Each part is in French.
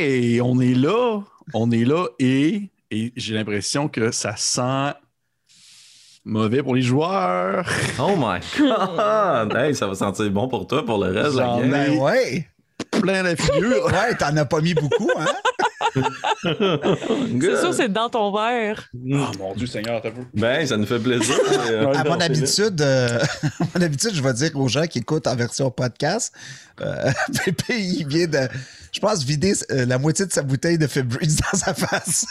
Hey, on est là, on est là et, et j'ai l'impression que ça sent mauvais pour les joueurs. Oh my god! Hey, ça va sentir bon pour toi pour le reste de la J'en game. ai- ouais. Plein la figure. Ouais, t'en as pas mis beaucoup, hein? C'est sûr, c'est dans ton verre. Oh mon Dieu Seigneur, t'as vu? Ben, ça nous fait plaisir. Euh, À mon habitude, euh, à mon habitude, je vais dire aux gens qui écoutent en version podcast, euh, Pépé, il vient de, je pense, vider euh, la moitié de sa bouteille de Febreze dans sa face.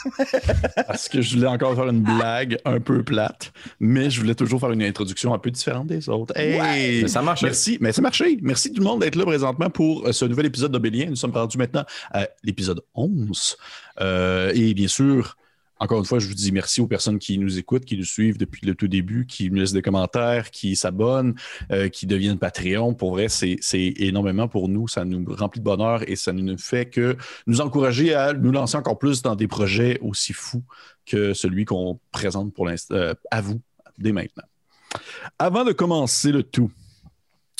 Parce que je voulais encore faire une blague un peu plate, mais je voulais toujours faire une introduction un peu différente des autres. Hey! Mais ça marche. Merci, mais ça marché. Merci tout le monde d'être là présentement pour ce nouvel épisode d'Obélien. Nous sommes rendus maintenant à l'épisode 11. Euh, et bien sûr, encore une fois, je vous dis merci aux personnes qui nous écoutent, qui nous suivent depuis le tout début, qui nous laissent des commentaires, qui s'abonnent, euh, qui deviennent Patreon. Pour vrai, c'est c'est énormément pour nous. Ça nous remplit de bonheur et ça ne fait que nous encourager à nous lancer encore plus dans des projets aussi fous que celui qu'on présente pour l'instant euh, à vous dès maintenant. Avant de commencer le tout,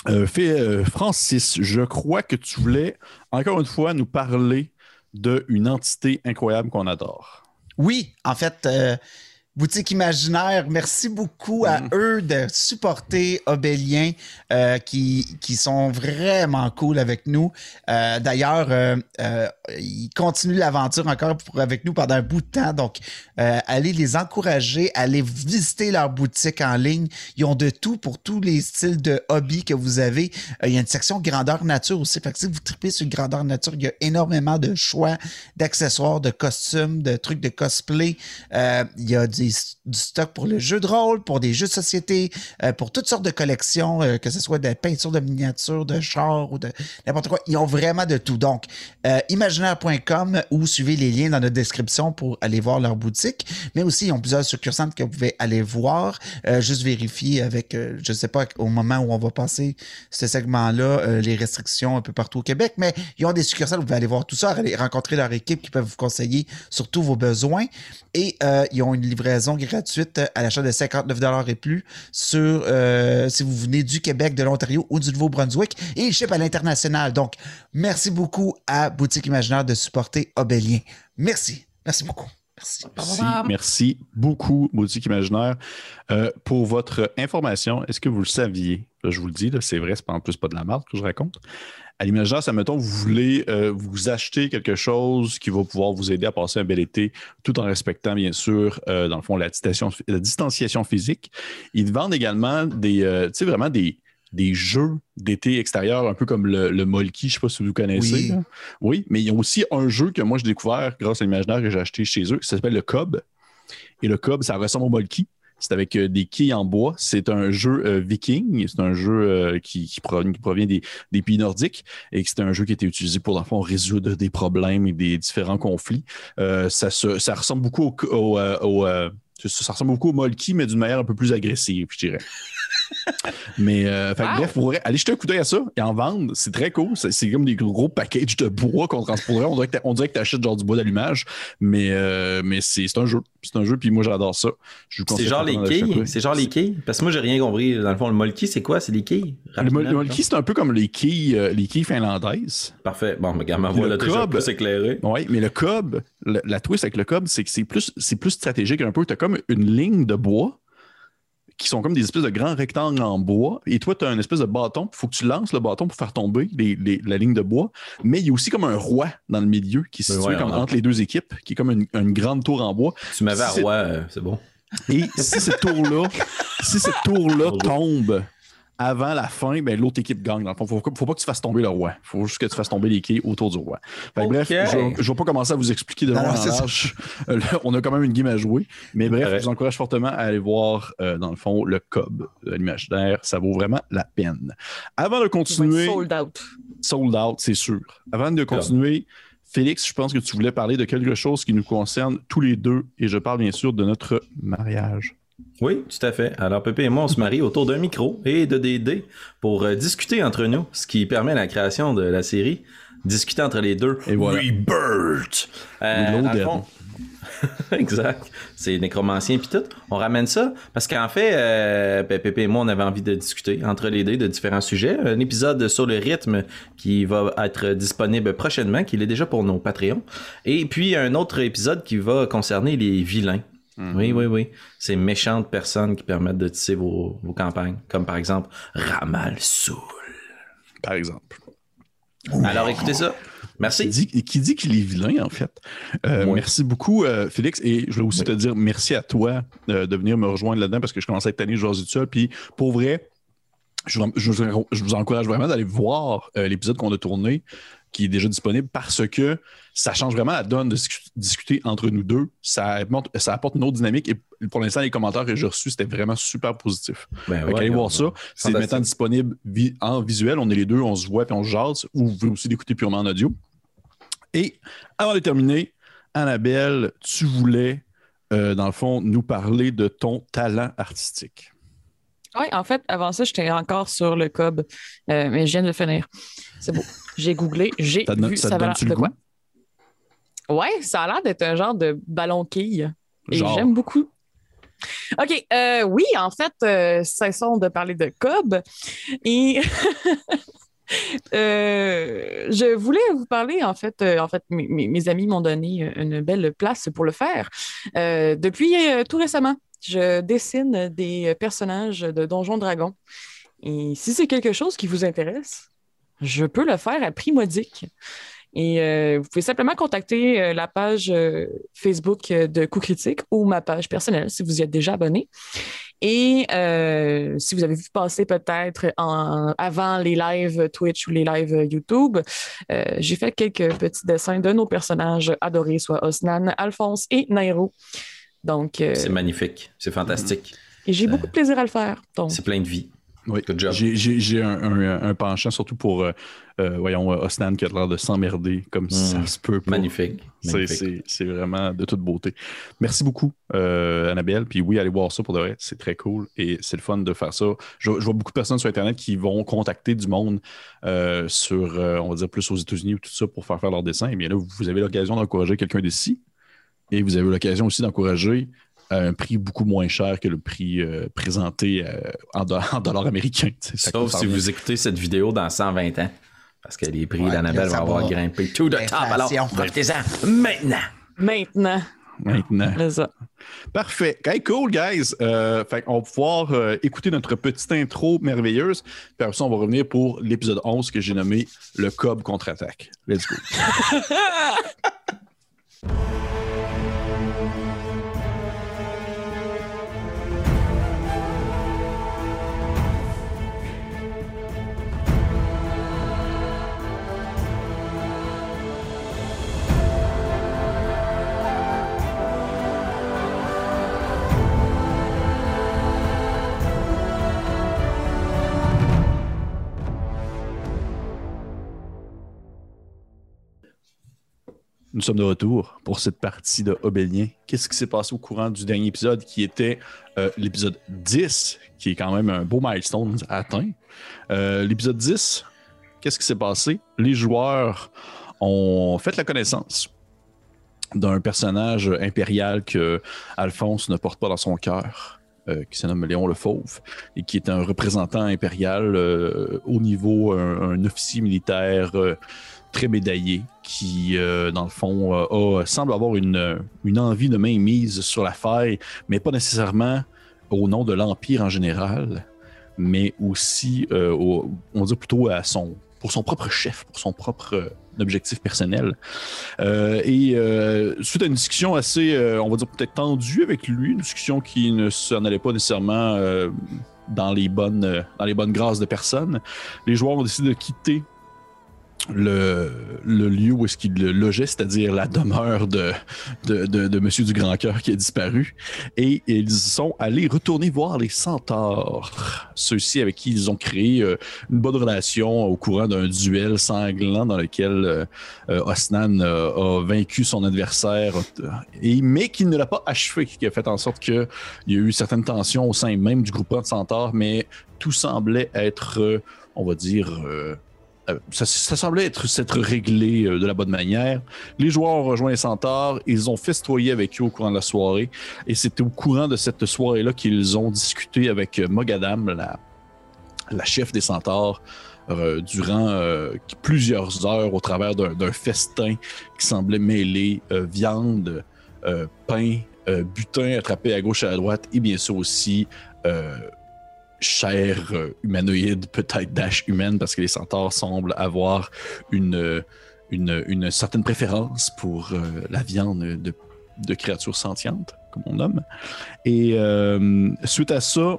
euh, euh, Francis, je crois que tu voulais encore une fois nous parler d'une entité incroyable qu'on adore. Oui, en fait, euh, Boutique Imaginaire, merci beaucoup à Mhm. eux de supporter Obélien, euh, qui, qui sont vraiment cool avec nous. Euh, D'ailleurs, euh, ils continuent l'aventure encore pour- avec nous pendant un bout de temps. Donc, allez les encourager, allez visiter leur boutique en ligne. Ils ont de tout pour tous les styles de hobby que vous avez. Il y a une section grandeur nature aussi. Fait que si vous tripez sur grandeur nature, il y a énormément de choix d'accessoires, de costumes, de trucs de cosplay. Il y a du stock pour le jeu de rôle, pour des jeux de société, euh, pour toutes sortes de collections, euh, que ce soit de peintures de miniatures, de chars ou de n'importe quoi. Ils ont vraiment de tout. Donc, euh, imaginaire.com ou suivez les liens dans la description pour aller voir leur boutique. Mais aussi, ils ont plusieurs succursales que vous pouvez aller voir. Juste vérifier avec, je sais pas, au moment où on va passer ce segment-là, les restrictions un peu partout au Québec. Mais ils ont des succursales, vous pouvez aller voir tout ça, aller rencontrer leur équipe qui peuvent vous conseiller sur tous vos besoins. Et ils ont une livraison gratuite à l'achat de 59 et plus sur euh, si vous venez du Québec, de l'Ontario ou du Nouveau-Brunswick. Et ils shippent à l'international. Donc, merci beaucoup à Boutique Imaginaire de supporter Obélien. Merci. Merci beaucoup. Merci. Merci, merci beaucoup, Boutique Imaginaire. Euh, pour votre information, est-ce que vous le saviez? Là, je vous le dis, c'est vrai, c'est pas en plus pas de la marque que je raconte. À l'imaginaire, ça mettons, vous voulez euh, vous acheter quelque chose qui va pouvoir vous aider à passer un bel été, tout en respectant, bien sûr, euh, dans le fond, la distanciation, la distanciation physique. Ils vendent également des, euh, tu sais, vraiment des, des jeux d'été extérieurs, un peu comme le, le Molki, je ne sais pas si vous connaissez. Oui. Oui, mais ils ont aussi un jeu que moi j'ai découvert grâce à l'imaginaire que j'ai acheté chez eux, ça s'appelle le Cob. Et le Cob, ça ressemble au Molki. C'est avec euh, des quilles en bois. C'est un jeu euh, viking. C'est un jeu euh, qui, provient, des, pays nordiques et c'est un jeu qui a été utilisé pour, dans fond, résoudre des problèmes et des différents conflits. Ça, se- ça ressemble beaucoup au, au, ça ressemble beaucoup au Molki, mais d'une manière un peu plus agressive, je dirais. mais euh, fait que Wow. bref, pour allez jeter un coup d'œil à ça et en vendre. C'est très cool. C'est comme des gros packages de bois qu'on transporterait. On dirait que tu achètes genre du bois d'allumage, mais, euh, mais c'est c'est un jeu. C'est un jeu, puis moi j'adore ça. C'est genre les quilles? C'est genre les quilles? Parce que moi, j'ai rien compris. Dans le fond, le molki, c'est quoi? C'est des quilles? Le, mol- le Rapidement, Molki, c'est un peu comme les quilles, euh, les quilles finlandaises. Parfait. Bon, regarde, ma voix Le là, déjà cob. plus éclairée. Oui, mais le cob, le- la twist avec le cob, c'est que c'est plus, c'est plus stratégique un peu. Tu as comme une ligne de bois qui sont comme des espèces de grands rectangles en bois. Et toi, tu as une espèce de bâton. Il faut que tu lances le bâton pour faire tomber les- les- la ligne de bois. Mais il y a aussi comme un roi dans le milieu qui est Ben situé ouais, comme entre les deux équipes, qui est comme une, une grande tour en bois. Tu m'avais à roi, euh, c'est bon. Et si cette tour-là, si cette tour-là tombe avant la fin, ben, l'autre équipe gagne. Dans le fond, faut, faut pas que tu fasses tomber le roi. faut juste que tu fasses tomber les quilles autour du roi. Fait. Bref, je ne vais pas commencer à vous expliquer de large. Euh, là, on a quand même une game à jouer. Mais bref, je vous encourage fortement à aller voir, euh, dans le fond, le cob de l'imaginaire. Ça vaut vraiment la peine. Avant de Il continuer, sold out. sold out, c'est sûr. Avant de continuer, Félix, je pense que tu voulais parler de quelque chose qui nous concerne tous les deux. Et je parle bien sûr de notre mariage. Oui, tout à fait. Alors, Pépé et moi, on se marie autour d'un micro et de des dés pour euh, discuter entre nous, ce qui permet la création de la série discuter entre les deux. Et voilà. Rebirth! Euh, Reloaded. dans le fond- exact. C'est nécromancien puis tout. On ramène ça parce qu'en fait, euh, ben, Pépé et moi, on avait envie de discuter entre les deux de différents sujets. Un épisode sur le rythme qui va être disponible prochainement, qui est déjà pour nos Patreons. Et puis un autre épisode qui va concerner les vilains. Oui, oui, oui. Ces méchantes personnes qui permettent de tisser vos, vos campagnes, comme par exemple Ramal Soul. Par exemple. Alors écoutez ça. Qui Merci. dit, qui dit qu'il est vilain, en fait. Euh, Ouais. Merci beaucoup, euh, Félix. Et je voulais aussi te dire merci à toi euh, de venir me rejoindre là-dedans parce que je commençais à être tanné de jaser tout seul. Puis pour vrai, je, vous- je vous- je vous encourage vraiment d'aller voir euh, l'épisode qu'on a tourné qui est déjà disponible parce que ça change vraiment la donne de discu- discuter entre nous deux. Ça apporte, ça apporte une autre dynamique et pour l'instant, les commentaires que j'ai reçus, c'était vraiment super positif. Ben ouais, qu'allez voir ça. C'est maintenant disponible vi- en visuel. On est les deux, on se voit puis on se jase. Ou vous pouvez aussi l'écouter purement en audio. Et avant de terminer, Annabelle, tu voulais, euh, dans le fond, nous parler de ton talent artistique. Oui, en fait, avant ça, j'étais encore sur le cob, euh, mais je viens de le finir. C'est beau. J'ai googlé, j'ai donne- vu ça ça le de quoi? goût? Ouais, ça a l'air d'être un genre de ballon quille. Et j'aime beaucoup. OK, euh, oui, en fait, euh, cessons de parler de cob. Et euh, je voulais vous parler, en fait, euh, en fait, mes, mes- amis m'ont donné une belle place pour le faire. Depuis tout récemment, je dessine des personnages de Donjons Dragons. Et si c'est quelque chose qui vous intéresse, je peux le faire à prix modique. Et euh, vous pouvez simplement contacter euh, la page euh, Facebook de Coup Critique ou ma page personnelle si vous y êtes déjà abonné. Et si vous avez vu passer peut-être avant les lives Twitch ou les lives YouTube, j'ai fait quelques petits dessins de nos personnages adorés, soit Osnan, Alphonse et Nairo. Donc, C'est magnifique. C'est fantastique. et j'ai beaucoup de plaisir à le faire. Donc, C'est plein de vie. Oui. J'ai- un, un- un penchant surtout pour, euh, euh, voyons, euh, Osnan qui a l'air de s'emmerder comme Mm. ça se peut pas. Magnifique. C'est- vraiment de toute beauté. Merci beaucoup, euh, Annabelle. Puis oui, allez voir ça pour de vrai. C'est très cool et c'est le fun de faire ça. Je, je vois beaucoup de personnes sur Internet qui vont contacter du monde euh, sur, euh, on va dire, plus aux États-Unis ou tout ça pour faire faire leurs dessins. Et bien là, vous avez l'occasion d'encourager quelqu'un d'ici et vous avez l'occasion aussi d'encourager à un prix beaucoup moins cher que le prix euh, présenté euh, en, do- en dollars américains. Sauf si vous écoutez cette vidéo dans 120 ans. Parce que les prix Ouais, d'Annabelle vont avoir va. grimpé to the top. Alors, profitez-en maintenant. maintenant, Maintenant. c'est ça. Parfait. Hey, cool, guys. Euh, fait on va pouvoir euh, écouter notre petite intro merveilleuse. Puis après ça, on va revenir pour l'épisode 11 que j'ai nommé Le Cob contre-attaque. Let's go. Nous sommes de retour pour cette partie de Obélien. Qu'est-ce qui s'est passé au courant du dernier épisode qui était euh, l'épisode 10, qui est quand même un beau milestone atteint? Euh, l'épisode 10, qu'est-ce qui s'est passé? Les joueurs ont fait la connaissance d'un personnage impérial que Alphonse ne porte pas dans son cœur, euh, qui se nomme Léon le Fauve, et qui est un représentant impérial au niveau, un, officier militaire très médaillé, qui, euh, dans le fond, euh, semble avoir une, envie de mainmise sur la faille, mais pas nécessairement au nom de l'Empire en général, mais aussi, euh, au- on va dire plutôt à son, pour son propre chef, pour son propre euh, objectif personnel. Et suite à une discussion assez, on va dire peut-être tendue avec lui, une discussion qui ne s'en allait pas nécessairement dans, les bonnes, dans les bonnes grâces de personne, les joueurs ont décidé de quitter le, lieu où est-ce qu'il logeait, c'est-à-dire la demeure de, de, de, Monsieur du Grand Cœur qui a disparu. Et ils sont allés retourner voir les centaures, ceux-ci avec qui ils ont créé euh, une bonne relation au courant d'un duel sanglant dans lequel euh, euh, Osnan a vaincu son adversaire, mais qui ne l'a pas achevé, qui a fait en sorte qu'il y a eu certaines tensions au sein même du groupement de centaures, mais tout semblait être, on va dire, ça, ça semblait être s'être réglé euh, de la bonne manière. Les joueurs ont rejoint les centaures, ils ont festoyé avec eux au courant de la soirée, et c'était au courant de cette soirée-là qu'ils ont discuté avec euh, Mogadam, la, chef des centaures, euh, durant euh, plusieurs heures au travers d'un festin qui semblait mêler euh, viande, euh, pain, euh, butin attrapé à gauche et à droite, et bien sûr aussi euh, chair euh, humanoïde, peut-être dash humaine, parce que les centaures semblent avoir une, euh, une, une certaine préférence pour euh, la viande de, de créatures sentientes, comme on nomme. Et suite à ça,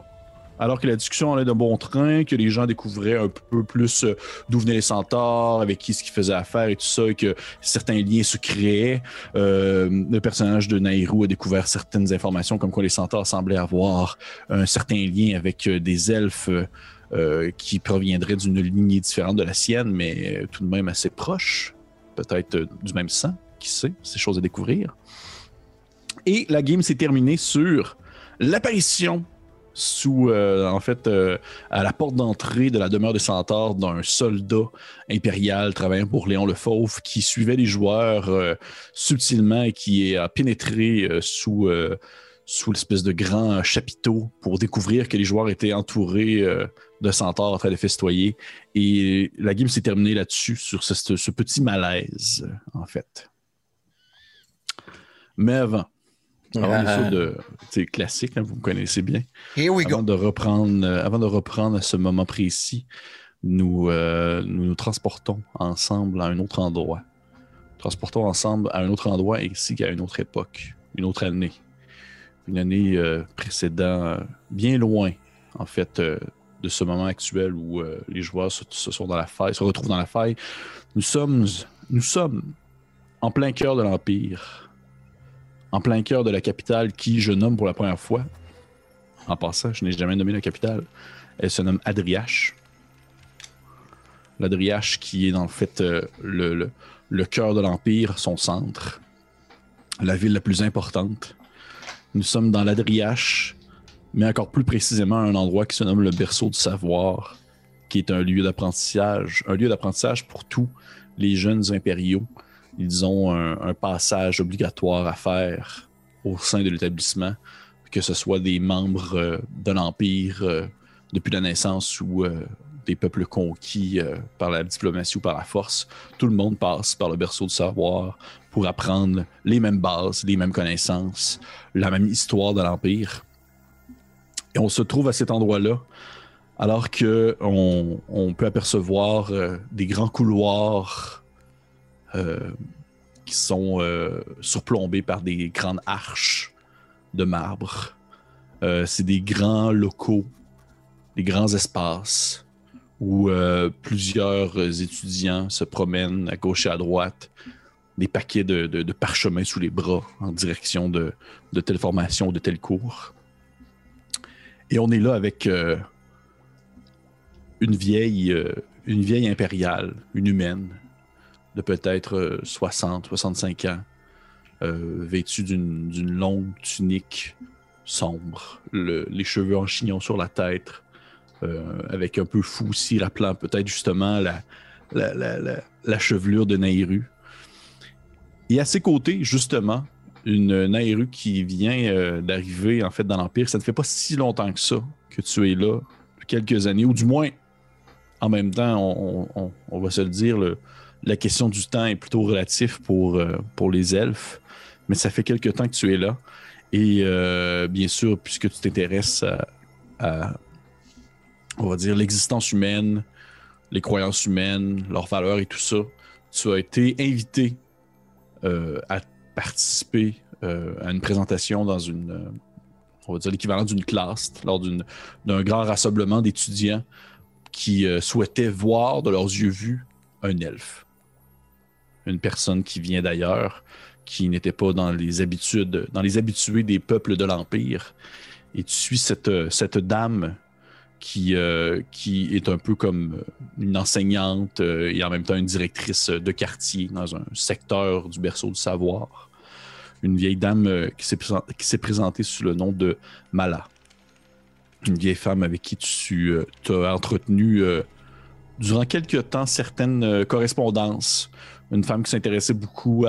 alors que la discussion allait d'un bon train, que les gens découvraient un peu plus euh, d'où venaient les centaures, avec qui ce qu'ils faisaient affaire et tout ça, et que certains liens se créaient, euh, le personnage de Nairou a découvert certaines informations comme quoi les centaures semblaient avoir un certain lien avec euh, des elfes qui proviendraient d'une lignée différente de la sienne, mais tout de même assez proches, peut-être du même sang, qui sait, c'est chose à découvrir. Et la game s'est terminée sur l'apparition sous, euh, en fait, euh, à la porte d'entrée de la demeure des centaures d'un soldat impérial travaillant pour Léon le Fauve qui suivait les joueurs euh, subtilement et qui a pénétré sous, sous l'espèce de grand chapiteau pour découvrir que les joueurs étaient entourés de centaures en train de festoyer. Et la game s'est terminée là-dessus, sur ce- ce petit malaise, en fait. Mais avant, Ah. bien sûr, de, c'est classique, hein, vous me connaissez bien. Here we Avant go. de reprendre, euh, avant de reprendre à ce moment précis, nous, euh, nous nous transportons ensemble à un autre endroit. Transportons ensemble à un autre endroit ainsi qu'à une autre époque, une autre année. Une année euh, précédant, euh, bien loin, en fait, euh, de ce moment actuel où euh, les joueurs se, se sont dans la faille, se retrouvent dans la faille. Nous sommes, nous sommes en plein cœur de l'Empire, en plein cœur de la capitale qui, je nomme pour la première fois, en passant, je n'ai jamais nommé la capitale. Elle se nomme Adriache. L'Adriache qui est en fait euh, le, le, cœur de l'Empire, son centre, la ville la plus importante. Nous sommes dans l'Adriache, mais encore plus précisément un endroit qui se nomme le berceau du savoir, qui est un lieu d'apprentissage, un lieu d'apprentissage pour tous les jeunes impériaux. Ils ont un, passage obligatoire à faire au sein de l'établissement que ce soit des membres euh, de l'Empire euh, depuis la naissance ou euh, des peuples conquis par la diplomatie ou par la force, tout le monde passe par le berceau du savoir pour apprendre les mêmes bases, les mêmes connaissances, la même histoire de l'Empire. Et on se trouve à cet endroit-là, alors que on, peut apercevoir des grands couloirs qui sont euh, surplombés par des grandes arches de marbre. Euh, c'est des grands locaux, des grands espaces où euh, plusieurs étudiants se promènent à gauche et à droite, des paquets de, parchemins sous les bras en direction de, telle formation ou de tel cours. Et on est là avec euh, une vieille, euh, une vieille impériale, une humaine, de peut-être euh, 60, 65 ans, euh, vêtue d'une longue tunique sombre, le- les cheveux en chignon sur la tête, euh, avec un peu fou aussi, rappelant peut-être justement la, chevelure de Nairu. Et à ses côtés, justement, une Nairu qui vient euh, d'arriver en fait dans l'Empire. Ça ne fait pas si longtemps que ça que tu es là, quelques années, ou du moins, en même temps, on- on va se le dire, le- la question du temps est plutôt relative pour, euh, pour les elfes, mais ça fait quelques temps que tu es là. Et euh, bien sûr, puisque tu t'intéresses à, l'existence humaine, les croyances humaines, leurs valeurs et tout ça, tu as été invité euh, à participer à une présentation dans une, on va dire, l'équivalent d'une classe, lors d'un grand rassemblement d'étudiants qui souhaitaient voir de leurs yeux vus un elfe. Une personne qui vient d'ailleurs, qui n'était pas dans les habitudes, dans les habitués des peuples de l'Empire. Et tu suis cette, dame qui, euh, qui est un peu comme une enseignante euh, et en même temps une directrice de quartier dans un secteur du berceau du savoir. Une vieille dame euh, qui s'est présentée sous le nom de Mala. Une vieille femme avec qui tu as entretenu durant quelques temps certaines correspondances. Une femme qui s'intéressait beaucoup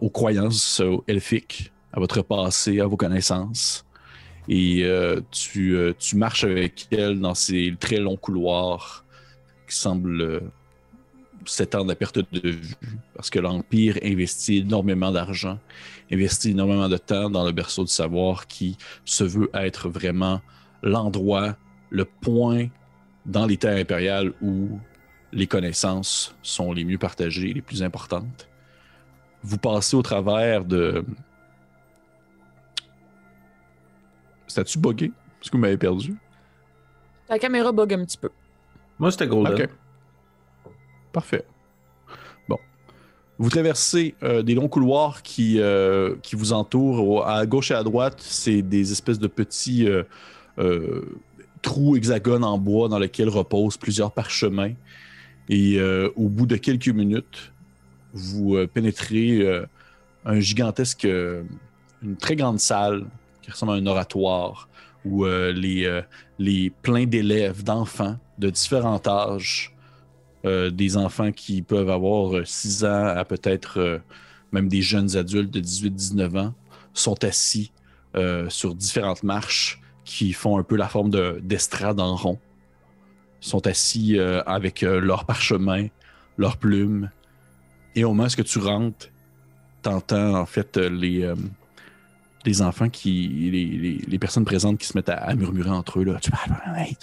aux croyances euh, elfiques, à votre passé, à vos connaissances. Et euh, tu, euh, tu marches avec elle dans ces très longs couloirs qui semblent s'étendre à perte de vue parce que l'Empire investit énormément d'argent, investit énormément de temps dans le berceau du savoir qui se veut être vraiment l'endroit, le point dans les terres impériales où les connaissances sont les mieux partagées, les plus importantes. Vous passez au travers de. Statut buggé? Est-ce que vous m'avez perdu? La caméra bug un petit peu. Moi, c'était Golden. Ok. Parfait. Bon. Vous traversez euh, des longs couloirs qui, euh, qui vous entourent. À gauche et à droite, c'est des espèces de petits euh, euh, trous hexagones en bois dans lesquels reposent plusieurs parchemins. Et euh, au bout de quelques minutes, vous euh, pénétrez euh, un gigantesque, une très grande salle qui ressemble à un oratoire où les, les pleins d'élèves, d'enfants de différents âges, des enfants qui peuvent avoir 6 ans à peut-être même des jeunes adultes de 18-19 ans, sont assis sur différentes marches qui font un peu la forme de- d'estrade en rond. Sont assis euh, avec euh, leurs parchemins, leurs plumes. Et au moment où tu rentres, t'entends en fait euh, les, enfants qui. Les, personnes présentes qui se mettent à, murmurer entre eux. Tu parles, hey?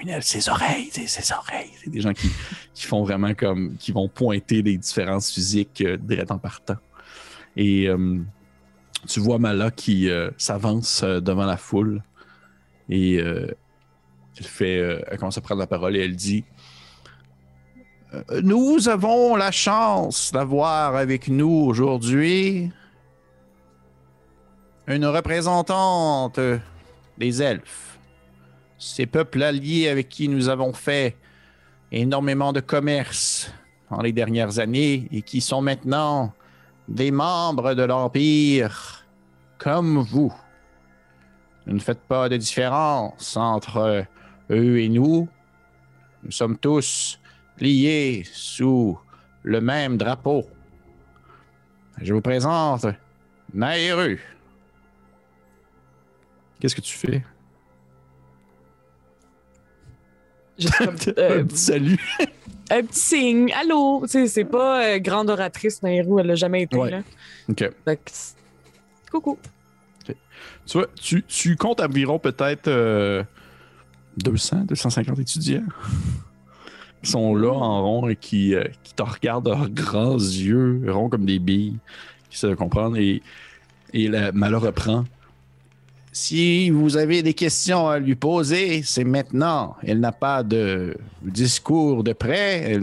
Une aile, ses oreilles, ses oreilles. C'est des gens qui, font vraiment comme. qui vont pointer les différences physiques direct en partant. Et tu vois Mala qui s'avance devant la foule. Et elle fait. euh, elle commence à prendre la parole et elle dit. Euh, Nous avons la chance d'avoir avec nous aujourd'hui une représentante des elfes. Ces peuples alliés avec qui nous avons fait énormément de commerce dans les dernières années et qui sont maintenant des membres de l'Empire comme vous. Vous ne faites pas de différence entre eux et nous. Nous sommes tous liés sous le même drapeau. Je vous présente Naeru. Qu'est-ce que tu fais? Juste comme, euh, Un petit salut. un petit signe. Allô? Tu sais, c'est pas euh, grande oratrice, Nairou, elle l'a jamais été. Ouais. Là. OK. Coucou. Tu vois, tu, tu comptes environ peut-être euh, 200, 250 étudiants qui sont là en rond et qui, euh, qui te regardent de leurs grands yeux, ronds comme des billes, qui se comprendre. Et, et reprend. Si vous avez des questions à lui poser, c'est maintenant. Elle n'a pas de discours de prêt.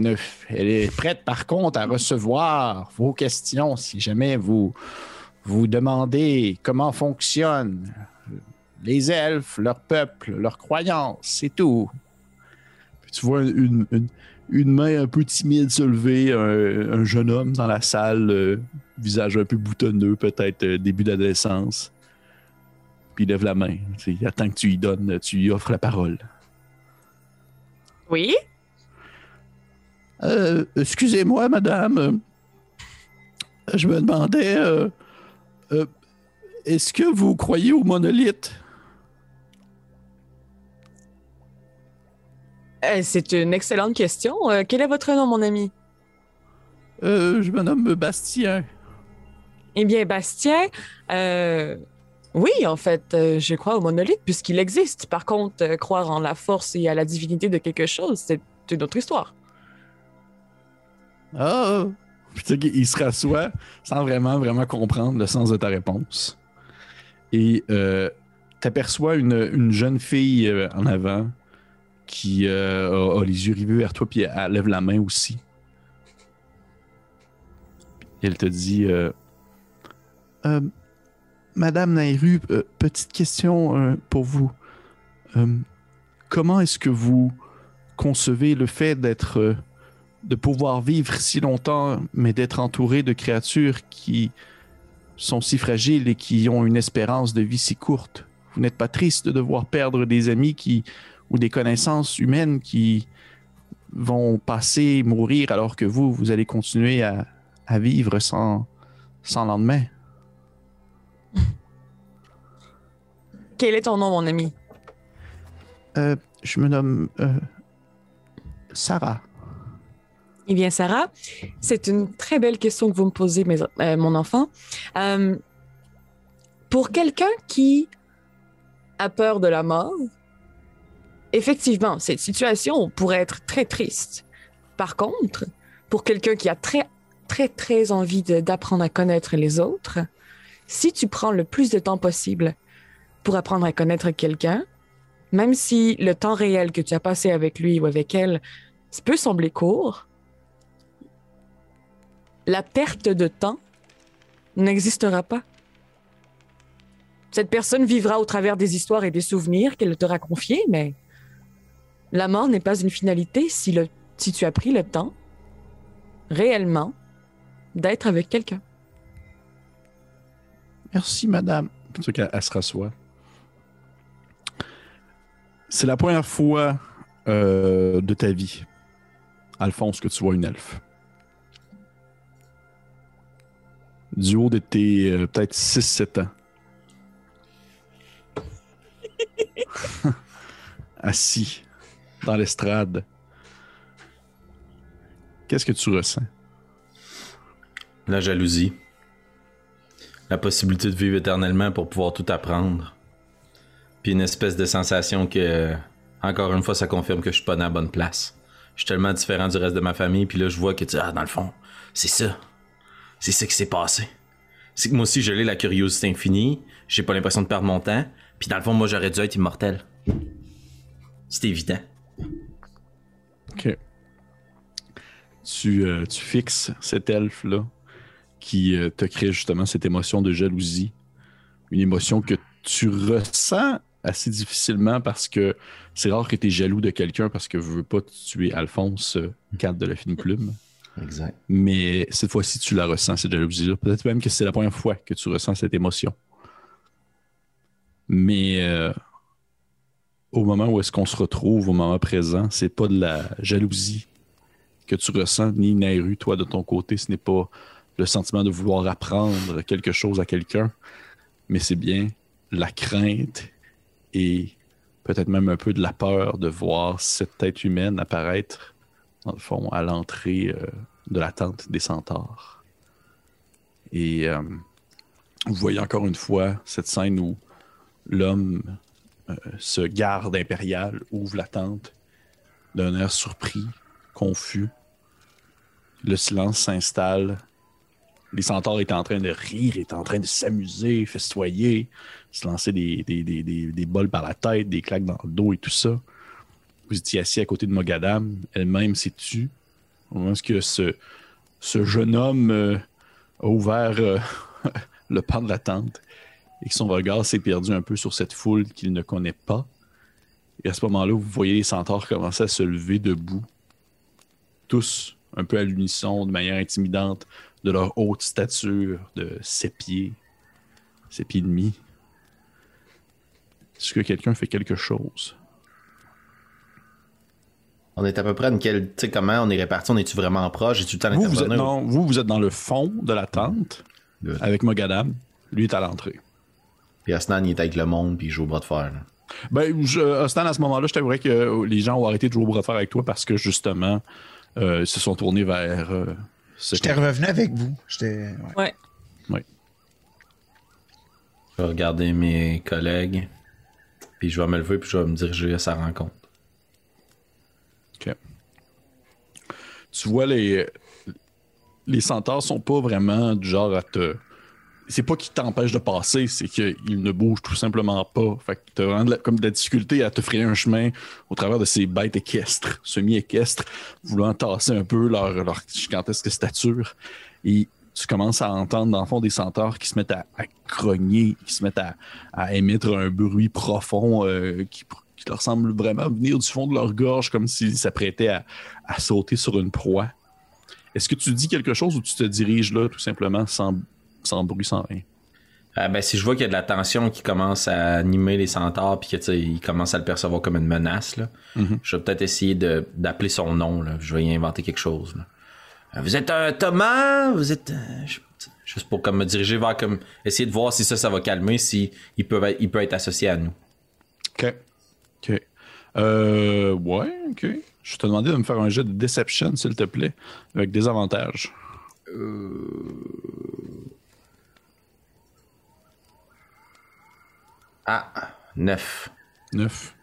Elle, est prête, par contre, à recevoir vos questions si jamais vous vous demandez comment fonctionnent les elfes, leur peuple, leurs croyances, c'est tout. Puis tu vois une, une- une main un peu timide se lever, un, un jeune homme dans la salle, euh, visage un peu boutonneux, peut-être euh, début d'adolescence. Puis il lève la main. Il attend que tu lui donnes, tu lui offres la parole. Oui? Euh, excusez-moi, madame. Je me demandais, euh, euh, est-ce que vous croyez au monolithe? C'est une excellente question. Euh, quel est votre nom, mon ami? Euh, je me nomme Bastien. Eh bien, Bastien, euh, oui, en fait, euh, je crois au monolithe puisqu'il existe. Par contre, euh, croire en la force et à la divinité de quelque chose, c'est une autre histoire. Ah! Sais qu'il se rassoit sans vraiment, vraiment comprendre le sens de ta réponse. Et euh, t'aperçois une, une jeune fille euh, en avant qui euh, a, les yeux rivés vers toi, puis elle lève la main aussi. Elle te dit euh, Euh, Madame Nairu, petite question pour vous. Comment est-ce que vous concevez le fait d'être. de pouvoir vivre si longtemps, mais d'être entouré de créatures qui sont si fragiles et qui ont une espérance de vie si courte? Vous n'êtes pas triste de devoir perdre des amis qui ou des connaissances humaines qui vont passer, mourir, alors que vous, vous allez continuer à, à vivre sans, sans lendemain? Quel est ton nom, mon ami? Euh, je me nomme euh, Sarah. Eh bien, Sarah, c'est une très belle question que vous me posez, mes- euh, mon enfant. Pour quelqu'un qui a peur de la mort, effectivement, cette situation pourrait être très triste. Par contre, pour quelqu'un qui a très, très, très envie d'apprendre à connaître les autres, si tu prends le plus de temps possible pour apprendre à connaître quelqu'un, même si le temps réel que tu as passé avec lui ou avec elle peut sembler court, la perte de temps n'existera pas. Cette personne vivra au travers des histoires et des souvenirs qu'elle t'aura confiés, mais la mort n'est pas une finalité si, le, si tu as pris le temps réellement d'être avec quelqu'un. Merci, madame. C'est sûr qu'elle elle se rassoit. C'est la première fois euh, de ta vie, Alphonse, que tu vois une elfe. Du haut de tes euh, peut-être 6-7 ans. Assis dans l'estrade. Qu'est-ce que tu ressens? La jalousie. La possibilité de vivre éternellement pour pouvoir tout apprendre. Puis une espèce de sensation que, encore une fois, ça confirme que je suis pas dans la bonne place. Je suis tellement différent du reste de ma famille, puis là, je vois que, tu ah, dans le fond, c'est ça. C'est ça qui s'est passé. C'est que moi aussi, je l'ai la curiosité infinie, j'ai pas l'impression de perdre mon temps, puis dans le fond, moi, j'aurais dû être immortel. C'est évident. Ok. Tu, euh, tu fixes cet elfe-là qui euh, te crée justement cette émotion de jalousie. Une émotion que tu ressens assez difficilement parce que c'est rare que tu es jaloux de quelqu'un parce que veux pas tuer Alphonse, euh, cadre de la fine plume. Exact. Mais cette fois-ci, tu la ressens, cette jalousie-là. Peut-être même que c'est la première fois que tu ressens cette émotion. Mais euh, au moment où est-ce qu'on se retrouve, au moment présent, c'est pas de la jalousie que tu ressens, ni Nairu, toi, de ton côté. Ce n'est pas le sentiment de vouloir apprendre quelque chose à quelqu'un, mais c'est bien la crainte et peut-être même un peu de la peur de voir cette tête humaine apparaître, dans le fond, à l'entrée euh, de la tente des centaures. Et euh, vous voyez encore une fois cette scène où l'homme, euh, ce garde impérial, ouvre la tente d'un air surpris, confus. Le silence s'installe. Les centaures étaient en train de rire, étaient en train de s'amuser, festoyer, se lancer des, des, des, des, bols par la tête, des claques dans le dos et tout ça. Vous étiez assis à côté de Mogadam, elle-même s'est tue. Au moment où ce, ce jeune homme euh, a ouvert euh, le pan de la tente? Et que son regard s'est perdu un peu sur cette foule qu'il ne connaît pas. Et à ce moment-là, vous voyez les centaures commencer à se lever debout, tous un peu à l'unisson, de manière intimidante, de leur haute stature de sept pieds, sept pieds et demi. Est-ce que quelqu'un fait quelque chose? On est à peu près à une quelle. Tu sais, comment on est répartis On est-tu vraiment proche? J'ai-tu le temps Vous vous, êtes, non, vous, vous êtes dans le fond de la tente Good. avec Mogadam. Lui est à l'entrée. Puis Asnan, il est avec le monde, puis il joue au bras de fer. là. Ben, je, Stan, à ce moment-là, je t'avouerais que les gens ont arrêté de jouer au bras de fer avec toi parce que justement, euh, ils se sont tournés vers. euh, J'étais revenu avec vous. J'étais. ouais. Ouais. Je vais regarder mes collègues, puis je vais me lever, puis je vais me diriger à sa rencontre. tu vois les les centaures sont pas vraiment du genre à te c'est pas qu'ils t'empêchent de passer, c'est qu'ils ne bougent tout simplement pas. Fait que t'as vraiment de la- comme de la difficulté à te frayer un chemin au travers de ces bêtes équestres, semi-équestres, voulant tasser un peu leur, gigantesque stature. Et tu commences à entendre dans le fond des centaures qui se mettent à, à grogner, qui se mettent à, émettre un bruit profond euh, qui, leur semble vraiment venir du fond de leur gorge, comme s'ils s'apprêtaient à sauter sur une proie. Est-ce que tu dis quelque chose ou tu te diriges là tout simplement sans, sans bruit, sans rien? Ah, ben, si je vois qu'il y a de la tension qui commence à animer les centaures puis qu'il commence à le percevoir comme une menace, là, Mhm. je vais peut-être essayer de, d'appeler son nom. Là. Je vais y inventer quelque chose. là. Euh, Vous êtes un Thomas? Vous êtes... euh, je- juste pour comme me diriger vers comme... Essayer de voir si ça, ça va calmer, si il peut, être- il peut être associé à nous. OK. OK. Euh, ouais, OK. Je te demandais de me faire un jet de Deception, s'il te plaît, avec des avantages. Ah, neuf. 9.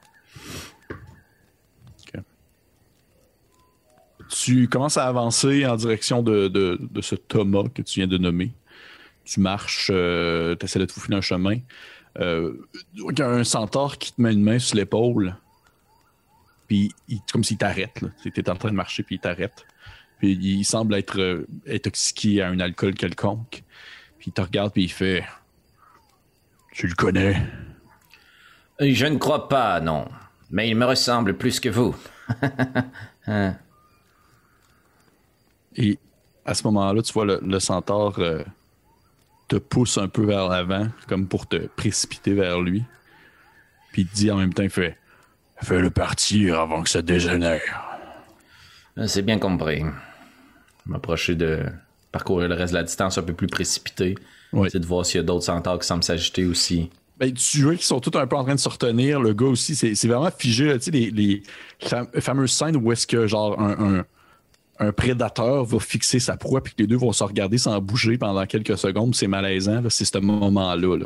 OK. Tu commences à avancer en direction de, de- de ce Thomas que tu viens de nommer. Tu marches, tu essaies de te faufiler un chemin. Euh, il y a un centaure qui te met une main sur l'épaule. Puis, il- comme s'il t'arrête. Tu es en train de marcher, puis il t'arrête. Puis, il semble être euh, intoxiqué à un alcool quelconque. Puis, il te regarde, puis il fait Tu le connais Euh, Je ne crois pas, non. Mais il me ressemble plus que vous. Hein. Et à ce moment-là, tu vois le, le centaure euh, te pousse un peu vers l'avant, comme pour te précipiter vers lui. Puis il te dit en même temps, il fait Fais-le partir avant que ça dégénère. Euh, C'est bien compris. M'approcher de parcourir le reste de la distance un peu plus précipité. Ouais. C'est de voir s'il y a d'autres centaures qui semblent s'agiter aussi. Tu vois qu'ils sont tous un peu en train de se retenir. Le gars aussi, c'est vraiment figé. Tu sais, les, les fam- fameuses scènes où est-ce que, genre, un, un- prédateur va fixer sa proie, puis que les deux vont se regarder sans bouger pendant quelques secondes. C'est malaisant. C'est ce moment-là.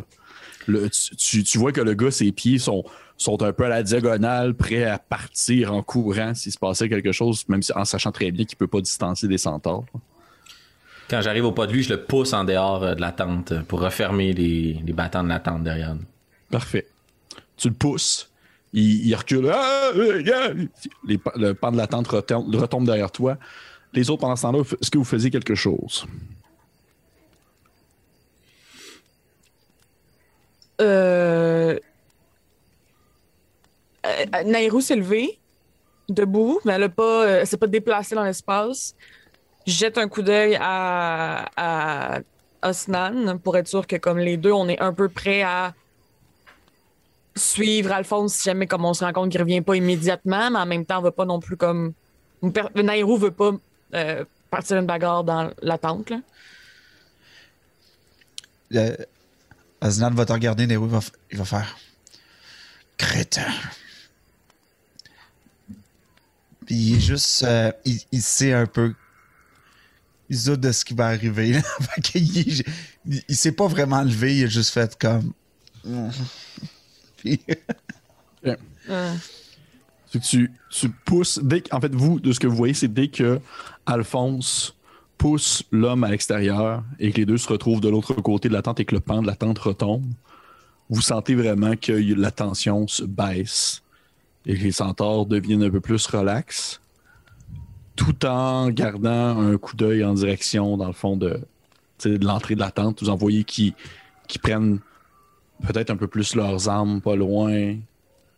tu, tu- vois que le gars, ses pieds sont, sont un peu à la diagonale, prêts à partir en courant s'il se passait quelque chose, même en sachant très bien qu'il peut pas distancer des centaures. Quand j'arrive au pas de lui, je le pousse en dehors euh, de la tente euh, pour refermer les, les battants de la tente derrière nous. Parfait. Tu le pousses. Il, il recule. Ah, euh! Les le pan de la tente retombe, retombe derrière toi. Les autres, pendant ce temps-là, est-ce que vous faisiez quelque chose? Euh... euh, Nairou s'est levée, debout, mais elle n'a pas, euh, elle s'est pas déplacée dans l'espace. Jette un coup d'œil à, à Osnan pour être sûr que comme les deux, on est un peu prêts à suivre Alphonse si jamais comme on se rend compte qu'il revient pas immédiatement, mais en même temps, on veut pas non plus comme Nairou veut pas euh, partir une bagarre dans la tente. Là. Euh, Aznan va te regarder, il va, il va faire. Crétin. Il est juste. euh, il, il sait un peu. De ce qui va arriver. il, il s'est pas vraiment levé, il a juste fait comme. Puis- que tu, tu pousses. Dès que- en fait, vous, de ce que vous voyez, c'est dès que Alphonse pousse l'homme à l'extérieur et que les deux se retrouvent de l'autre côté de la tente et que le pan de la tente retombe, vous sentez vraiment que la tension se baisse et que les centaures deviennent un peu plus relax, tout en gardant un coup d'œil en direction, dans le fond, de, de l'entrée de la tente. Vous en voyez qui, prennent peut-être un peu plus leurs armes pas loin,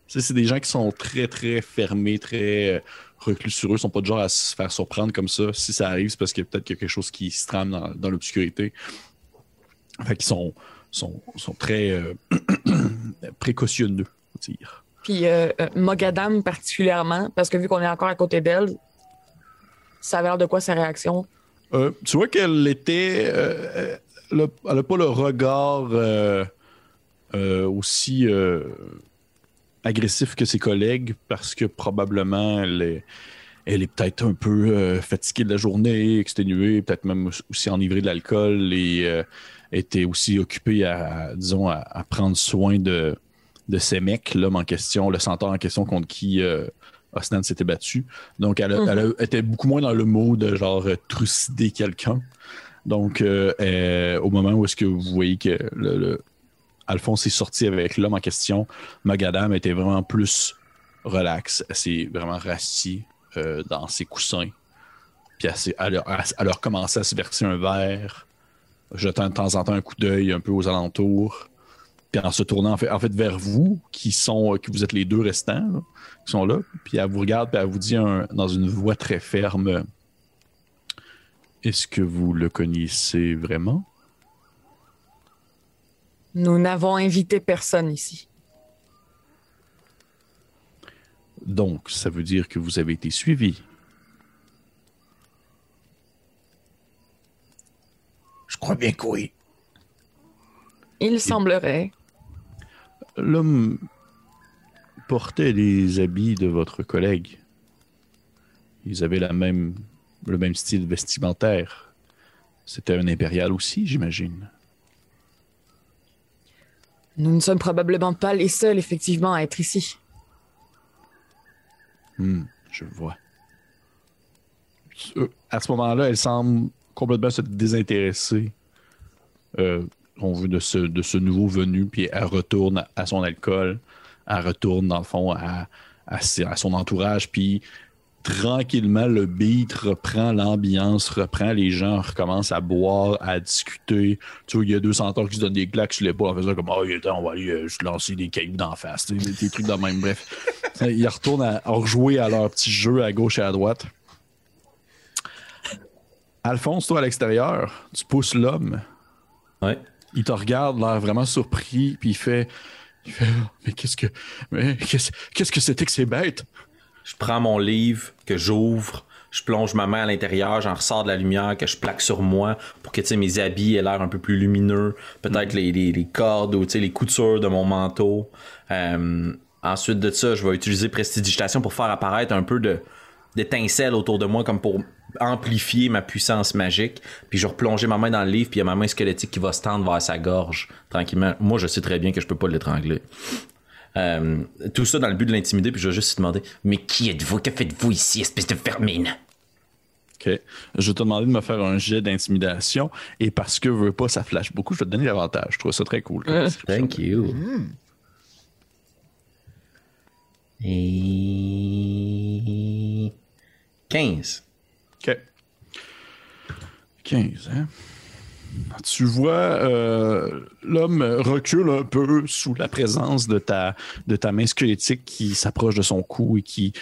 c'est des gens qui sont très, très fermés, très euh, reclus sur eux, sont pas de genre à se faire surprendre comme ça. Si ça arrive, c'est parce qu'il y a peut-être quelque chose qui se trame dans, l'obscurité. Fait qu'ils sont très euh, précautionneux, faut dire. Puis euh, euh, Mogadam particulièrement, parce que vu qu'on est encore à côté d'elle, ça a l'air de quoi sa réaction? Euh, tu vois qu'elle était. euh, elle a- elle n'a pas le regard euh, euh, aussi euh, agressif que ses collègues parce que probablement elle est, elle est peut-être un peu euh, fatiguée de la journée, exténuée, peut-être même aussi enivrée de l'alcool et euh, était aussi occupée à, disons, à, prendre soin de, de ces mecs, l'homme en question, le centaure en question contre qui euh, Osnan s'était battu. Donc, elle, a- Mhm. elle a- était beaucoup moins dans le mot de genre euh, trucider quelqu'un. Donc, euh, euh, au moment où est-ce que vous voyez que le, le- Alphonse est sorti avec l'homme en question, Magadam était vraiment plus relax. Elle s'est vraiment rassis euh, dans ses coussins. Puis elle, elle a recommencé à se verser un verre, jetant de temps en temps un coup d'œil un peu aux alentours. Puis en se tournant en fait, en fait vers vous, qui sont qui vous êtes les deux restants, là, qui sont là, puis elle vous regarde, puis elle vous dit un- dans une voix très ferme Est-ce que vous le connaissez vraiment? Nous n'avons invité personne ici. Donc, ça veut dire que vous avez été suivi. Je crois bien que oui. Il semblerait. L'homme portait les habits de votre collègue. Ils avaient la même, le même style vestimentaire. C'était un impérial aussi, j'imagine. Nous ne sommes probablement pas les seuls, effectivement, à être ici. Hmm, je vois. À ce moment-là, elle semble complètement se désintéresser euh, on veut de ce, de ce nouveau venu, puis elle retourne à son alcool, elle retourne dans le fond à, à, son entourage, puis tranquillement le beat reprend l'ambiance, reprend les gens, recommencent à boire, à discuter. Tu vois, il y a deux centaures qui se donnent des claques sur l'épaule en faisant comme Oh, on va aller euh, se lancer des cailloux d'en face, des, des trucs de même. Bref, ils retournent à, à rejouer à leur petit jeu à gauche et à droite. Alphonse, toi à l'extérieur, tu pousses l'homme. Ouais. Il te regarde, l'air vraiment surpris, puis il fait, il fait Mais qu'est-ce que. Mais qu'est-ce qu'est-ce que c'était que ces bêtes? Je prends mon livre que j'ouvre, je plonge ma main à l'intérieur, j'en ressors de la lumière que je plaque sur moi pour que tu sais, mes habits aient l'air un peu plus lumineux, peut-être les, les, les cordes ou tu sais, les coutures de mon manteau. Euh, ensuite de ça, je vais utiliser prestidigitation pour faire apparaître un peu de d'étincelles autour de moi comme pour amplifier ma puissance magique puis je vais replonger ma main dans le livre puis il y a ma main squelettique qui va se tendre vers sa gorge tranquillement moi je sais très bien que je peux pas l'étrangler euh, tout ça dans le but de l'intimider, puis je vais juste lui demander Mais qui êtes-vous? Que faites-vous ici, espèce de vermine Ok. Je vais te demander de me faire un jet d'intimidation, et parce que je veux pas, ça flash beaucoup, je vais te donner l'avantage. Je trouve ça très cool. description. Thank you. Et. 15. OK. 15, hein? Tu vois euh, l'homme recule un peu sous la présence de ta, de ta main squelettique qui s'approche de son cou et qui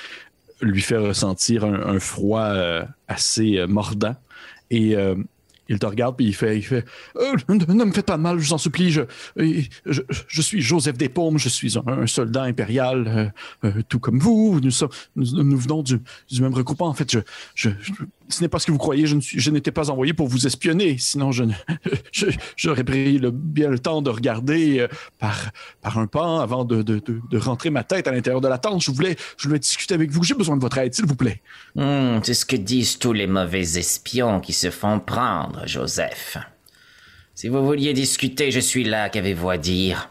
lui fait ressentir un, froid euh, assez euh, mordant. Et il te regarde puis il fait, il fait Euh, ne, me faites pas de mal, je vous en supplie. Je, je, suis Joseph Despaumes, je suis un, soldat impérial, euh, euh, tout comme vous. Nous, sommes, nous, venons du, même regroupement. En fait, je, je, ce n'est pas ce que vous croyez. Je ne suis- je n'étais pas envoyé pour vous espionner. Sinon, je, je- j'aurais pris le, bien le temps de regarder par, par un pan avant de, de, de, de rentrer ma tête à l'intérieur de la tente. Je voulais, je voulais discuter avec vous. J'ai besoin de votre aide, s'il vous plaît. Hmm, c'est ce que disent tous les mauvais espions qui se font prendre, Joseph. Si vous vouliez discuter, je suis là, qu'avez-vous à dire?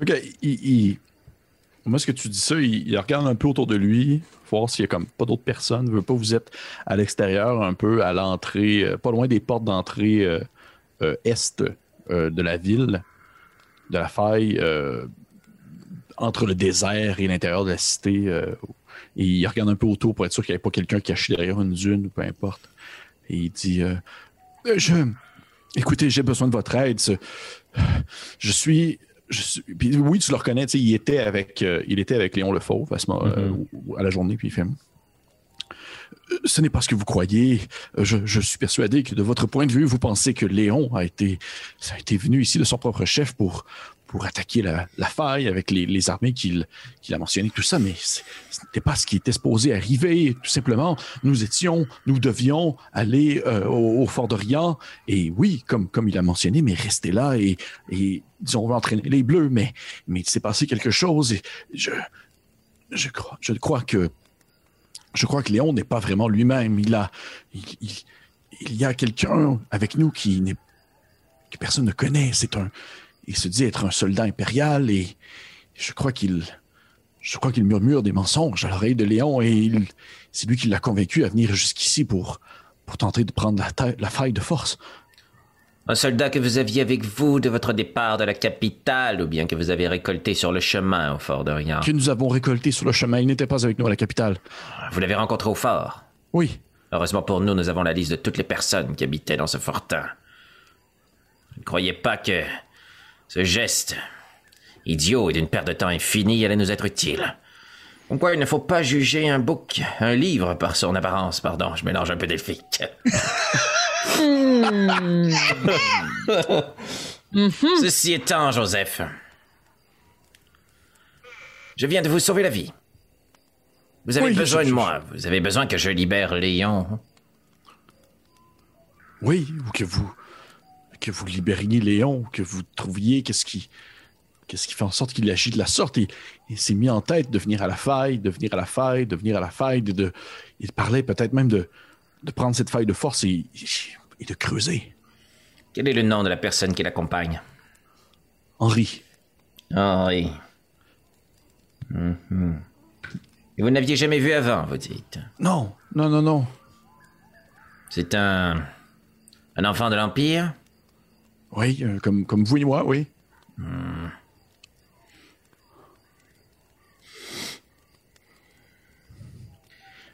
Ok, il, il- moi, ce que tu dis ça, il, regarde un peu autour de lui, voir s'il y a comme pas d'autres personnes. Veut pas vous êtes à l'extérieur, un peu à l'entrée, euh, pas loin des portes d'entrée euh, euh, est de la ville, de la faille, entre le désert et l'intérieur de la cité. il regarde un peu autour pour être sûr qu'il n'y ait pas quelqu'un caché derrière une dune ou peu importe. Et il dit euh, Euh, Je. Écoutez, j'ai besoin de votre aide. Ce- Je suis. Je suis... puis oui, tu le reconnais, il était avec, euh, il était avec Léon Le Fauve à, ce moment, euh, à la journée, puis il fait Ce n'est pas ce que vous croyez. Je, je suis persuadé que de votre point de vue, vous pensez que Léon a été, ça a été venu ici de son propre chef pour, pour attaquer la, faille avec les, armées qu'il a mentionnées, tout ça, mais ce n'était pas ce qui était supposé arriver. Tout simplement, nous étions, nous devions aller euh, au, Fort d'Orient, et oui, comme, comme il a mentionné, mais rester là et, disons, on va entraîner les Bleus, mais, mais il s'est passé quelque chose, et je, je, crois, je crois que je crois que Léon n'est pas vraiment lui-même. Il a, il- il y a quelqu'un avec nous qui n'est que personne ne connaît. C'est un, il se dit être un soldat impérial et je crois qu'il, je crois qu'il murmure des mensonges à l'oreille de Léon et il- c'est lui qui l'a convaincu à venir jusqu'ici pour, pour tenter de prendre la, taille- la faille de force. Un soldat que vous aviez avec vous de votre départ de la capitale, ou bien que vous avez récolté sur le chemin au fort d'Orient? Que nous avons récolté sur le chemin. Il n'était pas avec nous à la capitale. Vous l'avez rencontré au fort? Oui. Heureusement pour nous, nous avons la liste de toutes les personnes qui habitaient dans ce fortin. Ne croyais pas que ce geste idiot et d'une perte de temps infinie allait nous être utile. Comme quoi, il ne faut pas juger un book, un livre par son apparence, pardon, je mélange un peu d'elfique. Mhm. Ceci étant, Joseph, je viens de vous sauver la vie. Vous avez Oui, besoin je- de moi. Vous avez besoin que je libère Léon. Oui, ou que vous que vous libériez Léon, que vous trouviez qu'est-ce qui qu'est-ce qui fait en sorte qu'il agit de la sorte et il s'est mis en tête de venir à la faille, de venir à la faille, de venir à la faille, de, de- il parlait peut-être même de, de prendre cette faille de force et, et de creuser. Quel est le nom de la personne qui l'accompagne? Henri, Henri. Mhm. Et vous n'aviez jamais vu avant, vous dites? non, non, non, non. C'est un. un enfant de l'Empire? Oui, euh, comme, comme vous et moi, oui.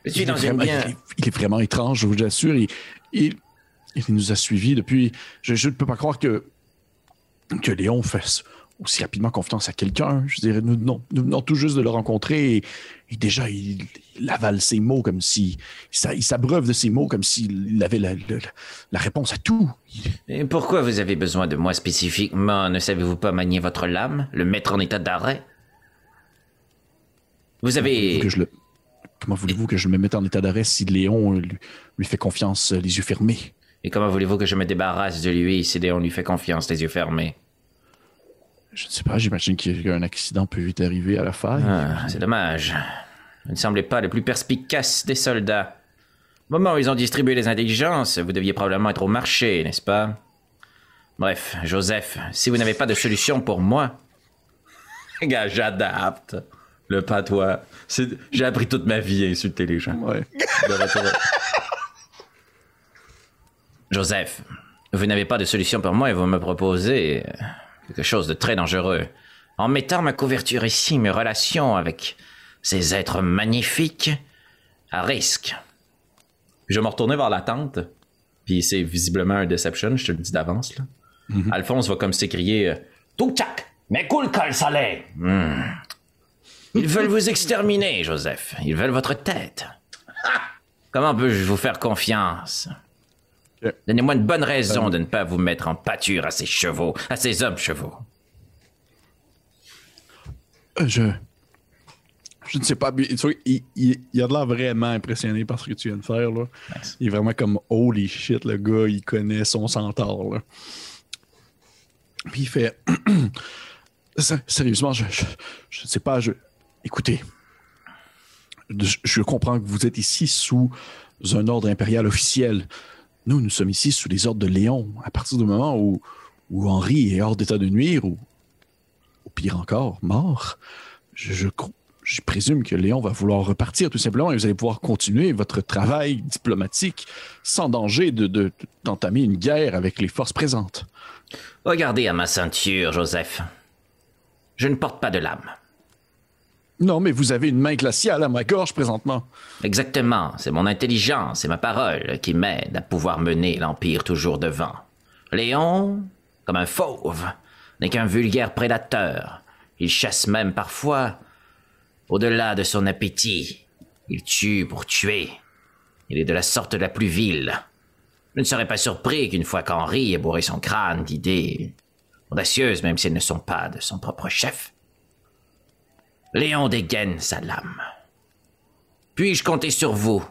Je suis il, est vraiment, bien. il est- il est vraiment étrange, je vous assure. Il, il, il nous a suivis depuis. Je, je ne peux pas croire que, que Léon fasse aussi rapidement confiance à quelqu'un. Je dirais, nous, non, nous venons tout juste de le rencontrer et, et déjà, il, il avale ses mots comme si. Il s'a- il s'abreuve de ses mots comme s'il avait la, la- la réponse à tout. Et pourquoi vous avez besoin de moi spécifiquement? Ne savez-vous pas manier votre lame? Le mettre en état d'arrêt? Vous avez. que je le- comment voulez-vous que je me mette en état d'arrêt si Léon lui, lui fait confiance euh, les yeux fermés? Et comment voulez-vous que je me débarrasse de lui si Léon lui fait confiance, les yeux fermés? Je ne sais pas, j'imagine qu'un accident peut vite arriver à la faille. Ah, c'est dommage. Vous ne semblez pas le plus perspicace des soldats. Au moment où ils ont distribué les intelligences, vous deviez probablement être au marché, n'est-ce pas? Bref, Joseph, si vous n'avez pas de solution pour moi... Gars, j'adapte. Le patois. J'ai appris toute ma vie à insulter les gens. Ouais. Joseph, vous n'avez pas de solution pour moi et vous me proposez quelque chose de très dangereux. En mettant ma couverture ici, mes relations avec ces êtres magnifiques à risque. Je vais me retourner vers la tente, puis c'est visiblement un deception, je te le dis d'avance. là. Alphonse va comme s'écrier euh, Touchak, mais cool col salé. Hmm. Ils veulent vous exterminer, Joseph. Ils veulent votre tête. Comment peux-je vous faire confiance? Donnez-moi une bonne raison de ne pas vous mettre en pâture à ces chevaux, à ces hommes chevaux. Euh, Je. Je ne sais pas. mais, tu vois, il, il- il a de l'air vraiment impressionné par ce que tu viens de faire. Là. Il est vraiment comme holy shit, le gars, il connaît son centaure. Là. Puis il fait. Sé- Sérieusement, je, je, je ne sais pas. Je... Écoutez, je, je comprends que vous êtes ici sous un ordre impérial officiel. Nous, nous sommes ici sous les ordres de Léon. À partir du moment où, où Henri est hors d'état de nuire, ou ou pire encore, mort, je, présume que Léon va vouloir repartir tout simplement et vous allez pouvoir continuer votre travail diplomatique sans danger de- d'entamer une guerre avec les forces présentes. Regardez à ma ceinture, Joseph. Je ne porte pas de lame. Non, mais vous avez une main glaciale à ma gorge présentement. Exactement, c'est mon intelligence et ma parole qui m'aident à pouvoir mener l'Empire toujours devant. Léon, comme un fauve, n'est qu'un vulgaire prédateur. Il chasse même parfois au-delà de son appétit. Il tue pour tuer. Il est de la sorte la plus vile. Je ne serais pas surpris qu'une fois qu'Henri ait bourré son crâne d'idées audacieuses, même si elles ne sont pas de son propre chef, Léon dégaine sa lame. Puis-je compter sur vous,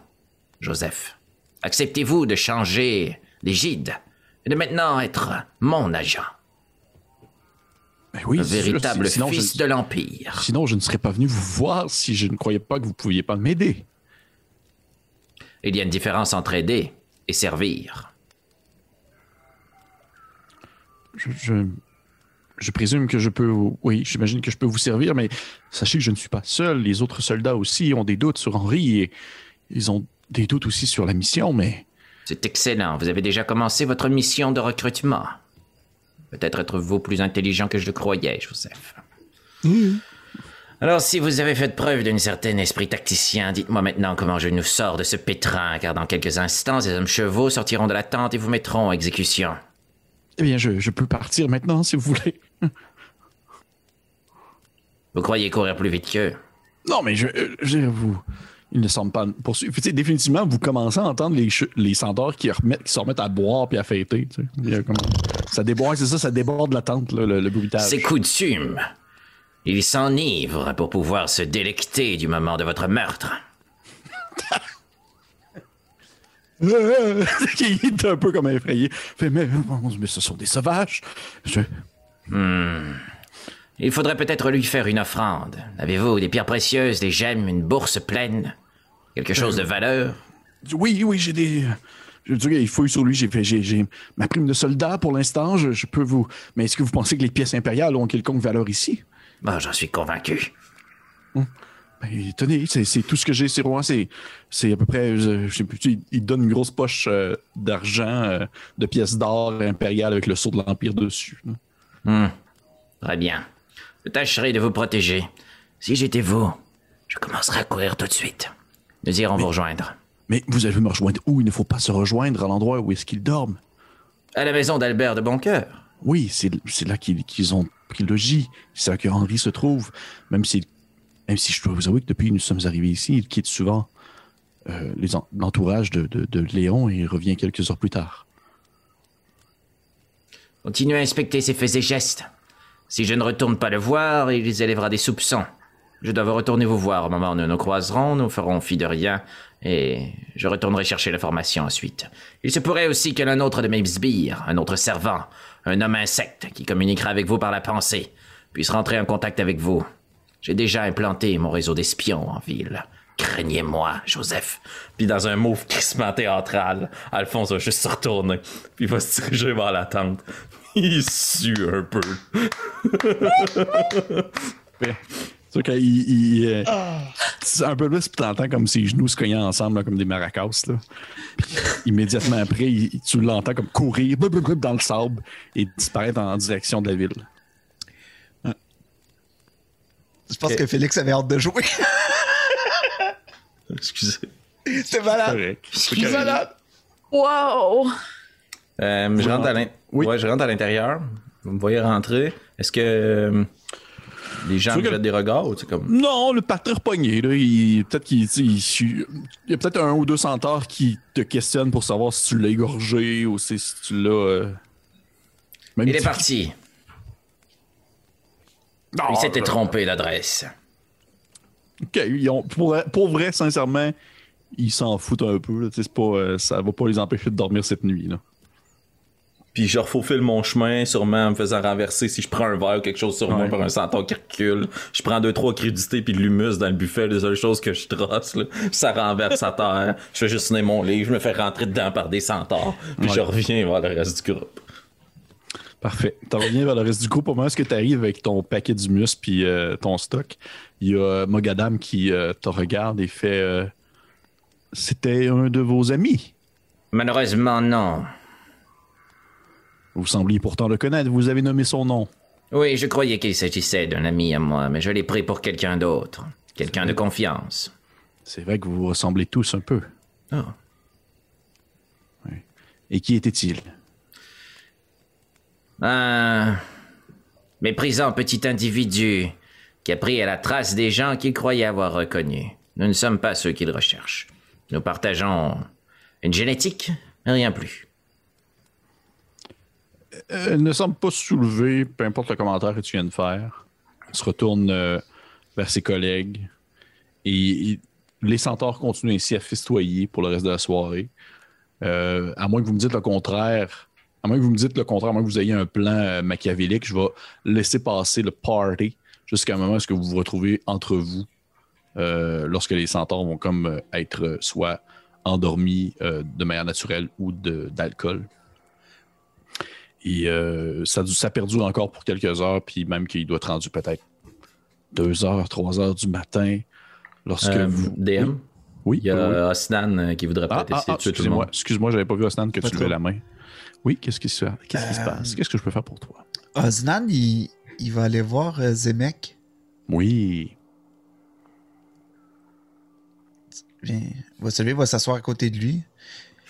Joseph? Acceptez-vous de changer d'égide et de maintenant être mon agent, Ben oui, sûr, véritable sinon je- fils de l'Empire Sinon, je ne serais pas venu vous voir si je ne croyais pas que vous pouviez pas m'aider. Il y a une différence entre aider et servir. Je, je, je présume que je peux. Oui, j'imagine que je peux vous servir, mais sachez que je ne suis pas seul. Les autres soldats aussi ont des doutes sur Henri et ils ont des doutes aussi sur la mission, mais C'est excellent, vous avez déjà commencé votre mission de recrutement. Peut-être êtes-vous plus intelligent que je le croyais, Joseph. Alors, si vous avez fait preuve d'un certain esprit tacticien, dites-moi maintenant comment je nous sors de ce pétrin, car dans quelques instants, ces hommes chevaux sortiront de la tente et vous mettront en exécution. eh bien, je, je peux partir maintenant si vous voulez. Vous croyez courir plus vite qu'eux? Non, mais je, euh, je vous, Ils ne semblent pas poursuivre. Tu sais, définitivement, vous commencez à entendre les, les centaures qui, remettent, qui se remettent à boire puis à fêter. tu sais. Comme- Ça déborde, c'est ça, ça déborde la tente, là, le, le bruitage. C'est coutume. Ils s'enivrent pour pouvoir se délecter du moment de votre meurtre. Il est un peu comme effrayé. Fait, mais, mais ce sont des sauvages. Je- Il faudrait peut-être lui faire une offrande. Avez-vous des pierres précieuses, des gemmes, une bourse pleine? Quelque chose de valeur? Oui, oui, j'ai des. Je dirais, il fouille sur lui. J'ai j'ai, j'ai ma prime de soldat pour l'instant. Je, je peux vous. Mais est-ce que vous pensez que les pièces impériales ont quelconque valeur ici? Bon, j'en suis convaincu. Ben, tenez, c'est, c'est tout ce que j'ai, c'est roi. C'est, c'est à peu près. Je, je sais plus, il, donne une grosse poche euh, d'argent, euh, de pièces d'or impériales avec le sceau de l'Empire dessus. Hmm. Très bien. Je tâcherai de vous protéger. Si j'étais vous, je commencerais à courir tout de suite. Nous irons vous rejoindre. Mais vous allez me rejoindre où? Il ne faut pas se rejoindre à l'endroit où est-ce qu'ils dorment. À la maison d'Albert de Boncoeur. Oui, c'est c'est là qu'ils qu'ils ont pris le logis. C'est là que Henri se trouve. Même si, même si je dois vous avouer que depuis que nous sommes arrivés ici, il quitte souvent euh, l'entourage de, de- de Léon et il revient quelques heures plus tard. Continuez à inspecter ses faits et gestes. Si je ne retourne pas le voir, il élèvera des soupçons. Je dois retourner vous voir au moment où nous nous croiserons, nous ferons fi de rien, et je retournerai chercher l'information ensuite. Il se pourrait aussi que l'un autre de mes sbires, un autre servant, un homme insecte qui communiquera avec vous par la pensée, puisse rentrer en contact avec vous. J'ai déjà implanté mon réseau d'espions en ville. Craignez-moi, Joseph. Puis dans un move crissement théâtral, Alphonse va juste se retourner, puis va se diriger vers la tente. Il sue un peu. C'est qu'il il, euh, c'est un peu plus, puis t'entends comme ses genoux se cognaient ensemble là, comme des maracas. Là. Puis, immédiatement après, il- tu l'entends comme courir blub, blub, blub, dans le sable et disparaître en direction de la ville. Je pense que Félix avait hâte de jouer. Excusez. C'était malade. C'est malade. Wow! Euh, je rentre à l'in- Oui. ouais, je rentre à l'intérieur. Vous me voyez rentrer. Est-ce que euh, les gens me que- jettent des regards ou comme? Non, le parterre pogné. Là, il, peut-être qu'il, il, il y a peut-être un ou deux centaures qui te questionnent pour savoir si tu l'as égorgé ou si, si tu l'as. euh, Il est parti. Non, Il s'était trompé d'adresse. ok, ils ont- pour, pour vrai, sincèrement, ils s'en foutent un peu. là, pas, euh, ça va pas les empêcher de dormir cette nuit. Là. Puis je refaufile mon chemin, sûrement en me faisant renverser si je prends un verre ou quelque chose sur moi par un centaure qui recule. Je prends deux, trois crudités puis de l'humus dans le buffet, les seules choses que je trosse, là. Ça renverse à terre. Je fais juste tenir mon livre, je me fais rentrer dedans par des centaures. Puis Ouais. je reviens vers le reste du groupe. Parfait. Tu reviens vers le reste du groupe. Au moment où tu arrives avec ton paquet d'humus puis euh, ton stock, il y a Mogadam qui euh, te regarde et fait euh, C'était un de vos amis? Malheureusement, non. Vous sembliez pourtant le connaître. Vous avez nommé son nom. Oui, je croyais qu'il s'agissait d'un ami à moi, mais je l'ai pris pour quelqu'un d'autre. Quelqu'un de confiance. C'est vrai que vous vous ressemblez tous un peu. Oh. Et qui était-il? Un méprisant petit individu qui a pris à la trace des gens qu'il croyait avoir reconnus. Nous ne sommes pas ceux qu'il recherche. Nous partageons une génétique, mais rien plus. Euh, Elle ne semble pas soulever, peu importe le commentaire que tu viens de faire. Elle se retourne euh, vers ses collègues. Et, les centaures continuent ainsi à festoyer pour le reste de la soirée. Euh, à moins que vous me dites le contraire, à moins que vous me dites le contraire, à moins que vous ayez un plan machiavélique, je vais laisser passer le party jusqu'à un moment où vous vous retrouvez entre vous lorsque les centaures vont comme être soit endormis de manière naturelle ou d'alcool. Et euh, ça, ça perdure encore pour quelques heures, puis même qu'il doit être rendu peut-être deux heures, trois heures du matin. Lorsque Euh, vous. DM, Oui, il y a oui. Osnan euh, qui voudrait peut-être ah, essayer ah, de tuer tout le excuse-moi, monde. excuse-moi, j'avais pas vu Osnan que Pas tu levais la main. Oui, qu'est-ce qui se, qui se passe? Qu'est-ce que je peux faire pour toi? Osnan, il, il va aller voir Zemek. Oui. Viens, va se lever, il va s'asseoir à côté de lui.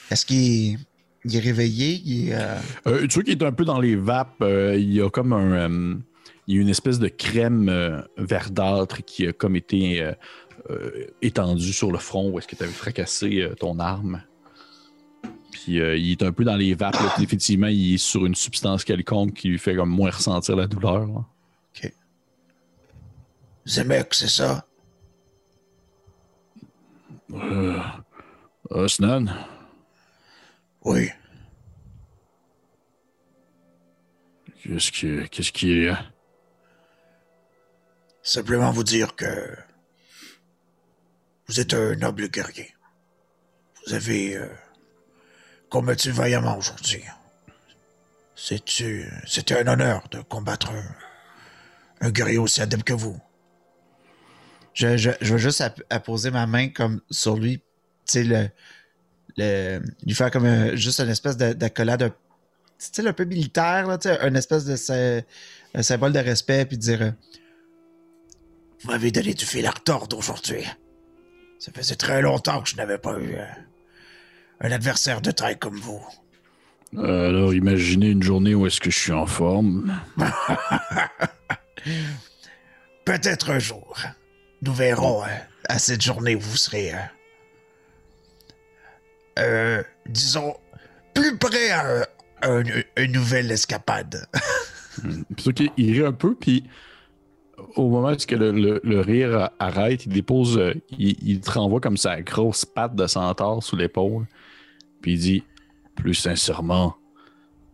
Est-ce qu'il il est réveillé? Il est, euh, Euh, tu vois qu'il est un peu dans les vapes. euh, il y a comme un. il y a une espèce de crème verdâtre qui a comme été euh, euh, étendu sur le front où est-ce que tu avais fracassé ton arme. Puis euh, il est un peu dans les vapes. là, effectivement, il est sur une substance quelconque qui lui fait comme moins ressentir la douleur. là. Zemek, c'est ça? Euh, Osnan, Oui. qu'est-ce qui, qu'est-ce qui est. Simplement vous dire que vous êtes un noble guerrier. Vous avez euh, combattu vaillamment aujourd'hui. C'était un honneur de combattre un, un guerrier aussi adepte que vous. Je, je, je veux juste app- apposer ma main comme sur lui, tu sais, le, le, lui faire comme un- juste une espèce de- d'accolade, un- style un peu militaire, là, une espèce de un symbole de respect, puis dire euh, Vous m'avez donné du fil à retordre aujourd'hui. Ça faisait très longtemps que je n'avais pas eu euh, un adversaire de taille comme vous. Euh, alors, imaginez une journée où est-ce que je suis en forme. Peut-être un jour. Nous verrons euh, à cette journée où vous serez, euh, disons, plus près à, à une, une nouvelle escapade. Puis ça qu'il il rit un peu, puis au moment où le rire arrête, il dépose, euh, il, il te renvoie comme sa grosse patte de centaure sous l'épaule, puis il dit Plus sincèrement,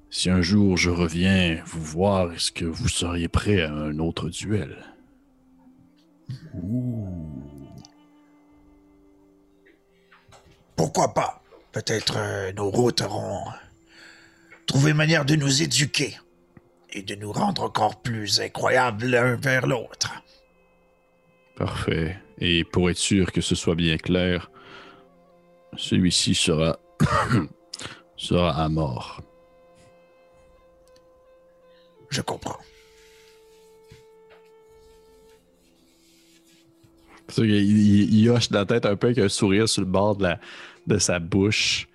si un jour je reviens vous voir, est-ce que vous seriez prêt à un autre duel? Pourquoi pas? Peut-être euh, nos routes auront trouvé manière de nous éduquer et de nous rendre encore plus incroyables l'un vers l'autre. Parfait. Et pour être sûr que ce soit bien clair, celui-ci sera sera à mort. Je comprends. Il, il hoche la tête un peu avec un sourire sur le bord de, la, de sa bouche.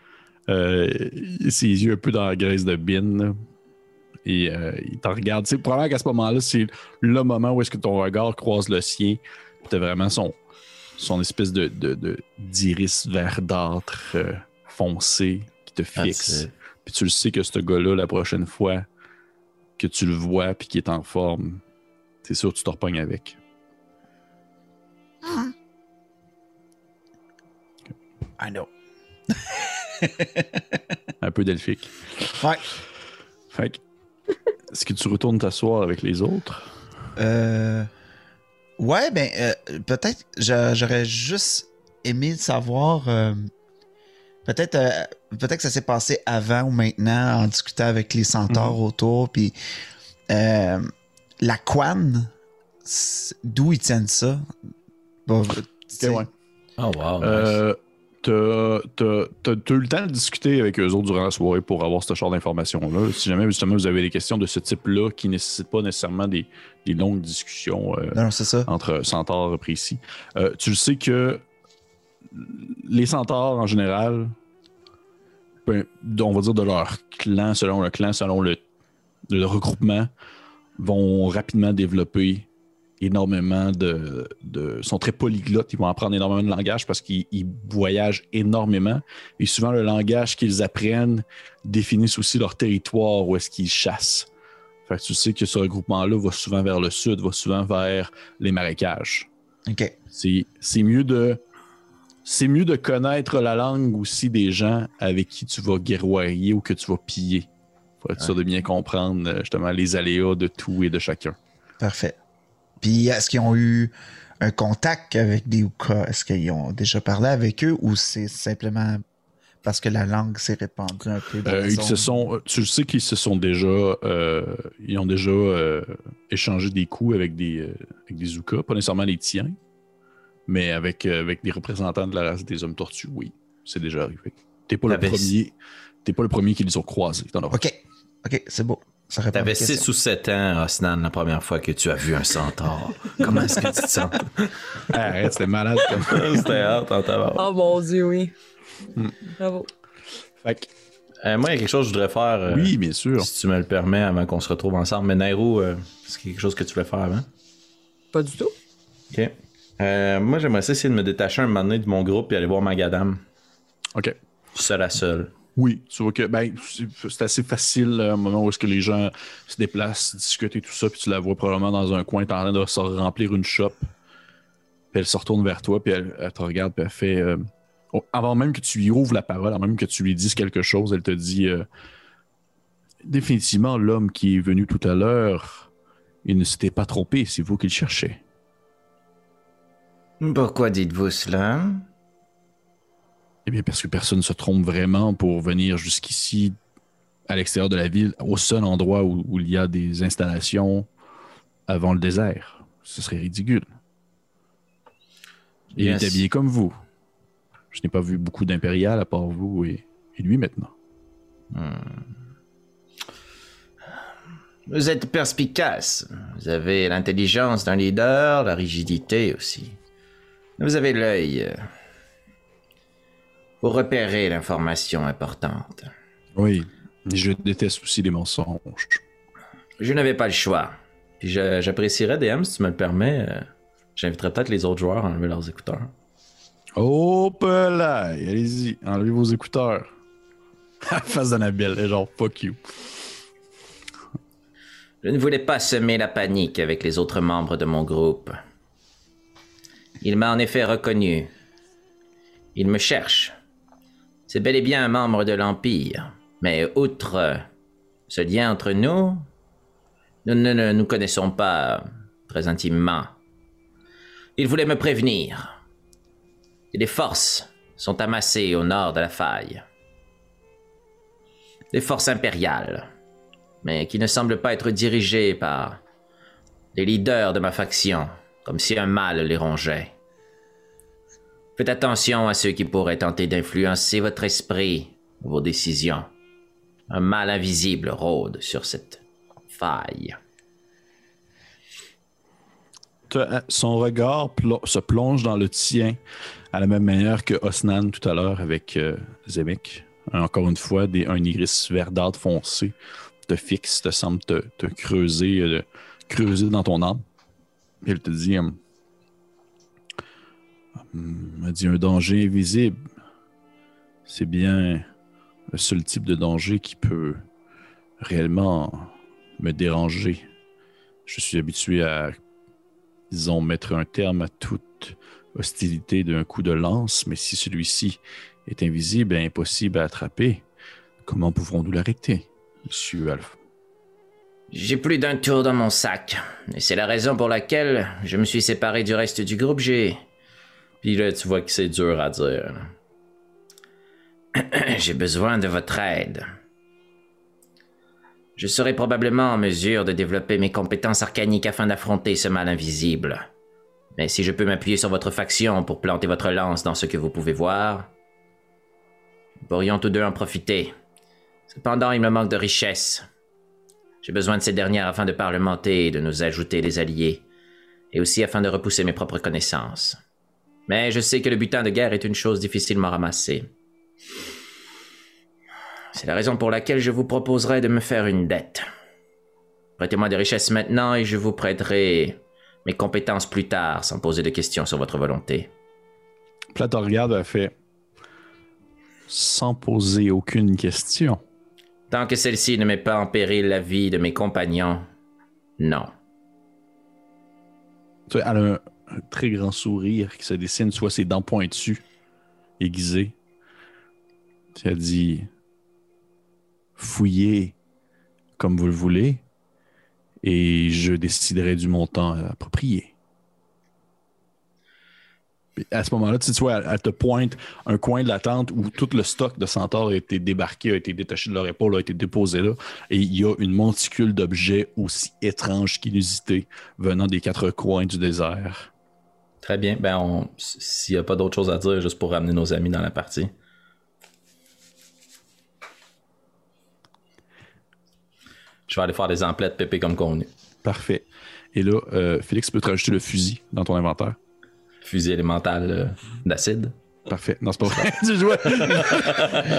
Euh, ses yeux un peu dans la graisse de bin. là. Et euh, il t'en regarde. C'est probablement qu'à ce moment-là, c'est le moment où est-ce que ton regard croise le sien. Puis t'as vraiment son, son espèce de, de, de- d'iris verdâtre euh, foncé qui te fixe. It. Puis tu le sais que ce gars-là, la prochaine fois que tu le vois puis qu'il est en forme, c'est sûr que tu te repognes avec. I know. Un peu delphique. Ouais. Fait que, est-ce que tu retournes t'asseoir avec les autres? Euh, Ouais, ben, euh, peut-être, j'a- j'aurais juste aimé savoir. euh, peut-être, euh, peut-être que ça s'est passé avant ou maintenant en discutant avec les centaures autour. Puis, euh, la Quan, d'où ils tiennent ça? Ouais. Oh, wow. nice. T'as, t'as- t'as- t'as eu le temps de discuter avec eux autres durant la soirée pour avoir ce genre d'informations-là. Si jamais justement vous avez des questions de ce type-là qui ne nécessitent pas nécessairement des, des longues discussions euh, Non, non, c'est ça. entre centaures précis, euh, tu le sais que les centaures en général, ben, on va dire de leur clan, selon le clan, selon le, le regroupement, vont rapidement développer énormément de, de- sont très polyglottes, ils vont apprendre énormément de langage parce qu'ils ils voyagent énormément et souvent le langage qu'ils apprennent définissent aussi leur territoire où est-ce qu'ils chassent. Fait que tu sais que ce regroupement-là va souvent vers le sud, va souvent vers les marécages. OK. C'est c'est mieux de c'est mieux de connaître la langue aussi des gens avec qui tu vas guerroyer ou que tu vas piller. Faut être sûr de bien comprendre euh, justement les aléas de tout et de chacun. Parfait. Puis, est-ce qu'ils ont eu un contact avec des Uka? Est-ce qu'ils ont déjà parlé avec eux ou c'est simplement parce que la langue s'est répandue un peu dans Euh, ils se sont, euh, tu le sais qu'ils se sont déjà, euh, ils ont déjà euh, échangé des coups avec des, euh, avec des pas nécessairement les tiens, mais avec, euh, avec des représentants de la race des hommes tortues, oui, c'est déjà arrivé. T'es pas le premier, t'es pas le premier qui les ont croisés. OK. OK, c'est beau. Ça T'avais ma question. 6 ou 7 ans, Osnan, la première fois que tu as vu un centaure. Comment est-ce que tu te sens? Ah, arrête, c'était malade comme C'était hâte en tabac. Oh mon Dieu, oui. Hmm. Bravo. Fait que, Euh, moi, il y a quelque chose que je voudrais faire. euh, Oui, bien sûr. Si tu me le permets, avant qu'on se retrouve ensemble. Mais Nairo, euh, est-ce qu'il y a quelque chose que tu voulais faire avant? Pas du tout. OK. Euh, moi, j'aimerais ça essayer de me détacher un moment donné de mon groupe et aller voir Magadam. OK. Seul à seul. Oui, tu vois que ben, c'est assez facile euh, au moment où est-ce que les gens se déplacent, discutent et tout ça, puis tu la vois probablement dans un coin, t'es en train de se remplir une shop. Puis elle se retourne vers toi, puis elle, te regarde, puis elle fait. euh, avant même que tu lui ouvres la parole, avant même que tu lui dises quelque chose, elle te dit euh, Définitivement, l'homme qui est venu tout à l'heure, il ne s'était pas trompé, c'est vous qui le cherchez. Pourquoi dites-vous cela? Eh bien, parce que personne ne se trompe vraiment pour venir jusqu'ici, à l'extérieur de la ville, au seul endroit où, où il y a des installations avant le désert. Ce serait ridicule. Et Il Yes. est habillé comme vous. Je n'ai pas vu beaucoup d'impérial à part vous et, et lui maintenant. Vous êtes perspicace. Vous avez l'intelligence d'un leader, la rigidité aussi. Vous avez l'œil pour repérer l'information importante. Oui, je déteste aussi les mensonges. Je n'avais pas le choix. Puis j'apprécierais, DM, si tu me le permets. euh, J'inviterais peut-être les autres joueurs à enlever leurs écouteurs. Oh, là, allez-y, enlevez vos écouteurs. Face d'Annabelle, genre fuck you. Je ne voulais pas semer la panique avec les autres membres de mon groupe. Il m'a en effet reconnu. Il me cherche. C'est bel et bien un membre de l'Empire. Mais outre euh, ce lien entre nous, nous ne nous connaissons pas très intimement. Il voulait me prévenir. Et des forces sont amassées au nord de la faille. Des forces impériales mais qui ne semble pas être dirigé par les leaders de ma faction, comme si un mal les rongeait. Faites attention à ceux qui pourraient tenter d'influencer votre esprit, vos décisions. Un mal invisible rôde sur cette faille. Te- Son regard se plonge dans le tien à la même manière que Osnan tout à l'heure avec euh, Zemek. Encore une fois, un iris verdâtre foncé te fixe, te semble te, creuser, euh, creuser dans ton âme. Elle te dit, hum, hum, elle dit un danger invisible. C'est bien le seul type de danger qui peut réellement me déranger. Je suis habitué à disons, mettre un terme à toute hostilité d'un coup de lance, mais si celui-ci est invisible et impossible à attraper, comment pouvons-nous l'arrêter, monsieur Alpha? J'ai plus d'un tour dans mon sac, et c'est la raison pour laquelle je me suis séparé du reste du groupe G. Puis là, tu vois que c'est dur à dire. J'ai besoin de votre aide. Je serai probablement en mesure de développer mes compétences arcaniques afin d'affronter ce mal invisible. Mais si je peux m'appuyer sur votre faction pour planter votre lance dans ce que vous pouvez voir, nous pourrions tous deux en profiter. Cependant, il me manque de richesses. J'ai besoin de ces dernières afin de parlementer et de nous ajouter des alliés, et aussi afin de repousser mes propres connaissances. Mais je sais que le butin de guerre est une chose difficilement ramassée. C'est la raison pour laquelle je vous proposerai de me faire une dette. Prêtez-moi des richesses maintenant et je vous prêterai mes compétences plus tard sans poser de questions sur votre volonté. Tu regardes, elle fait sans poser aucune question. Tant que celle-ci ne met pas en péril la vie de mes compagnons, non. Tu vois, elle a un, très grand sourire qui se dessine, soit ses dents pointues, aiguisées. As dit fouillez comme vous le voulez et je déciderai du montant approprié. À ce moment-là, tu vois, elle, elle te pointe un coin de la tente où tout le stock de centaures a été débarqué, a été détaché de leur épaule, a été déposé là. Et il y a une monticule d'objets aussi étranges qu'inusités venant des quatre coins du désert. Très bien. Ben, on... s'il n'y a pas d'autre chose à dire, juste pour ramener nos amis dans la partie. Je vais aller faire des emplettes pépé comme convenu. Parfait. Et là, euh, Félix peut te rajouter le fusil dans ton inventaire. Fusil élémental euh, d'acide. Parfait. Non, c'est pas vrai. tu jouais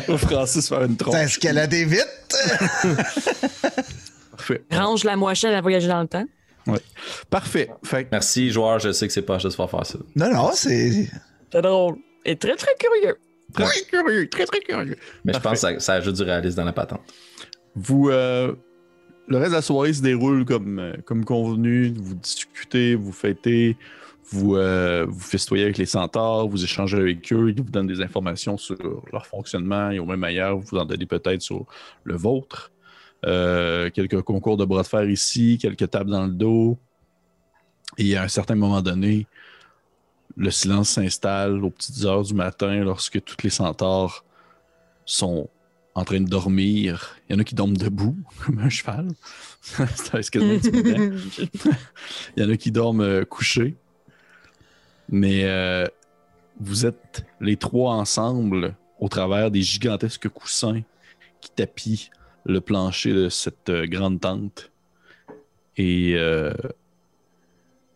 au Francis faire une trompe. T'as escaladé vite. Parfait. Range la mochette à voyager dans le temps. Parfait. Fait que- Merci, joueur, je sais que c'est pas juste faire faire ça. Non, non, c'est. C'est drôle. Et très, très curieux. très curieux, très très curieux. Mais je Parfait. pense que ça, ça ajoute du réalisme dans la patente. Vous, euh, le reste de la soirée se déroule comme, euh, comme convenu. Vous discutez, vous fêtez, vous, euh, vous festoyez avec les centaures, vous échangez avec eux, ils vous donnent des informations sur leur fonctionnement et au même ailleurs, vous en donnez peut-être sur le vôtre. Euh, quelques concours de bras de fer ici, quelques tables dans le dos. Et à un certain moment donné, le silence s'installe aux petites heures du matin lorsque toutes les centaures sont en train de dormir. Il y en a qui dorment debout, comme un cheval. C'est intimidant. Il y en a qui dorment euh, couchés. Mais euh, vous êtes les trois ensemble au travers des gigantesques coussins qui tapissent le plancher de cette euh, grande tente. Et euh,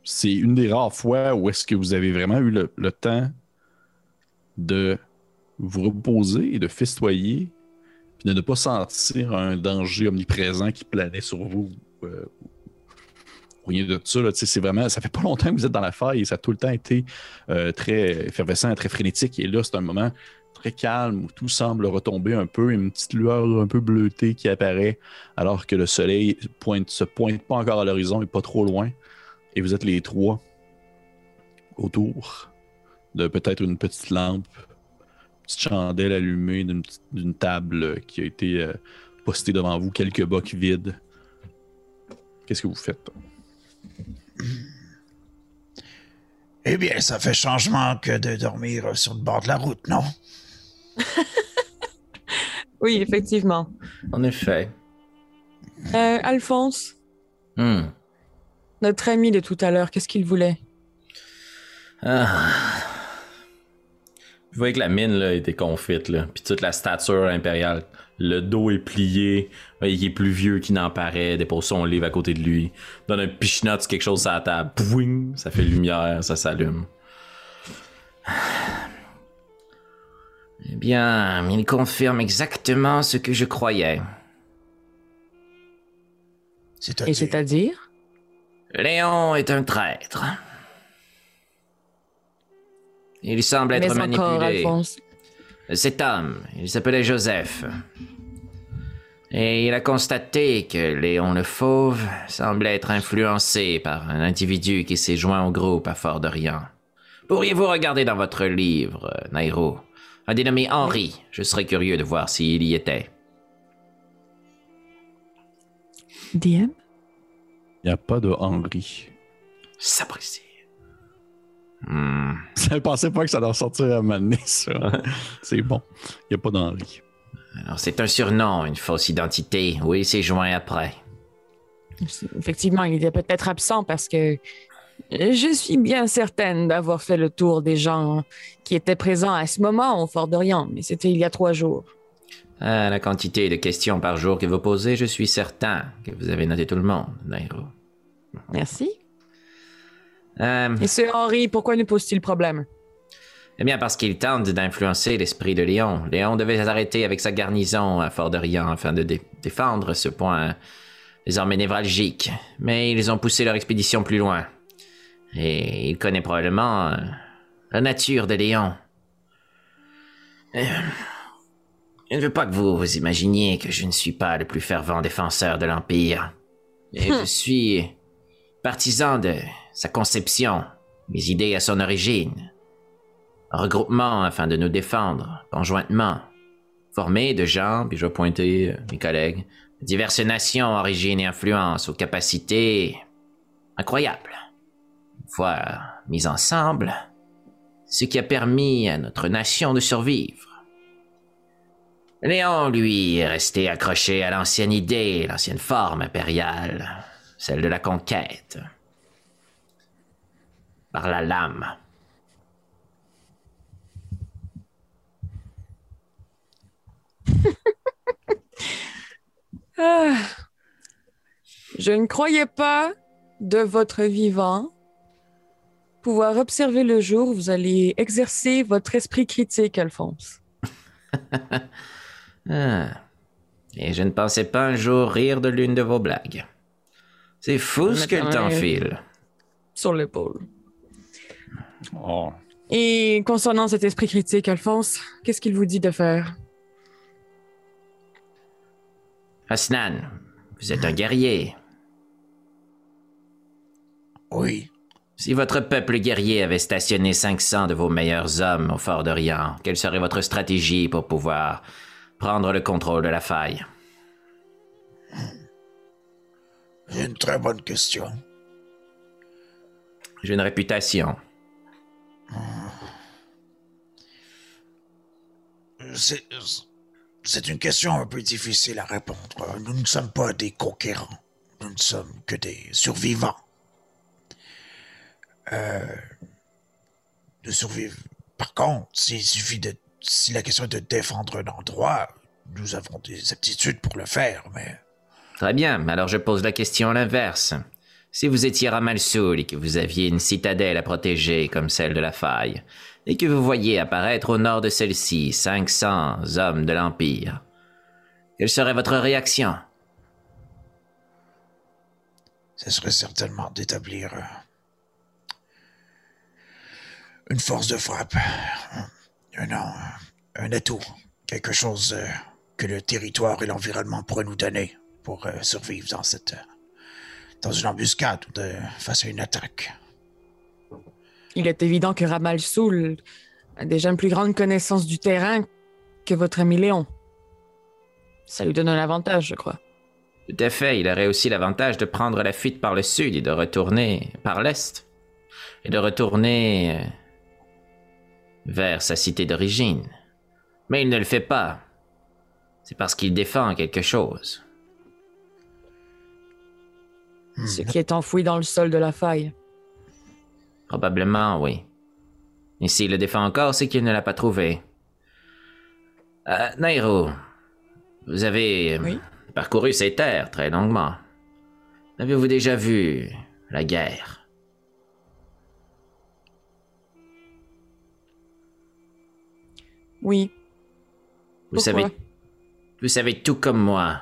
c'est une des rares fois où est-ce que vous avez vraiment eu le, temps de vous reposer et de festoyer, puis de ne pas sentir un danger omniprésent qui planait sur vous. euh, rien de ça. Là, c'est vraiment, ça fait pas longtemps que vous êtes dans la faille et ça a tout le temps été très effervescent, très frénétique. Et là, c'est un moment très calme où tout semble retomber un peu, une petite lueur un peu bleutée qui apparaît alors que le soleil pointe, se pointe pas encore à l'horizon et pas trop loin. Et vous êtes les trois autour de peut-être une petite lampe, une petite chandelle allumée d'une table qui a été euh, postée devant vous, quelques bocs vides. Qu'est-ce que vous faites? Eh bien, ça fait changement que de dormir sur le bord de la route, non? Oui, effectivement. En effet. Euh, Alphonse, Hmm. notre ami de tout à l'heure, qu'est-ce qu'il voulait? Ah. Vous voyez que la mine là, était confite, là. Puis toute la stature impériale. Le dos est plié. Il est plus vieux qu'il n'en paraît. Dépose son livre à côté de lui. Donne un pichenot sur quelque chose à la table. Pouing! Ça fait lumière, ça s'allume. Eh bien, il confirme exactement ce que je croyais. Et C'est-à-dire... Léon est un traître. Il semble être Mais encore, manipulé. Alphonse. Cet homme, il s'appelait Joseph. Et il a constaté que Léon le Fauve semblait être influencé par un individu qui s'est joint au groupe à Fort-de-Riant. Pourriez-vous regarder dans votre livre, Nairo? Un dénommé Henri. Je serais curieux de voir s'il y était. DM? Il n'y a pas de Henri. Sapristi. Hmm. Je pensais pas que ça allait sortir à m'amener, ça. C'est bon. Il n'y a pas d'Henri. Alors, c'est un surnom, une fausse identité. Oui, il s'est joint après. Effectivement, il était peut-être absent parce que je suis bien certaine d'avoir fait le tour des gens qui étaient présents à ce moment au Fort d'Orient, mais c'était il y a trois jours. Ah, la quantité de questions par jour que vous posez, je suis certain que vous avez noté tout le monde, Nairo. Merci. Euh, Et ce Henri, pourquoi nous pose-t-il problème? eh bien, parce qu'il tente d'influencer l'esprit de Léon. Léon devait s'arrêter avec sa garnison à Fort-de-Riant afin de dé- défendre ce point désormais névralgique. Mais ils ont poussé leur expédition plus loin. Et il connaît probablement euh, la nature de Léon. Euh, Je ne veux pas que vous vous imaginiez que je ne suis pas le plus fervent défenseur de l'Empire. Et je suis partisan de sa conception, mes idées à son origine. Un regroupement afin de nous défendre, conjointement. Formé de gens, puis je vais pointer euh, mes collègues, diverses nations, origines et influences, aux capacités incroyables. Fois mis ensemble, ce qui a permis à notre nation de survivre. Léon, lui, est resté accroché à l'ancienne idée, l'ancienne forme impériale, celle de la conquête. Par la lame. Ah. Je ne croyais pas de votre vivant pouvoir observer le jour vous allez exercer votre esprit critique, Alphonse. Ah. Et je ne pensais pas un jour rire de l'une de vos blagues. C'est fou ce que le temps file. Sur l'épaule. Oh. Et concernant cet esprit critique, Alphonse, qu'est-ce qu'il vous dit de faire? Asnan, vous êtes un guerrier. Oui. Si votre peuple guerrier avait stationné 500 de vos meilleurs hommes au fort d'Orient, quelle serait votre stratégie pour pouvoir prendre le contrôle de la faille? C'est une très bonne question. J'ai une réputation. C'est, c'est une question un peu difficile à répondre. Nous ne sommes pas des conquérants. Nous ne sommes que des survivants. Euh, de survivre. Par contre, s'il suffit de, si la question est de défendre un endroit, nous avons des aptitudes pour le faire, mais Très bien, alors je pose la question à l'inverse. Si vous étiez Ramalsoul et que vous aviez une citadelle à protéger comme celle de la faille, et que vous voyiez apparaître au nord de celle-ci 500 hommes de l'Empire, quelle serait votre réaction? ce serait certainement d'établir une force de frappe, un, un, un atout, quelque chose euh, que le territoire et l'environnement pourraient nous donner pour euh, survivre dans cette euh, dans une embuscade ou de, face à une attaque. Il est évident que Ramal Soul a déjà une plus grande connaissance du terrain que votre ami Léon. Ça lui donne un avantage, je crois. Tout à fait, il aurait aussi l'avantage de prendre la fuite par le sud et de retourner par l'est. Et de retourner euh, vers sa cité d'origine. Mais il ne le fait pas. C'est parce qu'il défend quelque chose. Ce qui est enfoui dans le sol de la faille. Probablement, oui. Et s'il le défend encore, c'est qu'il ne l'a pas trouvé. Euh, Nairo, vous avez euh, Oui. parcouru ces terres très longuement. Avez-vous déjà vu la guerre? Oui. Vous Pourquoi? savez, vous savez tout comme moi.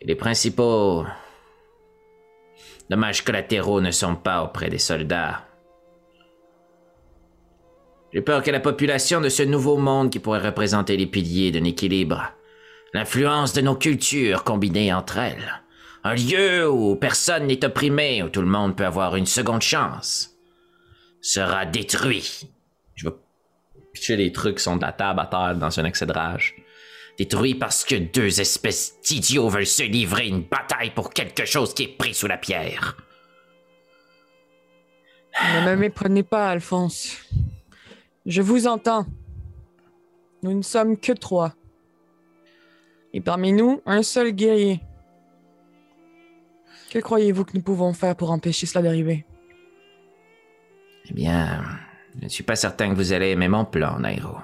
Et les principaux dommages collatéraux ne sont pas auprès des soldats. J'ai peur que la population de ce nouveau monde qui pourrait représenter les piliers d'un équilibre, l'influence de nos cultures combinées entre elles, un lieu où personne n'est opprimé, où tout le monde peut avoir une seconde chance, sera détruit. Pitcher les trucs qui sont de la table à terre dans un excès de rage. Détruit parce que deux espèces d'idiots veulent se livrer une bataille pour quelque chose qui est pris sous la pierre. Ne me méprenez pas, Alphonse. Je vous entends. Nous ne sommes que trois. Et parmi nous, un seul guerrier. Que croyez-vous que nous pouvons faire pour empêcher cela d'arriver? Eh bien, je ne suis pas certain que vous allez aimer mon plan, Nairo.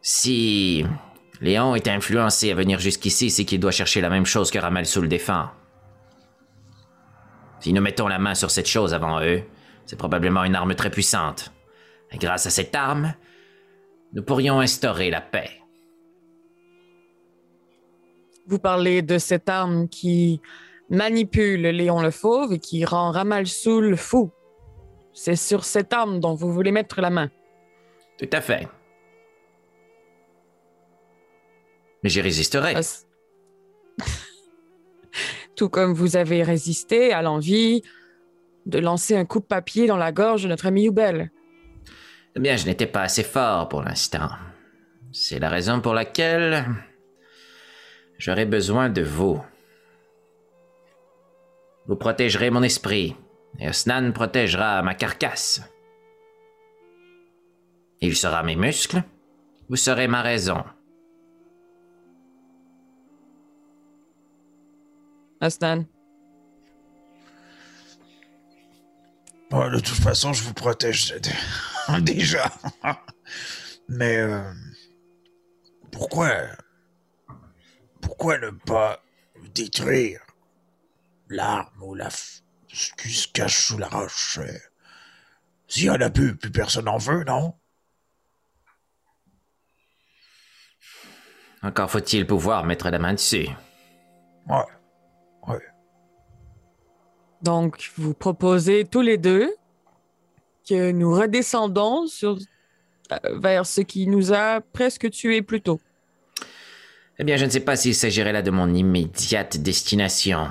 Si Léon est influencé à venir jusqu'ici, c'est qu'il doit chercher la même chose que Ramal sous le défend. Si nous mettons la main sur cette chose avant eux, c'est probablement une arme très puissante. Grâce à cette arme, nous pourrions instaurer la paix. Vous parlez de cette arme qui manipule Léon le Fauve et qui rend Ramal Soul fou. C'est sur cette arme dont vous voulez mettre la main. Tout à fait. Mais j'y résisterai. Tout comme vous avez résisté à l'envie de lancer un coup de papier dans la gorge de notre ami Youbel. Eh bien, je n'étais pas assez fort pour l'instant. C'est la raison pour laquelle j'aurai besoin de vous. Vous protégerez mon esprit, et Osnan protégera ma carcasse. Il sera mes muscles, vous serez ma raison. Asnan, Bon, de toute façon, je vous protège déjà. Mais euh, pourquoi pourquoi ne pas détruire l'arme ou la f- ce qui se cache sous la roche S'il y en a plus, plus personne en veut, non? Encore faut-il pouvoir mettre la main dessus. Ouais. Ouais. Donc, vous proposez tous les deux que nous redescendons sur, euh, vers ce qui nous a presque tués plus tôt. Eh bien, je ne sais pas s'il s'agirait là de mon immédiate destination.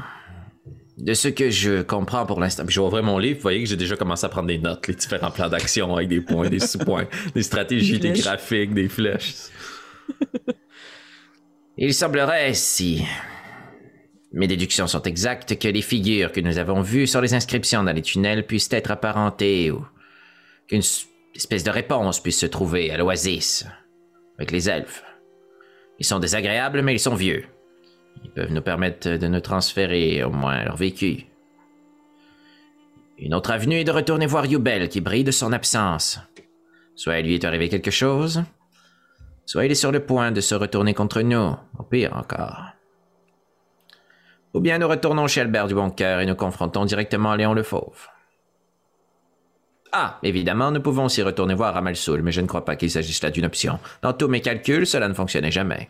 De ce que je comprends pour l'instant. Je vais ouvrir mon livre, vous voyez que j'ai déjà commencé à prendre des notes, les différents plans d'action avec des points, des sous-points, des stratégies, Des des graphiques, des flèches. Il semblerait, si mes déductions sont exactes, que les figures que nous avons vues sur les inscriptions dans les tunnels puissent être apparentées ou qu'une espèce de réponse puisse se trouver à l'oasis avec les elfes. Ils sont désagréables, mais ils sont vieux. Ils peuvent nous permettre de nous transférer au moins leur vécu. Une autre avenue est de retourner voir Yubel qui brille de son absence. Soit il lui est arrivé quelque chose, soit il est sur le point de se retourner contre nous, au pire encore. Ou bien nous retournons chez Albert du Bon Cœur et nous confrontons directement Léon le Fauve. Ah, évidemment, nous pouvons aussi retourner voir Ramalsoul, mais je ne crois pas qu'il s'agisse là d'une option. Dans tous mes calculs, cela ne fonctionnait jamais.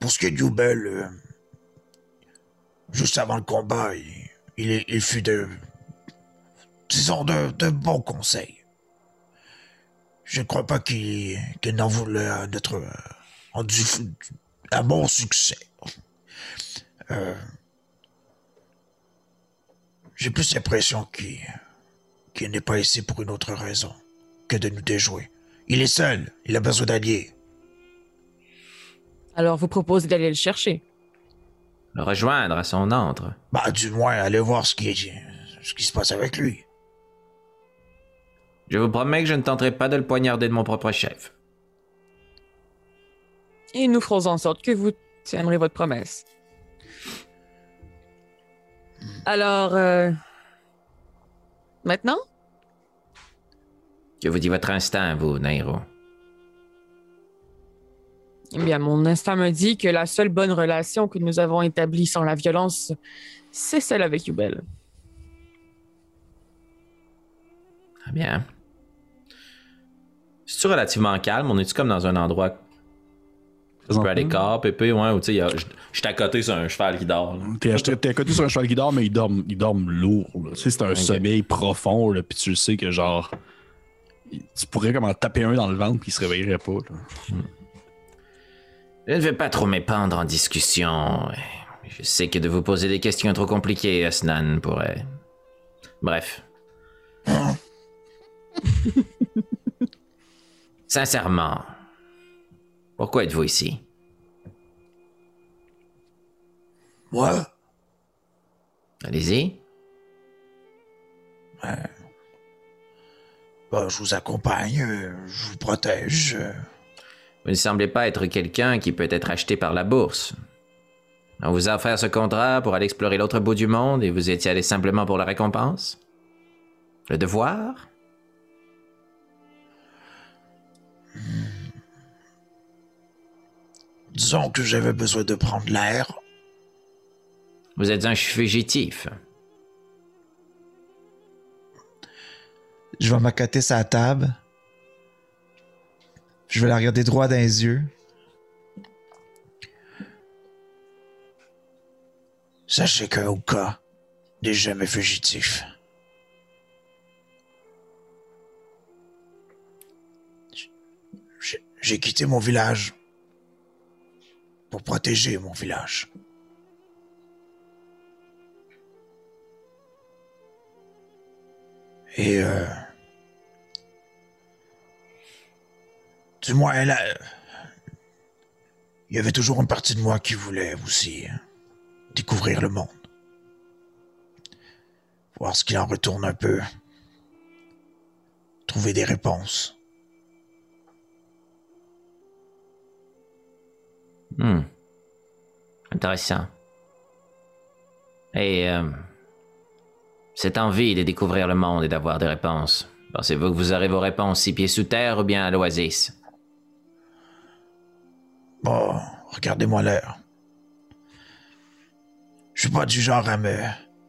Pour ce qui est de Yubel, euh, juste avant le combat, il, fut de. de, bons conseils. Je ne crois pas qu'il n'en voulait à notre. euh, un bon succès. Euh, J'ai plus l'impression qu'il n'est pas ici pour une autre raison que de nous déjouer. Il est seul, il a besoin d'alliés. Alors, vous proposez d'aller le chercher. Le rejoindre à son antre. Bah, du moins, allez voir ce qui, est, ce qui se passe avec lui. Je vous promets que je ne tenterai pas de le poignarder de mon propre chef. Et nous ferons en sorte que vous tiendrez votre promesse. Alors, euh, maintenant, Que vous dit votre instinct, vous, Nairo? Eh bien, mon instinct me dit que la seule bonne relation que nous avons établie sans la violence, c'est celle avec Yubel. Très bien. C'est-tu relativement calme? On est-tu comme dans un endroit un peu à l'écart, pépé, ouais, ou tu sais, je je suis à côté sur un cheval qui dort. T'es à côté sur un cheval qui dort, mais il dorme, il dorme lourd. Tu sais, c'est un sommeil profond, là, puis tu le sais que genre. Tu pourrais comme en taper un dans le ventre, puis il se réveillerait pas. là. Je ne vais pas trop m'épandre en discussion. Je sais que de vous poser des questions trop compliquées, Asnan pourrait. Bref. Sincèrement, pourquoi êtes-vous ici? Moi, Allez-y. bah, je vous accompagne, euh, je vous protège. Vous ne semblez pas être quelqu'un qui peut être acheté par la bourse. On vous a offert ce contrat pour aller explorer l'autre bout du monde et vous étiez allé simplement pour la récompense? Le devoir? Disons que j'avais besoin de prendre l'air. Vous êtes un fugitif. Je vais m'accoter sa table. Je vais la regarder droit dans les yeux. Sachez qu'un Oka n'est jamais fugitif. J'ai- quitté mon village pour protéger mon village. Et euh, du moins là, il y avait toujours une partie de moi qui voulait aussi hein, découvrir le monde. Voir ce qu'il en retourne un peu. Trouver des réponses. Hmm. Intéressant. Et euh, cette envie de découvrir le monde et d'avoir des réponses, pensez-vous que vous aurez vos réponses six pieds sous terre ou bien à l'oasis? Bon, regardez-moi l'heure. Je suis pas du genre à me.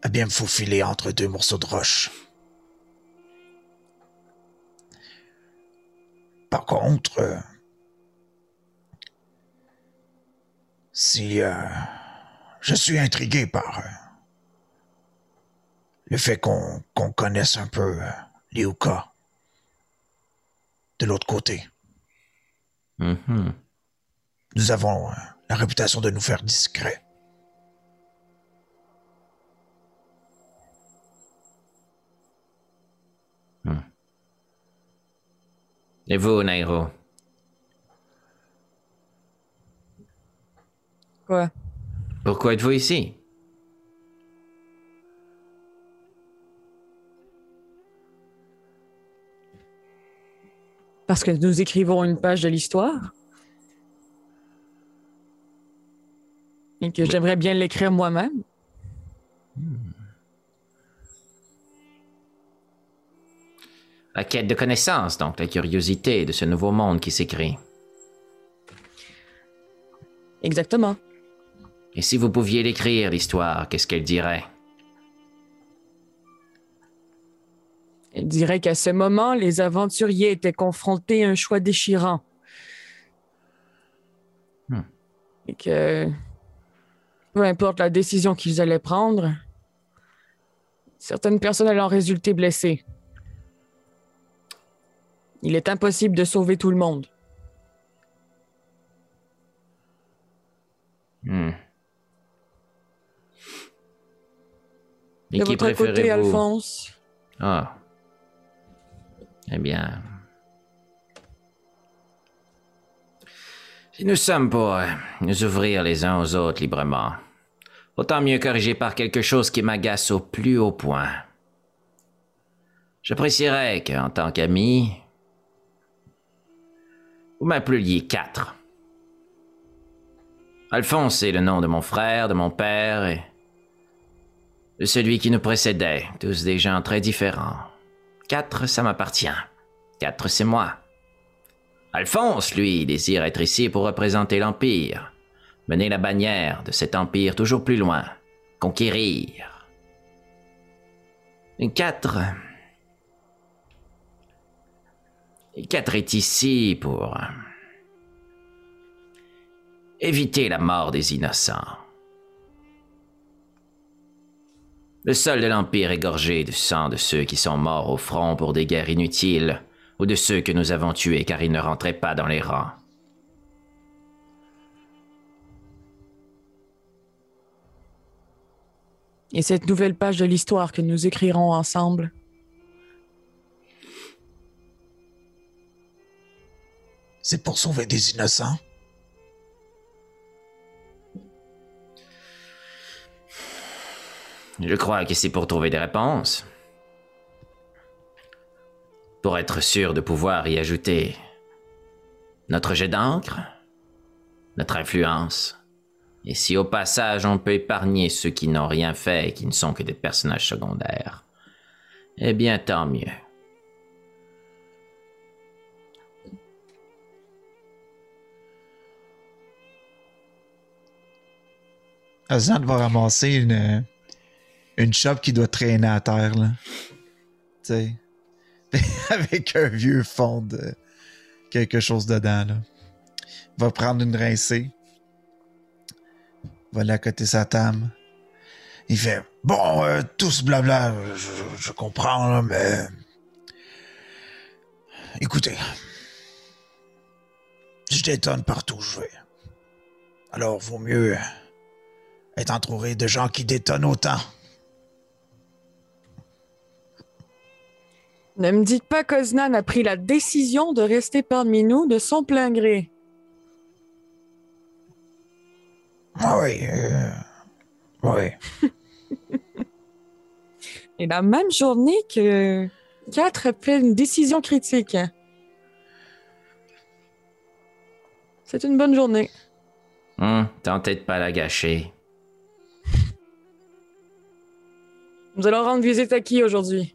à bien me faufiler entre deux morceaux de roche. par contre, euh, si euh, je suis intrigué par euh, le fait qu'on connaisse un peu Liuka de l'autre côté. Mhm. Nous avons euh, la réputation de nous faire discrets. Et vous, Nairo? Quoi? Pourquoi êtes-vous ici? Parce que nous écrivons une page de l'histoire? Et que j'aimerais bien l'écrire moi-même. La quête de connaissance, donc la curiosité de ce nouveau monde qui s'écrit. Exactement. Et si vous pouviez l'écrire, l'histoire, qu'est-ce qu'elle dirait? Elle dirait qu'à ce moment, les aventuriers étaient confrontés à un choix déchirant. Hmm. Et que, peu importe la décision qu'ils allaient prendre, certaines personnes allaient en résulter blessées. Il est impossible de sauver tout le monde. Hmm. Et de qui votre côté, Alphonse, Ah. Eh bien. Nous sommes pour euh, nous ouvrir les uns aux autres librement, autant mieux corriger par quelque chose qui m'agace au plus haut point. J'apprécierais qu'en tant qu'ami, vous m'appeliez quatre. Alphonse est le nom de mon frère, de mon père et de celui qui nous précédait, tous des gens très différents. Quatre, ça m'appartient. Quatre, c'est moi. Alphonse, lui, désire être ici pour représenter l'Empire, mener la bannière de cet Empire toujours plus loin, conquérir. Et quatre. Et quatre est ici pour éviter la mort des innocents. Le sol de l'Empire est gorgé du sang de ceux qui sont morts au front pour des guerres inutiles, ou de ceux que nous avons tués car ils ne rentraient pas dans les rangs. et cette nouvelle page de l'histoire que nous écrirons ensemble, C'est pour sauver des innocents. Je crois que c'est pour trouver des réponses. Pour être sûr de pouvoir y ajouter notre jet d'encre, notre influence, et si au passage on peut épargner ceux qui n'ont rien fait et qui ne sont que des personnages secondaires, eh bien tant mieux. Ramasser une, une qui doit traîner à terre, là. Avec un vieux fond de quelque chose dedans, là. Va prendre une rincée. Va à côté sa table. Il fait Bon, euh, tout ce blabla, je, je comprends, là, mais. Écoutez. Je détonne partout où je vais. Alors, vaut mieux être entouré de gens qui détonnent autant. Ne me dites pas qu'Oznan a pris la décision de rester parmi nous de son plein gré. Ah oui, euh, oui. Et la même journée que 4 a fait une décision critique. C'est une bonne journée. Hum, tentez de pas la gâcher. Nous allons rendre visite à qui aujourd'hui?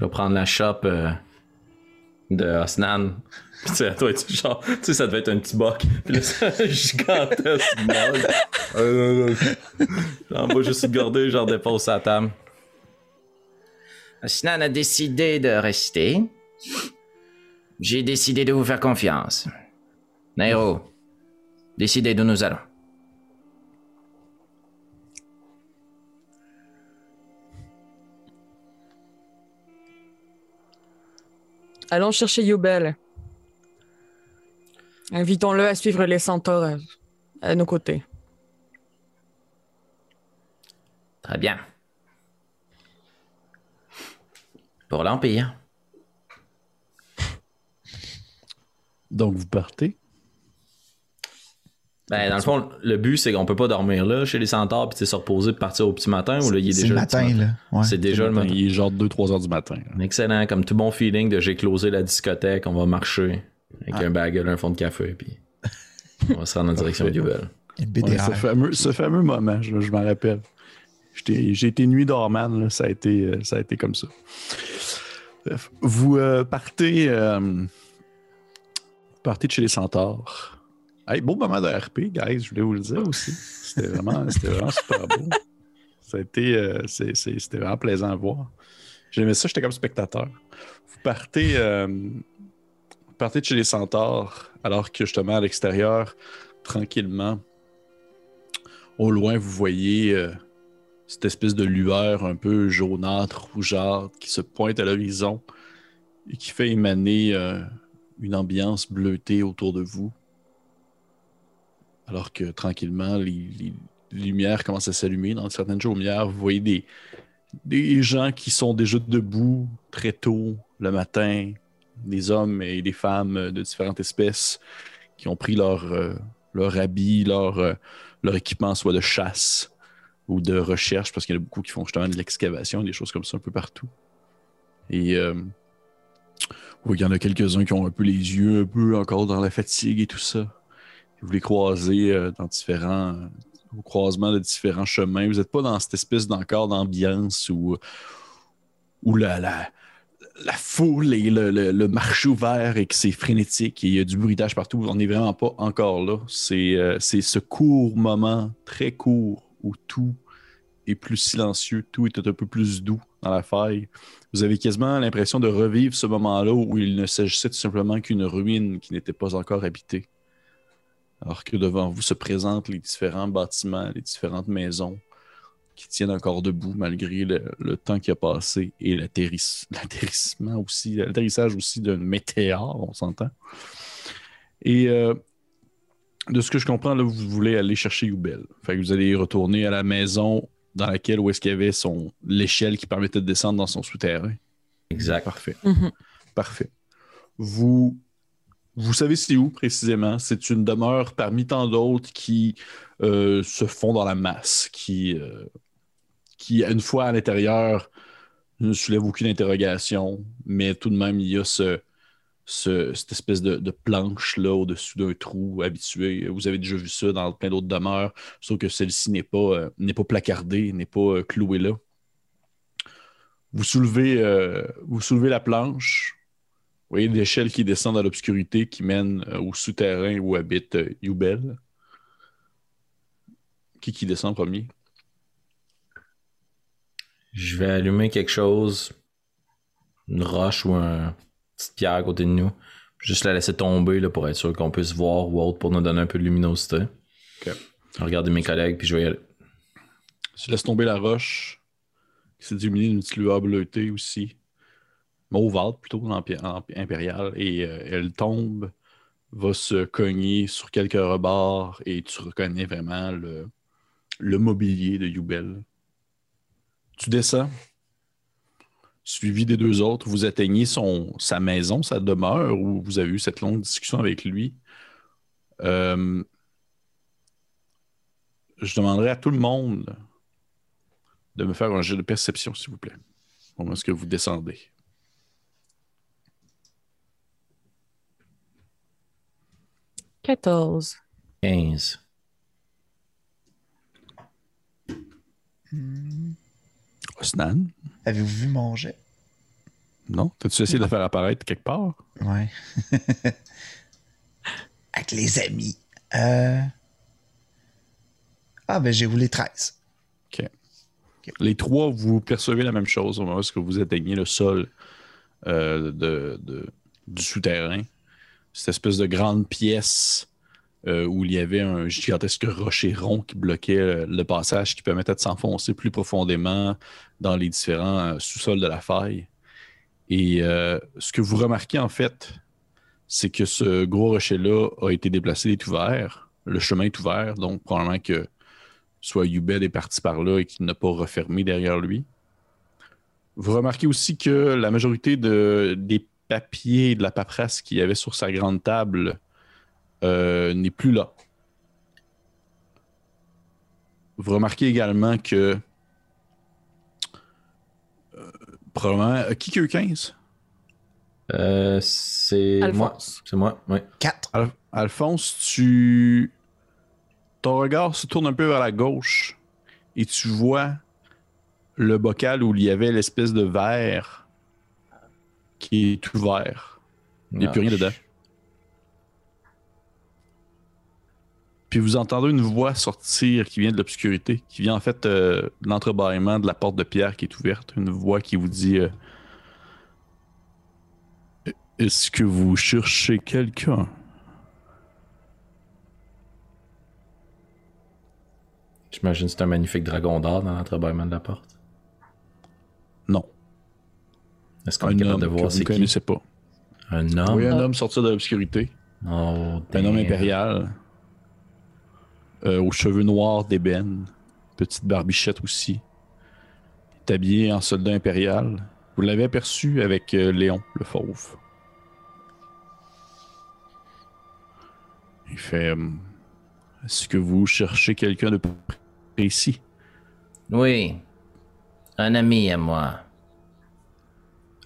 Je vais prendre la shop euh, de Osnan. Puis tu sais, toi, tu, genre, tu sais, ça devait être un petit boc. Puis là, c'est un gigantesque mug. Euh, J'en vais juste regarder, genre dépose sa table. Osnan a décidé de rester. J'ai décidé de vous faire confiance. Nairo, décidez d'où nous allons. Allons chercher Yubel. Invitons-le à suivre les centaures à, à nos côtés. Très bien. Pour l'Empire. Donc, vous partez? Ben, dans le fond, le but, c'est qu'on peut pas dormir là chez les centaures puis tu sais, se reposer puis partir au petit matin ou là, il est C'est déjà le matin, là. Ouais. C'est déjà le matin. Il est genre 2-3 heures du matin. Excellent, comme tout bon feeling de j'ai closé la discothèque, on va marcher avec Ah. un bagel, un fond de café, puis on va se rendre en direction Ouais, BDR. ce, fameux, ce fameux moment, je, je m'en rappelle. J'étais- J'ai été nuit dormante, là, ça, a été, euh, ça a été comme ça. Bref, vous euh, partez, euh, vous partez de chez les centaures. Hey, beau moment de RP, guys, je voulais vous le dire aussi. C'était vraiment, c'était vraiment super beau. Euh, c'était vraiment plaisant à voir. J'aimais ça, j'étais comme spectateur. Vous partez, euh, vous partez de chez les centaures, alors que justement à l'extérieur, tranquillement, au loin, vous voyez euh, cette espèce de lueur un peu jaunâtre, rougeâtre qui se pointe à l'horizon et qui fait émaner une ambiance bleutée autour de vous. Alors que tranquillement, les, lumières commencent à s'allumer. Dans certaines chaumières, vous voyez des, des gens qui sont déjà debout très tôt le matin, des hommes et des femmes de différentes espèces qui ont pris leur, euh, habit, leur, euh, leur équipement, soit de chasse ou de recherche, parce qu'il y en a beaucoup qui font justement de l'excavation, des choses comme ça un peu partout. Et euh, il y en a quelques-uns qui ont un peu les yeux un peu encore dans la fatigue et tout ça. Vous les croisez euh, dans différents au croisement de différents chemins. Vous n'êtes pas dans cette espèce d'encore d'ambiance où, la, foule et le, marché ouvert et que c'est frénétique et il y a du bruitage partout. On n'est vraiment pas encore là. C'est euh, c'est ce court moment, très court, où tout est plus silencieux, tout est un peu plus doux dans la faille. Vous avez quasiment l'impression de revivre ce moment-là où il ne s'agissait tout simplement qu'une ruine qui n'était pas encore habitée. Alors que devant vous se présentent les différents bâtiments, les différentes maisons qui tiennent encore debout malgré le, le temps qui a passé et l'atterriss- l'atterrissement aussi, l'atterrissage aussi d'un météore, on s'entend. Et euh, de ce que je comprends, là, vous voulez aller chercher Youbel. Fait que vous allez retourner à la maison dans laquelle où est-ce qu'il y avait son l'échelle qui permettait de descendre dans son souterrain. Exact. Parfait. Mhm. Parfait. Vous, vous savez c'est où précisément? C'est une demeure parmi tant d'autres qui euh, se font dans la masse, qui, euh, qui, une fois à l'intérieur, ne soulève aucune interrogation, mais tout de même, il y a ce, ce- cette espèce de, de planche-là au-dessus d'un trou habitué. Vous avez déjà vu ça dans plein d'autres demeures, sauf que celle-ci n'est pas, euh, n'est pas placardée, n'est pas clouée là. Vous soulevez, vous soulevez la planche. Vous voyez l'échelle qui descend dans l'obscurité qui mène euh, au souterrain où habite euh, Youbel. Qui qui descend en premier? Je vais allumer quelque chose, une roche ou une petite pierre à côté de nous. Juste la laisser tomber là, pour être sûr qu'on puisse voir ou autre pour nous donner un peu de luminosité. Ok. Regarder mes collègues, puis je vais y aller. Tu laisses tomber la roche, qui s'est illuminée d'une petite lueur bleutée aussi. Mauvâtre plutôt, impériale. Et euh, elle tombe, va se cogner sur quelques rebords et tu reconnais vraiment le, mobilier de Youbel. Tu descends, suivi des deux autres, vous atteignez sa maison, sa demeure, où vous avez eu cette longue discussion avec lui. Euh, je demanderai à tout le monde de me faire un jeu de perception, s'il vous plaît. Comment est-ce que vous descendez? « 14. 15. Osnan? Avez-vous vu mon jet? Non? T'as-tu essayé de le faire apparaître quelque part? Ouais. Avec les amis. Euh... Ah, ben j'ai roulé 13. Les trois, vous percevez la même chose au moment où est-ce que vous atteignez le sol euh, de, de, du souterrain. Cette espèce de grande pièce euh, où il y avait un gigantesque rocher rond qui bloquait le passage, qui permettait de s'enfoncer plus profondément dans les différents euh, sous-sols de la faille. Et euh, ce que vous remarquez en fait, c'est que ce gros rocher-là a été déplacé, il est ouvert. Le chemin est ouvert, donc probablement que soit Yubed est parti par là et qu'il n'a pas refermé derrière lui. Vous remarquez aussi que la majorité de, des papiers et de la paperasse qu'il y avait sur sa grande table euh, n'est plus là. Vous remarquez également que euh, probablement euh, qui qui a eu 15 Euh, c'est moi. Alphonse. C'est moi, oui. 4. Al- Alphonse, tu ton regard se tourne un peu vers la gauche et tu vois le bocal où il y avait l'espèce de verre qui est ouvert. Il n'y a plus rien dedans. Puis vous entendez une voix sortir qui vient de l'obscurité, qui vient en fait euh, de l'entrebâillement de la porte de pierre qui est ouverte. Une voix qui vous dit euh, Est-ce que vous cherchez quelqu'un? J'imagine que c'est un magnifique dragon d'or dans l'entrebâillement de la porte. Est-ce qu'on est capable homme de voir vous c'est ne qui? connaissez pas. Un homme? Oui, un homme sortir de l'obscurité? Oh, Un homme impérial. euh, aux cheveux noirs d'ébène. Petite barbichette aussi. Il est habillé en soldat impérial. Vous l'avez aperçu avec euh, Léon, le fauve. Il fait euh, Est-ce que vous cherchez quelqu'un de précis? Oui. Un ami à moi.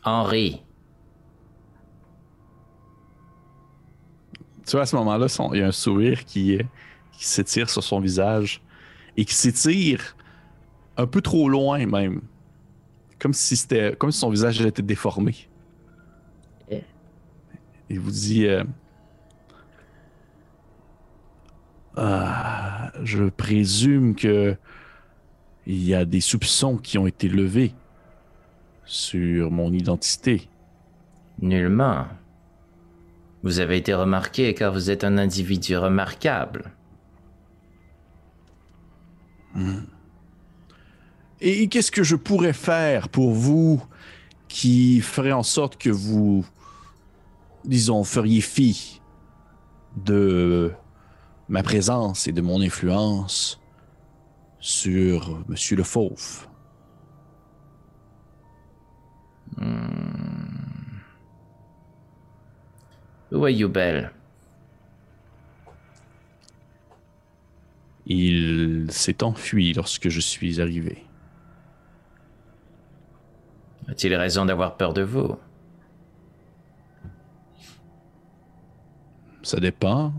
Henri. Tu vois, à ce moment-là, son- il y a un sourire qui, est- qui s'étire sur son visage et qui s'étire un peu trop loin même. Comme si c'était comme si son visage était déformé. Eh. Il vous dit euh, Ah, Je présume que il y a des soupçons qui ont été levés sur mon identité. Nullement. Vous avez été remarqué car vous êtes un individu remarquable. Et qu'est-ce que je pourrais faire pour vous qui ferait en sorte que vous, disons, feriez fi de ma présence et de mon influence sur Monsieur le Fauve? Où est Yubel? Il s'est enfui lorsque je suis arrivé. A-t-il raison d'avoir peur de vous? Ça dépend.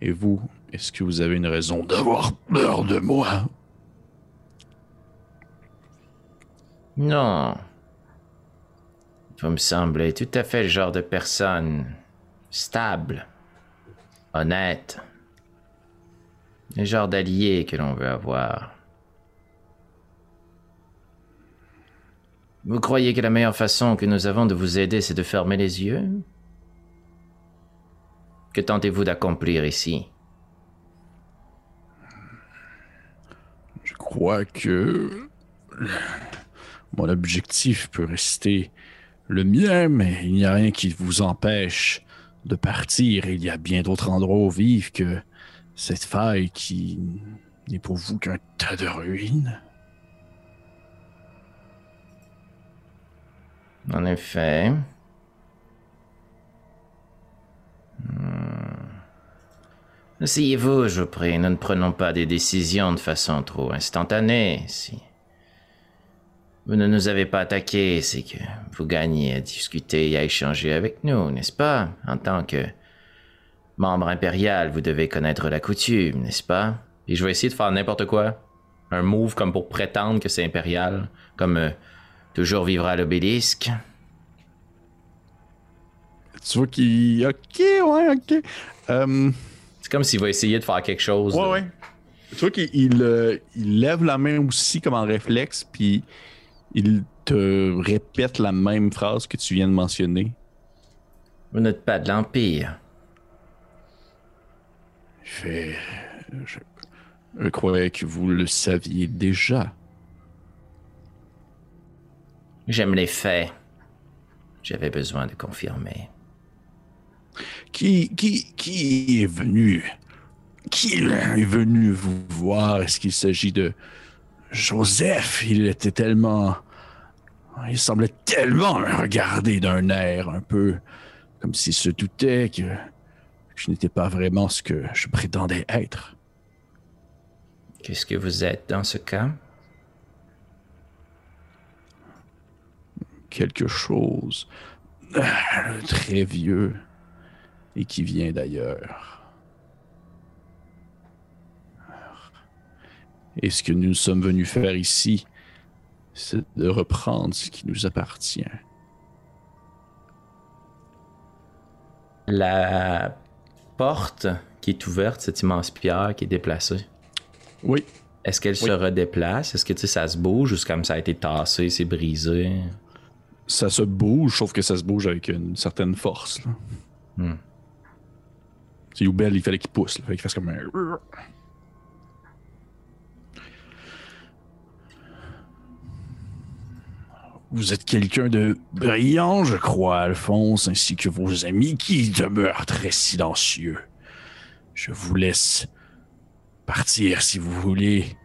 Et vous, est-ce que vous avez une raison d'avoir peur de moi? Non. Vous me semblez tout à fait le genre de personne stable, honnête. Le genre d'allié que l'on veut avoir. Vous croyez que la meilleure façon que nous avons de vous aider, c'est de fermer les yeux? Que tentez-vous d'accomplir ici? Je crois que mon objectif peut rester le mien, mais il n'y a rien qui vous empêche de partir. Il y a bien d'autres endroits où vivre que cette faille qui n'est pour vous qu'un tas de ruines. En effet. Hmm. Asseyez-vous, je prie. Nous ne prenons pas des décisions de façon trop instantanée. Si vous ne nous avez pas attaqués, c'est que vous gagnez à discuter et à échanger avec nous, n'est-ce pas? En tant que membre impérial, vous devez connaître la coutume, n'est-ce pas? Et je vais essayer de faire n'importe quoi. Un move comme pour prétendre que c'est impérial. Comme euh, Toujours vivra à l'obélisque. Tu vois qu'il. Ok, ouais, ok. Euh, c'est comme s'il va essayer de faire quelque chose. ouais, de- ouais. Tu vois qu'il il, euh, il lève la main aussi comme en réflexe, puis il te répète la même phrase que tu viens de mentionner. Vous n'êtes pas de l'Empire. Je, je, je croyais que vous le saviez déjà. J'aime les faits. J'avais besoin de confirmer. Qui, qui, qui est venu? Qui est venu vous voir? Est-ce qu'il s'agit de Joseph Il était tellement. Il semblait tellement me regarder d'un air un peu comme s'il se doutait que je n'étais pas vraiment ce que je prétendais être. Qu'est-ce que vous êtes dans ce cas? Quelque chose euh, très vieux et qui vient d'ailleurs. Et ce que nous sommes venus faire ici, c'est de reprendre ce qui nous appartient. La porte qui est ouverte, cette immense pierre qui est déplacée, Oui, est-ce qu'elle se redéplace? Est-ce que tu sais, ça se bouge ou c'est comme ça a été tassé, c'est brisé? ça se bouge, sauf que ça se bouge avec une certaine force. là. Hmm. C'est Youbel, il fallait qu'il pousse, là, fallait qu'il fasse comme un. Vous êtes quelqu'un de brillant, je crois, Alphonse, ainsi que vos amis qui demeurent très silencieux. Je vous laisse partir si vous voulez,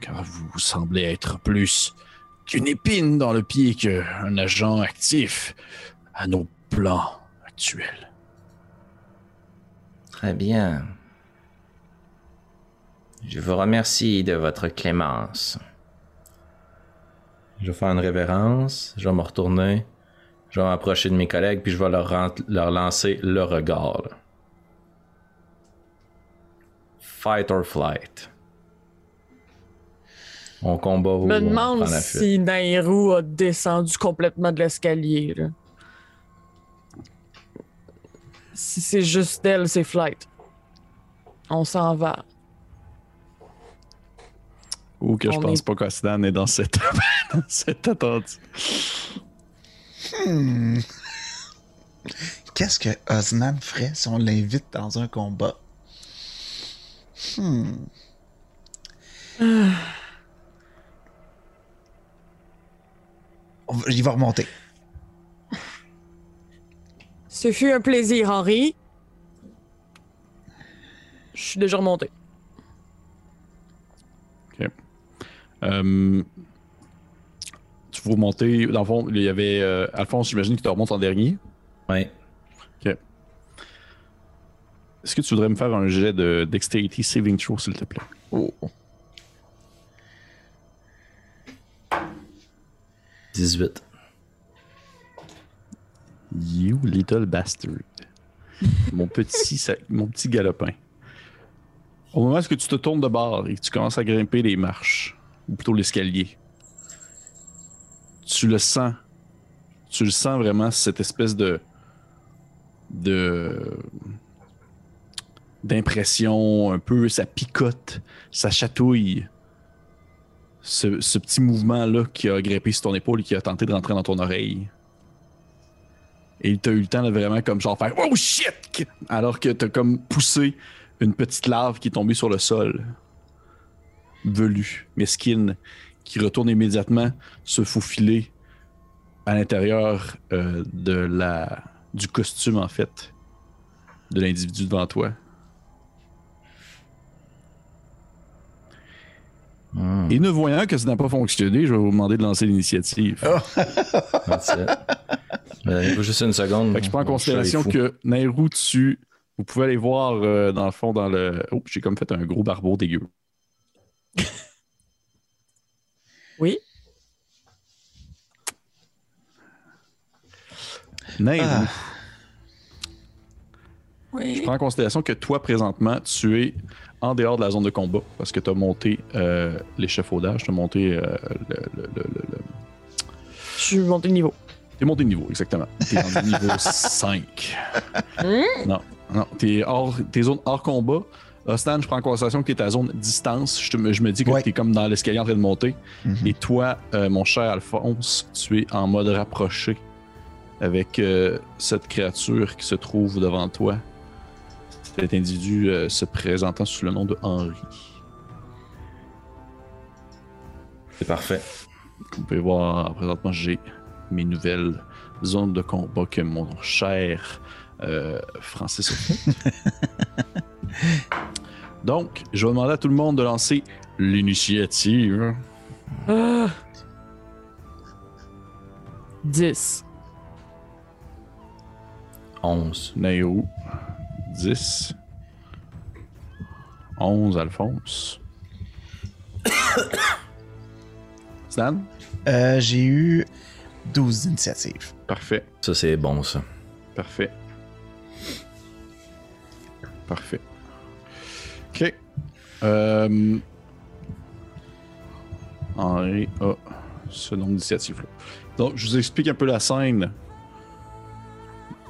car vous semblez être plus qu'une épine dans le pied qu'un agent actif à nos plans actuels. Très bien. Je vous remercie de votre clémence. Je vais faire une révérence, je vais me retourner, je vais m'approcher de mes collègues, puis je vais leur, leur lancer le regard. là. Fight or flight. On combat ou Je me demande si Nairou a descendu complètement de l'escalier. Si c'est juste elle, c'est flight. On s'en va. Ou que je pense est- pas qu'Osdan est dans cette, dans cette attente. Hmm. Qu'est-ce que Osnan ferait si on l'invite dans un combat? Hmm. On va- Il va remonter. Ce fut un plaisir, Henri. Je suis déjà remonté. Euh, tu vous remontez, dans le fond, il y avait euh, Alphonse, j'imagine, qui te remonte en dernier. Ouais. Est-ce que tu voudrais me faire un jet de Dexterity Saving Throw, s'il te plaît? Oh. 18. You little bastard. mon petit, sa- mon petit galopin. Au moment où tu te tournes de bord et que tu commences à grimper les marches, ou plutôt l'escalier, tu le sens. Tu le sens vraiment, cette espèce de. d'impression un peu, ça picote, ça chatouille. Ce, petit mouvement-là qui a grimpé sur ton épaule et qui a tenté de rentrer dans ton oreille. Et t'as eu le temps de vraiment comme genre faire Oh shit! Alors que t'as comme poussé une petite larve qui est tombée sur le sol. Velue, mesquine, qui retourne immédiatement se faufiler à l'intérieur euh, de la du costume en fait de l'individu devant toi. Hmm. Et ne voyant que ça n'a pas fonctionné, je vais vous demander de lancer l'initiative. Euh, il faut juste une seconde. Fait que je prends en considération que Nairou, tu. Vous pouvez aller voir euh, dans le fond, dans le. Oh, j'ai comme fait un gros barbeau dégueu. Oui. Nairou, Ah. je Oui. prends en considération que toi, présentement, tu es en dehors de la zone de combat parce que tu as monté euh, l'échafaudage, tu as monté euh, le. le, le, le- le- Je suis monté de niveau. T'es monté de niveau, exactement. T'es rendu niveau 5. Hmm? Non, non. T'es hors, t'es zone hors combat. Ostan, je prends en considération que t'es à zone distance. Je, te- je me dis que Ouais. t'es comme dans l'escalier en train de monter. Mhm. Et toi, euh, mon cher Alphonse, tu es en mode rapproché avec euh, cette créature qui se trouve devant toi. Cet individu euh, se présentant sous le nom de Henri. C'est parfait. Vous pouvez voir, présentement, j'ai mes nouvelles zones de combat que mon cher euh, Francis a fait. Donc, je vais demander à tout le monde de lancer l'initiative. Ah. 10. 11. Nairo, 10. 11, Alphonse. Stan? Euh, J'ai eu 12 initiatives. Parfait, Ça, c'est bon, ça. parfait. Parfait. Ok. Euh... Henri a ce nombre d'initiatives-là. Donc, je vous explique un peu la scène.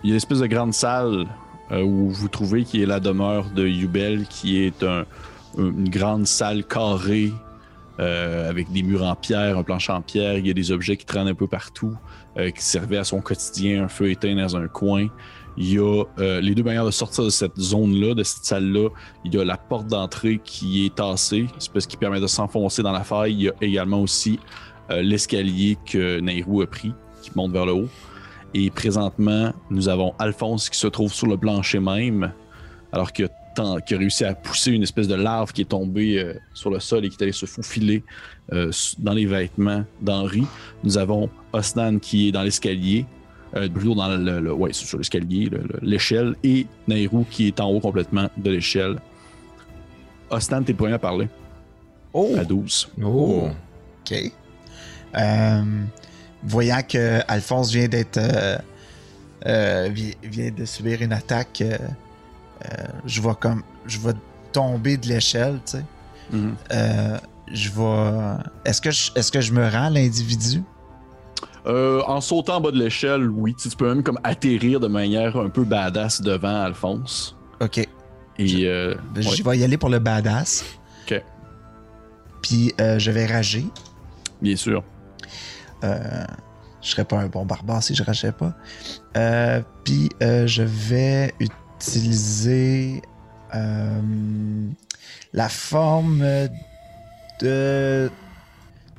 Il y a une espèce de grande salle euh, où vous trouvez qui est la demeure de Yubel, qui est un- une grande salle carrée euh, avec des murs en pierre, un plancher en pierre. Il y a des objets qui traînent un peu partout, qui servaient à son quotidien, un feu éteint dans un coin. Il y a euh, les deux manières de sortir de cette zone-là, de cette salle-là. Il y a la porte d'entrée qui est tassée, ce qui permet de s'enfoncer dans la faille. Il y a également aussi euh, l'escalier que Nairou a pris, qui monte vers le haut. Et présentement, nous avons Alphonse qui se trouve sur le plancher même, alors qu'il a, réussi à pousser une espèce de larve qui est tombée euh, sur le sol et qui est allée se faufiler euh, dans les vêtements d'Henri. Nous avons Osnan qui est dans l'escalier, euh, plutôt dans le, le- ouais, c'est sur l'escalier, le- le- l'échelle, et Nairou qui est en haut complètement de l'échelle. Osnan, t'es le premier à parler, Oh! à 12. Oh. OK. Euh, voyant que Alphonse vient d'être. euh, euh, vi- vient de subir une attaque, je vais comme. Je vais tomber de l'échelle, tu sais. Mhm. Euh, je vais. Est-ce que, je- est-ce que je me rends l'individu? Euh, en sautant en bas de l'échelle, oui. Tu, peux même comme atterrir de manière un peu badass devant Alphonse. Ok. Et euh, Ben, ouais, Je vais y aller pour le badass. Ok. Puis euh, je vais rager. bien sûr. Je serais pas un bon barbare si je rageais pas. Puis je vais utiliser la forme de.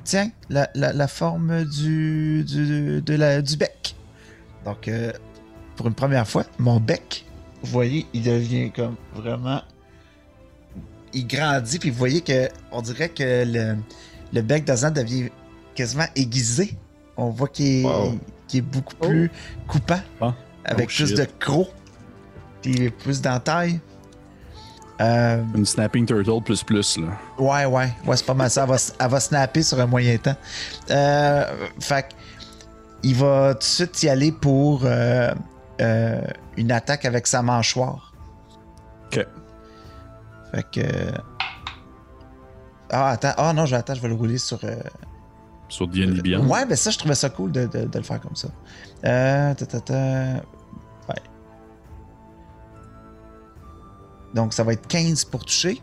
Tiens, la, la- la forme du, du, de la, du bec. Donc, euh, pour une première fois, mon bec, vous voyez, il devient comme vraiment. Il grandit, puis vous voyez que on dirait que le, le bec d'Ozan devient quasiment aiguisé. On voit qu'il est, Wow. qu'il est beaucoup plus coupant, Ah. avec Oh, plus shit. de crocs, puis plus d'entailles. Euh, Une snapping turtle plus plus là. ouais, ouais, ouais, c'est pas mal ça. Elle va, elle va snapper sur un moyen temps. Euh, fait il va tout de suite y aller pour euh, une attaque avec sa mâchoire. Ok. Fait que. Ah, attends. Ah non, je, attends, je vais le rouler sur. Sur Beyond. Ouais, ben ça, je trouvais ça cool de, de- de le faire comme ça. Euh, ta, ta, ta. Donc, ça va être 15 pour toucher.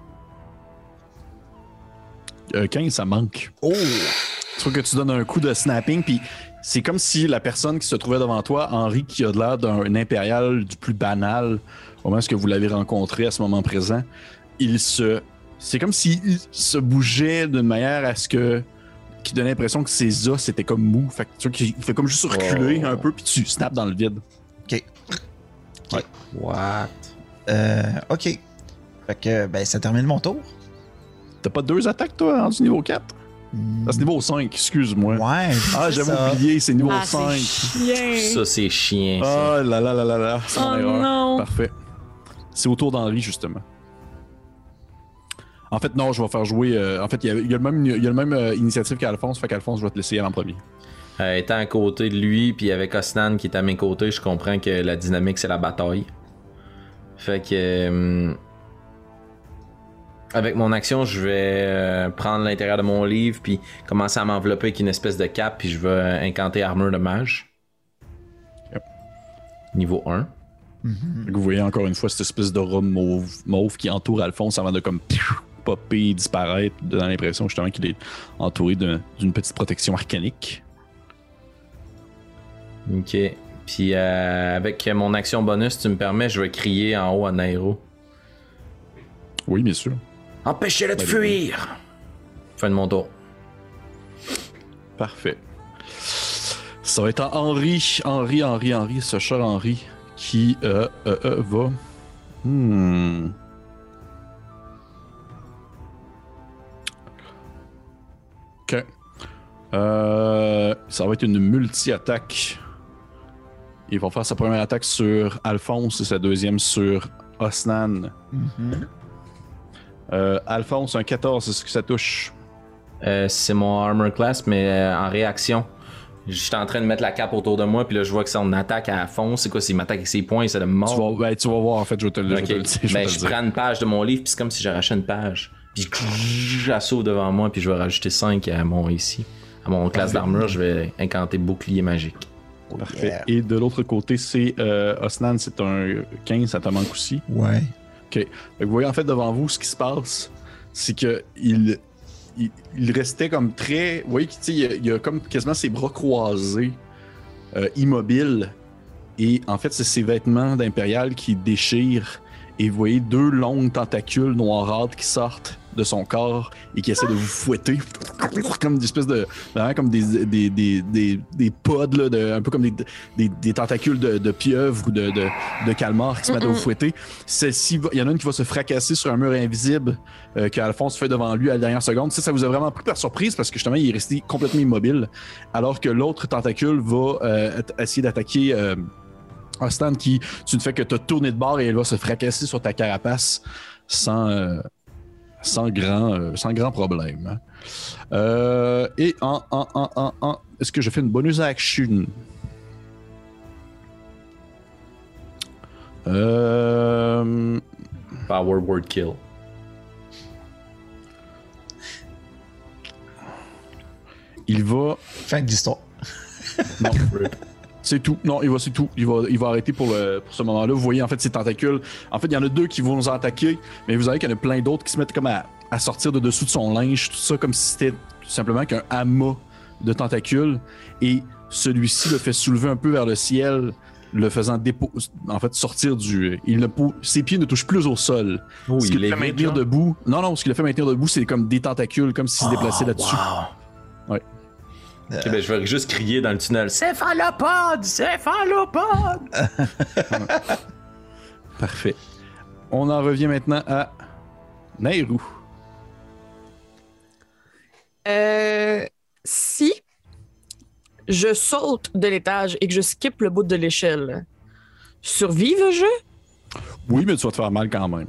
Euh, 15, ça manque. Oh! Il faut que tu donnes un coup de snapping, puis c'est comme si la personne qui se trouvait devant toi, Henri, qui a de l'air d'un impérial du plus banal, au moment où vous l'avez rencontré à ce moment présent, il se. C'est comme s'il se bougeait d'une manière à ce que. qui donnait l'impression que ses os étaient comme mous. Fait que tu vois qu'il fait comme juste reculer Oh. un peu, puis tu snaps dans le vide. What? Euh, ok. Fait que, ben, ça termine mon tour. T'as pas deux attaques, toi, en du niveau 4 Hmm, Ah, c'est niveau 5, excuse-moi. Ouais. Ah, j'avais oublié, c'est niveau Ah, 5. c'est chien. Ça, c'est chien. ça. Ah là là là là là, c'est mon Oh erreur. non. Parfait. C'est au tour d'Henri, justement. En fait, non, je vais faire jouer. euh, en fait, il y a, il y a le même, il y a le même euh, initiative qu'Alphonse, fait qu'Alphonse, je vais te laisser aller en premier. Euh, étant à côté de lui, puis avec Osnan qui est à mes côtés, je comprends que la dynamique, c'est la bataille. Fait que. euh, avec mon action, je vais euh, prendre l'intérieur de mon livre, puis commencer à m'envelopper avec une espèce de cape, puis je vais incanter armure de mage. Yep. Niveau 1. Fait que vous voyez encore une fois cette espèce d'aura mauve, mauve qui entoure Alphonse avant de comme popper, disparaître, dans l'impression justement qu'il est entouré d'un- d'une petite protection arcanique. Ok. Puis euh, avec mon action bonus, tu me permets, je vais crier en haut à Nairo. Oui, bien sûr. Empêchez-le de fuir. Fin de mon tour. Parfait. Ça va être Henri, Henri, Henri, Henri, ce cher Henri, qui euh, euh, euh, va. Hmm. Ok. Euh, ça va être une multi-attaque. Il va faire sa première attaque sur Alphonse et sa deuxième sur Osnan. Euh, Alphonse, un 14, est-ce que ça touche? Euh, c'est mon armor class, mais euh, en réaction. J'étais en train de mettre la cape autour de moi, puis là, je vois que son attaque à fond. C'est quoi, s'il m'attaque avec ses poings, c'est de Tu, mort. vas, ben, tu vas voir, en fait, je vais te le, le dire. je Ben, te le je dire. prends une page de mon livre, puis c'est comme si j'arrachais une page. Puis j'assaut devant moi, puis je vais rajouter 5 à mon ici. À mon classe d'armure, je vais incanter bouclier magique. Parfait. Yeah. Et de l'autre côté, c'est euh, Osnan, c'est un 15, ça te manque aussi. Ouais. Que vous voyez en fait devant vous ce qui se passe, c'est que il, il, il restait comme très. Vous voyez qu'il il a, il a comme quasiment ses bras croisés, euh, immobile. Et en fait, c'est ses vêtements d'impérial qui déchirent. Et vous voyez deux longues tentacules noirâtres qui sortent de son corps et qui essaient de vous fouetter. Comme des espèces de. Vraiment comme des, des, des, des, des pods, là, de, un peu comme des, des, des tentacules de, de pieuvre ou de, de, de calmar qui se mettent à vous fouetter. Celle-ci, va- il y en a une qui va se fracasser sur un mur invisible euh, qu'Alphonse fait devant lui à la dernière seconde. Ça, ça vous a vraiment pris par surprise parce que justement, il est resté complètement immobile. Alors que l'autre tentacule va euh, essayer d'attaquer euh, Ostan qui, tu ne fais que te tourner de bord et elle va se fracasser sur ta carapace sans, euh, sans, grand, euh, sans grand problème. hein. Euh, et en, en, en, en, en- est-ce que je fais une bonus action? Euh, Power word kill. il va Fin de l'histoire. Non. c'est tout. Non, il va, c'est tout. Il va, il va arrêter pour, le- pour ce moment-là. Vous voyez, en fait, ces tentacules. En fait, il y en a deux qui vont nous attaquer, mais vous savez qu'il y en a plein d'autres qui se mettent comme à, à sortir de dessous de son linge, tout ça, comme si c'était tout simplement qu'un amas de tentacules. Et celui-ci le fait soulever un peu vers le ciel, le faisant dépo- en fait, sortir du. Il ne ses pieds ne touchent plus au sol. Oh, ce qui il le est fait maintenir debout. Non, non, ce qui le fait maintenir debout, c'est comme des tentacules, comme s'il se déplaçait là-dessus. Ouais. Ok, ben, je vais juste crier dans le tunnel. Céphalopode! Céphalopode! Parfait. On en revient maintenant à Nairou. Euh, si je saute de l'étage et que je skip le bout de l'échelle, survive-je? Oui, mais tu vas te faire mal quand même.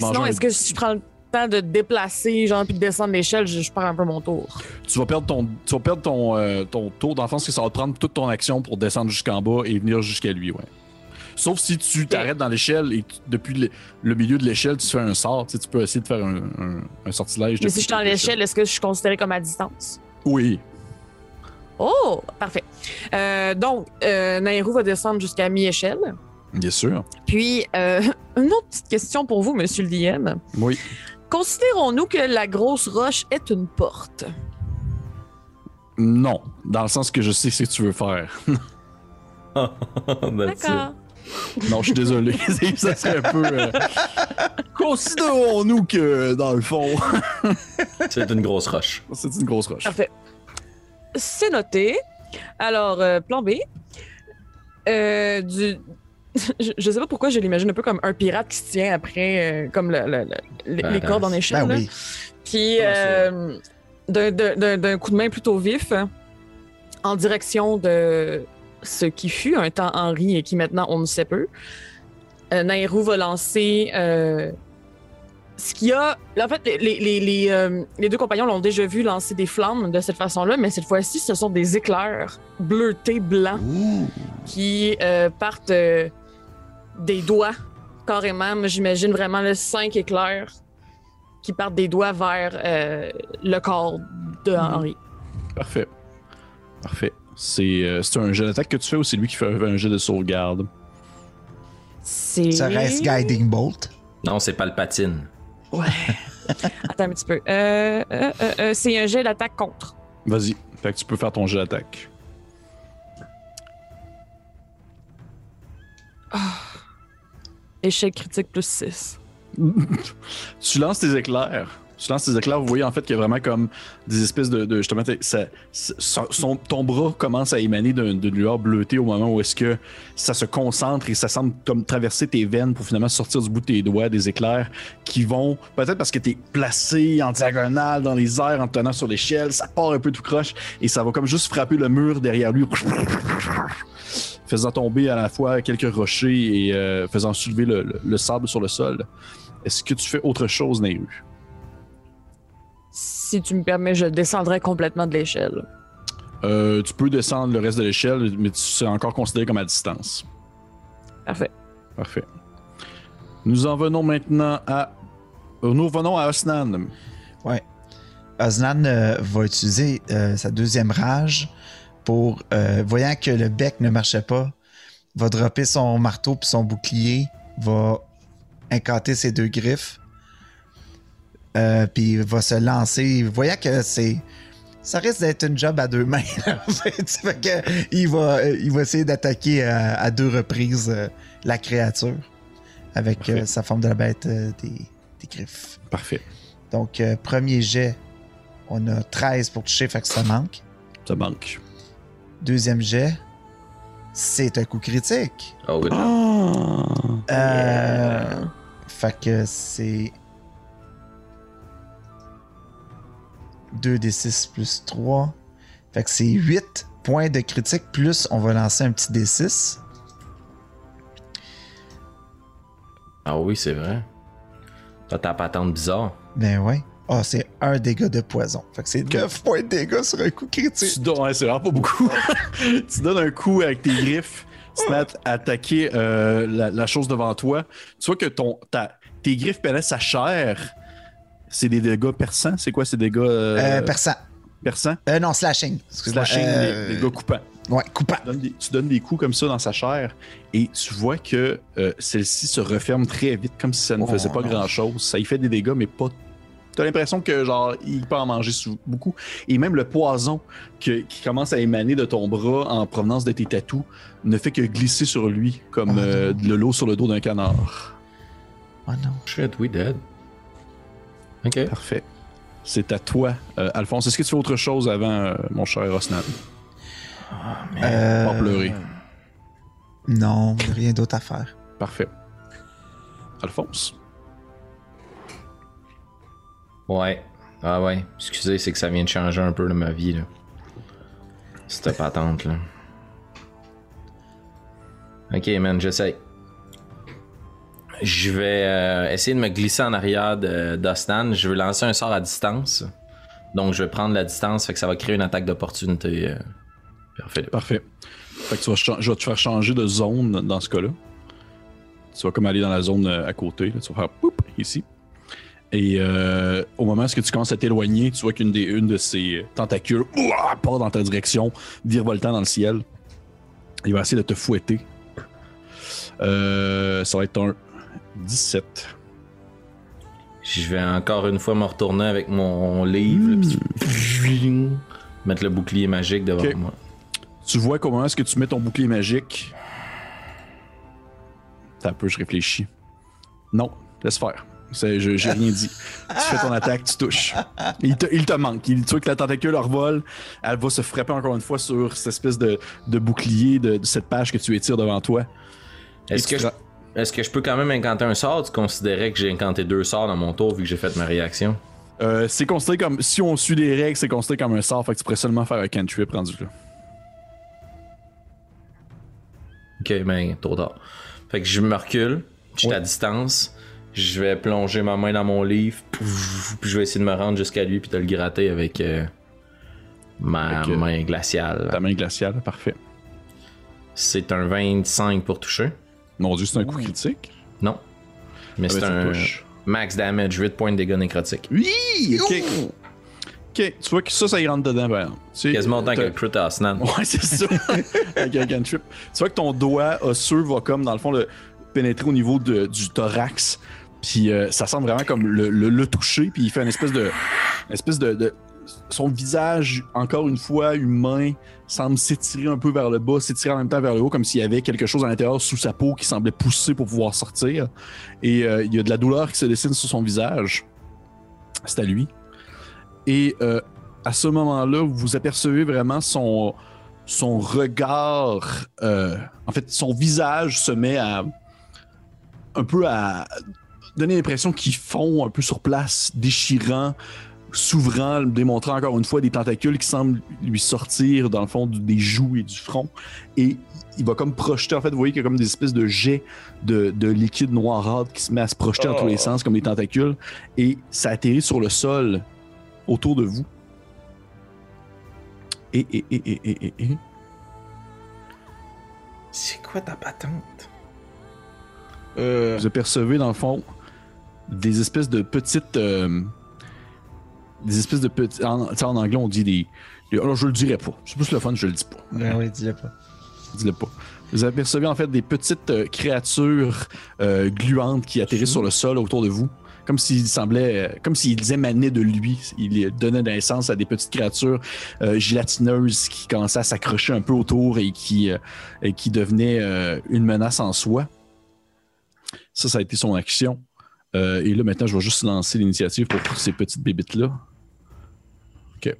Sinon, un- est-ce que si je prends le temps de déplacer, genre, puis de descendre l'échelle, je, je perds un peu mon tour? tu vas perdre ton, tu vas perdre ton, euh, ton tour d'enfance, que ça va te prendre toute ton action pour descendre jusqu'en bas et venir jusqu'à lui, ouais. Sauf si tu t'arrêtes dans l'échelle et tu- depuis le, le milieu de l'échelle, tu fais un sort. Tu, sais, tu peux essayer de faire un, un, un sortilège. Mais si je suis dans l'échelle, est-ce que je suis considéré comme à distance? Oui. Oh, parfait. Euh, donc, euh, Nairou va descendre jusqu'à mi-échelle. Bien sûr. Puis, euh, une autre petite question pour vous, monsieur le DM. Oui. Considérons-nous que la grosse roche est une porte? Non. Dans le sens que je sais ce que tu veux faire. D'accord. Non, je suis désolé. ça serait un peu. euh, Considérons-nous que, dans le fond, C'est une grosse roche. c'est une grosse roche. Parfait. C'est noté. Alors, euh, plan B. Euh, du... je, je sais pas pourquoi je l'imagine un peu comme un pirate qui se tient après, euh, comme le- le- le- les- les cordes en échelle. Ben oui. Puis, Ah, euh, d'un- coup de main plutôt vif, en direction de ce qui fut un temps Henri et qui maintenant on ne sait peu, euh, Nairou va lancer euh, ce qu'il y a. En fait, les, les, les, euh, les deux compagnons l'ont déjà vu lancer des flammes de cette façon-là, mais cette fois-ci, ce sont des éclairs bleutés blancs Ouh. qui euh, partent euh, des doigts, carrément. J'imagine vraiment le cinq éclairs qui partent des doigts vers euh, le corps de mhm. Henri. Parfait. Parfait. C'est euh, un jeu d'attaque que tu fais ou c'est lui qui fait un jeu de sauvegarde? C'est. Ça reste Guiding Bolt? Non, c'est Palpatine. Ouais. Attends un petit peu. Euh, euh, c'est un jet d'attaque contre. Vas-y. Fait que tu peux faire ton jet d'attaque. Oh. Échec critique plus 6. tu lances tes éclairs. Tu lances tes éclairs, vous voyez en fait qu'il y a vraiment comme des espèces de. de justement, ça- son- ton bras commence à émaner d'un- d'une lueur bleutée au moment où est-ce que ça se concentre et ça semble comme traverser tes veines pour finalement sortir du bout de tes doigts des éclairs qui vont, peut-être parce que tu es placé en diagonale dans les airs en te tenant sur l'échelle, ça part un peu tout croche et ça va comme juste frapper le mur derrière lui. Faisant tomber à la fois quelques rochers et euh, faisant soulever le, le- le sable sur le sol. Est-ce que tu fais autre chose, Nehru? Si tu me permets, je descendrai complètement de l'échelle. Euh, tu peux descendre le reste de l'échelle, mais tu seras encore considéré comme à distance. Parfait. Parfait. Nous en venons maintenant à. Nous venons à Osnan. Osnan euh, va utiliser euh, sa deuxième rage pour, euh, voyant que le bec ne marchait pas, va dropper son marteau puis son bouclier, va incanter ses deux griffes, euh, puis va se lancer. Voyant que c'est. Ça risque d'être une job à deux mains. là, en fait. Fait que il, va, il va essayer d'attaquer à, à deux reprises euh, la créature avec euh, sa forme de la bête euh, des, des griffes. Parfait. Donc, premier jet, on a 13 pour toucher, fait que ça manque. Ça manque. Deuxième jet, c'est un coup critique. Oh. Ah! Euh, Fait que c'est 2 des 6 plus 3. Fait que c'est 8 points de critique, plus on va lancer un petit D6. Ah oui, c'est vrai. T'as ta patente bizarre. Ben ouais. Ah, c'est un dégât de poison. Fait que c'est 9 points de dégâts sur un coup critique. Tu donnes, ouais, c'est vraiment pas beaucoup. tu donnes un coup avec tes griffes, tu te mets à attaquer euh, la, la chose devant toi. Tu vois que ton, ta- tes griffes pénètrent sa chair. C'est des dégâts perçants. C'est quoi ces dégâts euh, Euh, perçant. perçants? Euh, non, slashing. Slashing, Euh, des dégâts coupants. Ouais, coupant. Tu donnes, des, tu donnes des coups comme ça dans sa chair et tu vois que euh, celle-ci se referme très vite, comme si ça ne Oh, faisait pas grand-chose. Ça y fait des dégâts, mais pas. T'as l'impression que genre il peut en manger beaucoup. Et même le poison que- qui commence à émaner de ton bras en provenance de tes tatous ne fait que glisser sur lui comme Oh, euh, de l'eau sur le dos d'un canard. Oh non. Shit, we dead. Ok. Parfait. C'est à toi, euh, Alphonse. Est-ce que tu fais autre chose avant, euh, mon cher Rosnan? Euh, Pas pleurer. Non, rien d'autre à faire. Parfait. Alphonse? Ouais. Ah ouais. Excusez, c'est que ça vient de changer un peu de ma vie, là. Cette patente, là. Ok, man, j'essaye. Je vais euh, essayer de me glisser en arrière d'Ostan. Je vais lancer un sort à distance. Donc, je vais prendre la distance, fait que ça va créer une attaque d'opportunité. euh, Parfait. Parfait. Fait que tu vas je vais te faire changer de zone dans ce cas-là. Tu vas comme aller dans la zone euh, à côté. là. Tu vas faire poup ici. Et euh, au moment où tu commences à t'éloigner, tu vois qu'une des, une de ces tentacules ouah, part dans ta direction, virevoltant dans le ciel. Il va essayer de te fouetter. Euh, ça va être un 17. Je vais encore une fois me retourner avec mon livre, là, puis mettre le bouclier magique devant moi. Tu vois comment est-ce que tu mets ton bouclier magique. T'as un peu, je réfléchis. Non, laisse faire. J'ai rien dit. Tu fais ton attaque, tu touches. Il te, il te manque. Il, tu vois que la tentacule revole. Elle va se frapper encore une fois sur cette espèce de, de bouclier de, de cette page que tu étires devant toi. Est-ce que, je, est-ce que je peux quand même incanter un sort? Tu considérais que j'ai incanté deux sorts dans mon tour vu que j'ai fait ma réaction? Euh, c'est considéré comme. Si on suit les règles, c'est considéré comme un sort. Fait que tu pourrais seulement faire un cantrip rendu là. Ok, ben, trop tard. Fait que je me recule, je suis à distance, je vais plonger ma main dans mon livre, pouf, puis je vais essayer de me rendre jusqu'à lui puis de le gratter avec euh, ma Avec, euh, main glaciale. Ta main glaciale, parfait. C'est un 25 pour toucher. Mon dieu, c'est un coup critique? Non. Mais Ah, c'est ben, un touche. max damage, 8 points de dégâts nécrotiques. Oui! Ok. Ok, tu vois que ça, ça y rentre dedans, par exemple. Tu Quasiment autant que Crit Asnan. Ouais, c'est ça. Avec un cantrip. Tu vois que ton doigt osseux va comme, dans le fond, le, pénétrer au niveau de- du thorax. Puis euh, ça semble vraiment comme le, toucher. Puis il fait une espèce de. espèce de, Son visage, encore une fois, humain, semble s'étirer un peu vers le bas, s'étirer en même temps vers le haut, comme s'il y avait quelque chose à l'intérieur sous sa peau qui semblait pousser pour pouvoir sortir. Et euh, il y a de la douleur qui se dessine sur son visage. C'est à lui. Et euh, à ce moment-là, vous apercevez vraiment son, son regard. en fait, son visage se met à. un peu à donner l'impression qu'il fond un peu sur place, déchirant, s'ouvrant, démontrant encore une fois des tentacules qui semblent lui sortir dans le fond du- des joues et du front. Et il va comme projeter, en fait, vous voyez qu'il y a comme des espèces de jets de, de liquide noirâtre qui se met à se projeter dans tous les sens comme des tentacules. Et ça atterrit sur le sol autour de vous. Et, et, et, et, et, et, et. C'est quoi ta patente? vous apercevez dans le fond des espèces de petites euh, des espèces de petites en, en anglais on dit des, des- alors je le dirais pas c'est plus le fun je le dis pas Ben oui, dis-le pas. dis-le pas vous apercevez en fait des petites euh, créatures euh, gluantes qui atterrissent sur le sol autour de vous comme s'il semblait, euh, comme s'ils émanaient de lui. Il donnait naissance à des petites créatures gélatineuses qui commençaient à s'accrocher un peu autour et qui, et qui devenaient une menace en soi. Ça, ça a été son action. Euh, et là, maintenant, je vais juste lancer l'initiative pour ces petites bébites-là. OK.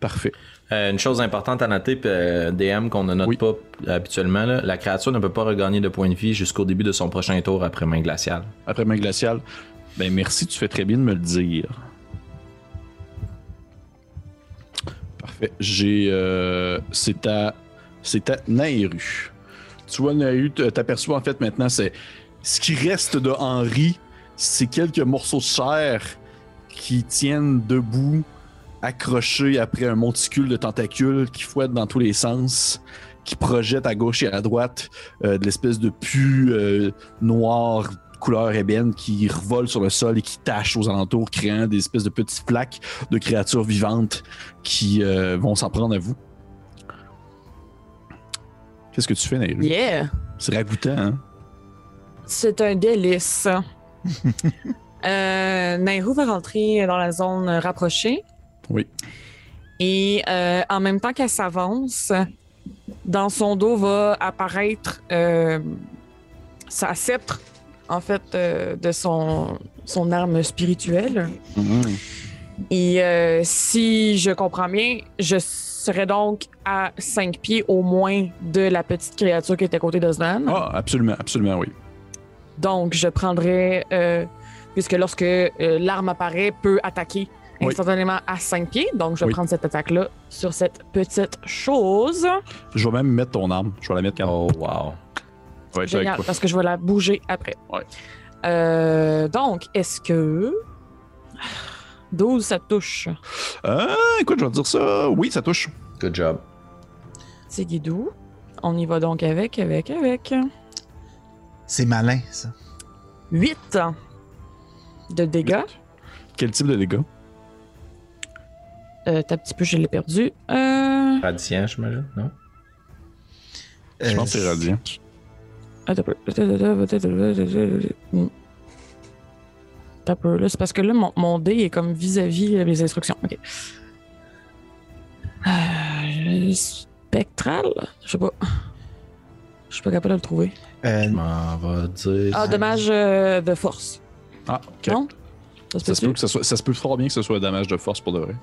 Parfait. Euh, une chose importante à noter, euh, DM qu'on ne note Oui. pas habituellement, là, la créature ne peut pas regagner de points de vie jusqu'au début de son prochain tour après main glaciale. Après main glaciale. Ben merci, tu fais très bien de me le dire. Parfait. J'ai. euh, c'est à. C'est à Nairu. Tu vois, Nairu, t'aperçois en fait maintenant, c'est. Ce qui reste de Henri, c'est quelques morceaux de chair qui tiennent debout, accrochés après un monticule de tentacules qui fouettent dans tous les sens, qui projettent à gauche et à droite euh, de l'espèce de pu euh, noir couleur ébène qui revole sur le sol et qui tâche aux alentours, créant des espèces de petites plaques de créatures vivantes qui euh, vont s'en prendre à vous. Qu'est-ce que tu fais, Nairu? Yeah! C'est ragoûtant, hein? C'est un délice. euh, Nairou va rentrer dans la zone rapprochée. Oui. Et euh, en même temps qu'elle s'avance, dans son dos va apparaître euh, sa sceptre, en fait, euh, de son, son arme spirituelle. Mhm. Et euh, si je comprends bien, je serais donc à 5 pieds au moins de la petite créature qui était à côté d'Osnan. Ah, absolument, absolument, oui. Donc, je prendrais, euh, puisque lorsque euh, l'arme apparaît, peut attaquer Oui. instantanément à 5 pieds. Donc, je vais Oui. prendre cette attaque-là sur cette petite chose. Je vais même mettre ton arme. Je vais la mettre quand Oh, wow. avec Génial, parce que je vais la bouger après. Ouais. Euh, donc, est-ce que 12, ça touche? Ah, écoute, je vais te dire ça. Oui, ça touche. Good job. C'est Guidou. On y va donc avec, avec, avec. C'est malin, ça. 8 de dégâts. Quel type de dégâts? Euh, t'as un petit peu, je l'ai perdu. Euh... Radiant, j'imagine, non? Je pense que c'est radiant. Peu. Hmm. Un peu, là. C'est parce que là, mon, mon dé est comme vis-à-vis euh, les instructions. OK. Euh, spectral? Je sais pas. Je suis pas capable de le trouver. Euh, Je m'en vais dire. Ah, dommage euh, de force. Ah, ok. Non? Ça se Ça se, peut que ça, soit, ça se peut fort bien que ce soit un damage de force pour de vrai.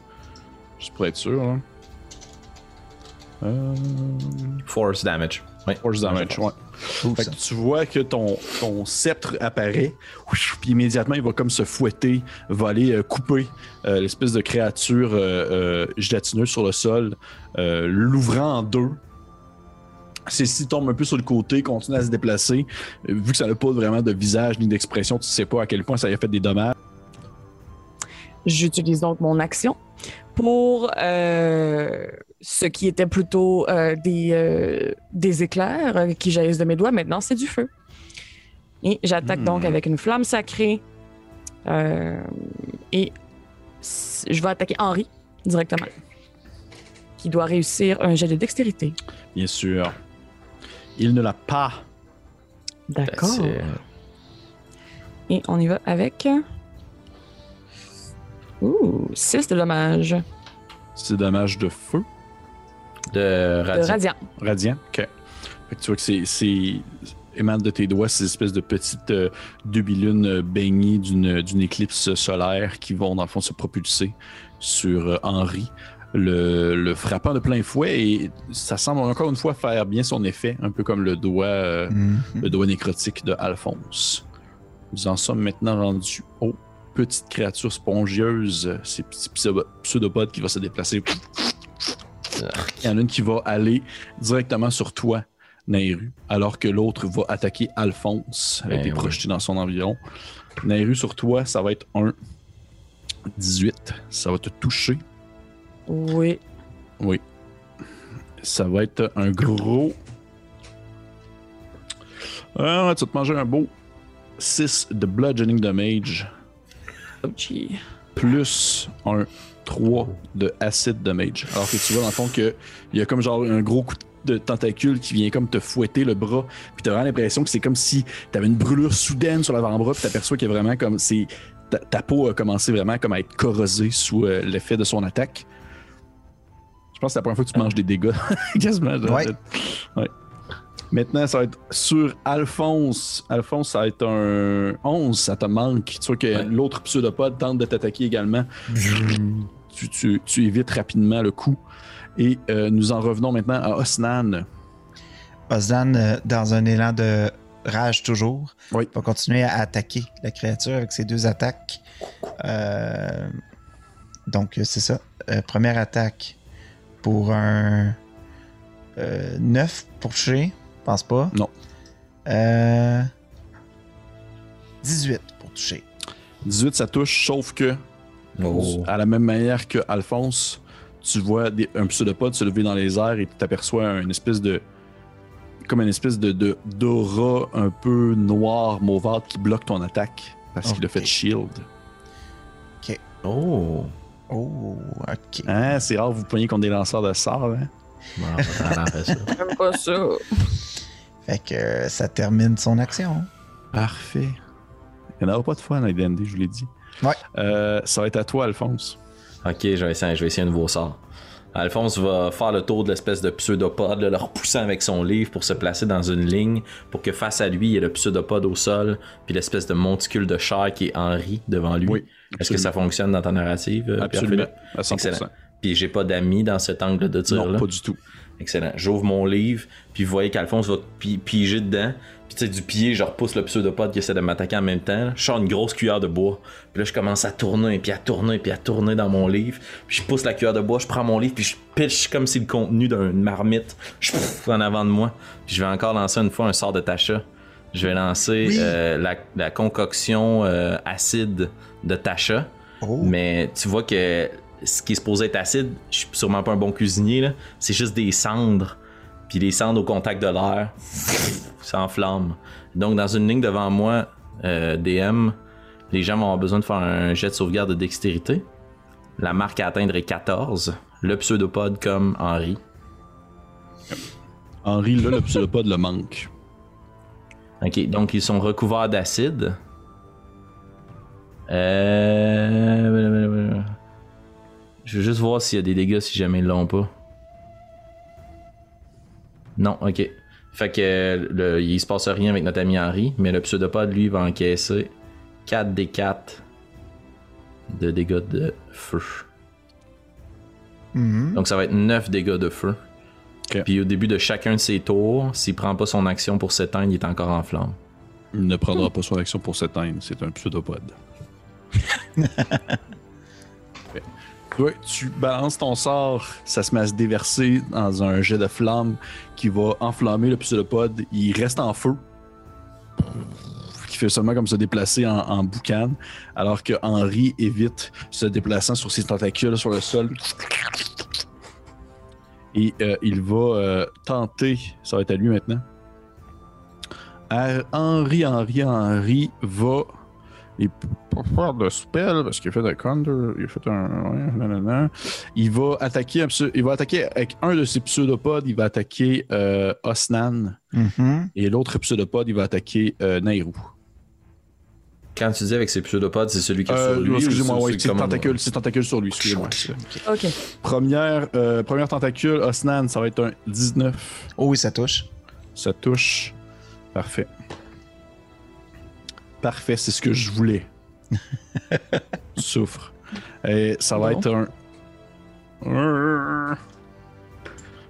Juste pour être sûr. Euh... Force damage. Oui. Force damage, ouais. Fait que tu vois que ton, ton sceptre apparaît, puis immédiatement il va comme se fouetter, va aller euh, couper euh, l'espèce de créature euh, euh, gélatineuse sur le sol, euh, l'ouvrant en deux. Celle-ci tombe un peu sur le côté, continue à se déplacer. Euh, vu que ça n'a pas vraiment de visage ni d'expression, tu sais pas à quel point ça a fait des dommages. J'utilise donc mon action pour euh, ce qui était plutôt euh, des, euh, des éclairs qui jaillissent de mes doigts. Maintenant, c'est du feu. Et j'attaque Hmm. donc avec une flamme sacrée. Et je vais attaquer Henri directement, qui doit réussir un jet de dextérité. Bien sûr. Il ne l'a pas. D'accord. Et on y va avec. Ouh, 6 de dommages. C'est dommage de feu. De de Radiant. radiant. Radiant, ok. Fait que tu vois que c'est, c'est émane de tes doigts ces espèces de petites euh, demi-lunes euh, baignées d'une, d'une éclipse solaire qui vont dans le fond se propulser sur euh, Henri, le, le frappant de plein fouet et ça semble encore une fois faire bien son effet, un peu comme le doigt, euh, Mhm. le doigt nécrotique de Alphonse. Nous en sommes maintenant rendus aux petites créatures spongieuses, ces petits pseudo- pseudopodes qui vont se déplacer. Il y en a une qui va aller directement sur toi, Nairu, alors que l'autre va attaquer Alphonse. Elle a Ben été oui. projetée dans son environ. Nairu, sur toi, ça va être un 18. Ça va te toucher. Oui. Oui. Ça va être un gros. Ah, tu vas te manger un beau 6 de bludgeoning damage Ouchie. plus un 3 de acid damage. Alors que tu vois dans le fond qu'il y a comme genre un gros coup de tentacule qui vient comme te fouetter le bras. Puis t'as vraiment l'impression que c'est comme si t'avais une brûlure soudaine sur l'avant-bras. Puis t'aperçois qu'il y a vraiment comme c'est. Ta, ta peau a commencé vraiment comme à être corrosée sous euh, l'effet de son attaque. Je pense que c'est la première fois que tu manges des dégâts. Quasiment. genre. Ouais. Ouais. Maintenant, ça va être sur Alphonse. Alphonse, ça va être un 11, ça te manque. Tu vois que Ouais. l'autre pseudopode tente de t'attaquer également. Tu, tu- tu évites rapidement le coup. Et euh, nous en revenons maintenant à Osnan. Ozan, euh, dans un élan de rage toujours, Oui. va continuer à attaquer la créature avec ses deux attaques. Euh, donc, c'est ça. Euh, première attaque pour un 9 pour toucher. Pense pas. Non. Euh, 18 pour toucher. 18, ça touche, sauf que, Oh. à la même manière que Alphonse, tu vois des- un pseudopode se lever dans les airs et tu t'aperçois une espèce de. comme une espèce de de- d'aura un peu noire, mauvâtre qui bloque ton attaque parce qu'il a Ok. fait shield. Oh. Oh, ok. Hein, c'est rare, vous poignez contre des lanceurs de sorts, hein? Bon, on faire ça. J'aime pas ça. Fait que euh, ça termine son action. Parfait. Il n'y en aura pas de fun à D&D, je vous l'ai dit. Ouais. Euh, ça va être à toi, Alphonse. Ok, je vais, essayer, je vais essayer un nouveau sort. Alphonse va faire le tour de l'espèce de pseudopode, là, le repoussant avec son livre pour se placer dans une ligne pour que face à lui, il y ait le pseudopode au sol, puis l'espèce de monticule de chair qui est Henri devant lui. Oui, Est-ce que ça fonctionne dans ta narrative, euh, Absolument. À 100%. Excellent. Puis j'ai pas d'amis dans cet angle de tir-là. Non, pas du tout. Excellent. J'ouvre mon livre, puis vous voyez qu'Alphonse va pi- piger dedans. Puis tu sais, du pied, je repousse le pseudopode qui essaie de m'attaquer en même temps. Je sors une grosse cuillère de bois. Puis là, je commence à tourner, puis à tourner, puis à tourner dans mon livre. Puis je pousse la cuillère de bois, je prends mon livre, puis je pitch comme si le contenu d'une marmite je en avant de moi. Puis je vais encore lancer une fois un sort de Tasha. Je vais lancer Oui. euh, la, la concoction euh, acide de Tasha. Oh, Mais tu vois que ce qui est supposé être acide, je suis sûrement pas un bon cuisinier, là. C'est juste des cendres. Puis les cendres au contact de l'air s'enflamment. Donc, dans une ligne devant moi, euh, DM, les gens vont avoir besoin de faire un jet de sauvegarde de dextérité. La marque à atteindre est 14. Le pseudopode comme Henri. Henri, là, le pseudopode le manque. Ok, donc ils sont recouverts d'acide. Euh... Je veux juste voir s'il y a des dégâts si jamais ils l'ont pas. Non, ok. Fait que le, il se passe rien avec notre ami Henri, mais le pseudopode, lui, va encaisser 4 des 4 de dégâts de feu. mhm. Donc ça va être 9 dégâts de feu. Puis au début de chacun de ses tours, s'il prend pas son action pour s'éteindre, il est encore en flamme. Il ne prendra pas son action pour s'éteindre. C'est un pseudopode. Tu balances ton sort, ça se met à se déverser dans un jet de flamme qui va enflammer le pseudopode. Il reste en feu. Qui fait seulement comme se déplacer en, en boucan, alors que Henri évite se déplaçant sur ses tentacules sur le sol. Et euh, il va euh, tenter, ça va être à lui maintenant. Henri, Henri, Henri va. Il peut pas faire de spell parce qu'il a fait un counter. Il a fait un. ouais, nanana. Il va attaquer. un pseu- Il va attaquer avec un de ses pseudopodes. Il va attaquer euh, Osnan. Mhm. Et l'autre pseudopode, il va attaquer euh, Nairou. Quand tu dis avec ses pseudopodes, c'est celui qui est Euh, sur lui. Excusez-moi, c'est tentacule, c'est tentacule sur lui, excusez-moi. OK. Première, euh, première tentacule, Osnan, ça va être un 19. Oh oui, ça touche. Ça touche. Parfait. Parfait, c'est ce que je voulais. Souffre. Et ça va être un.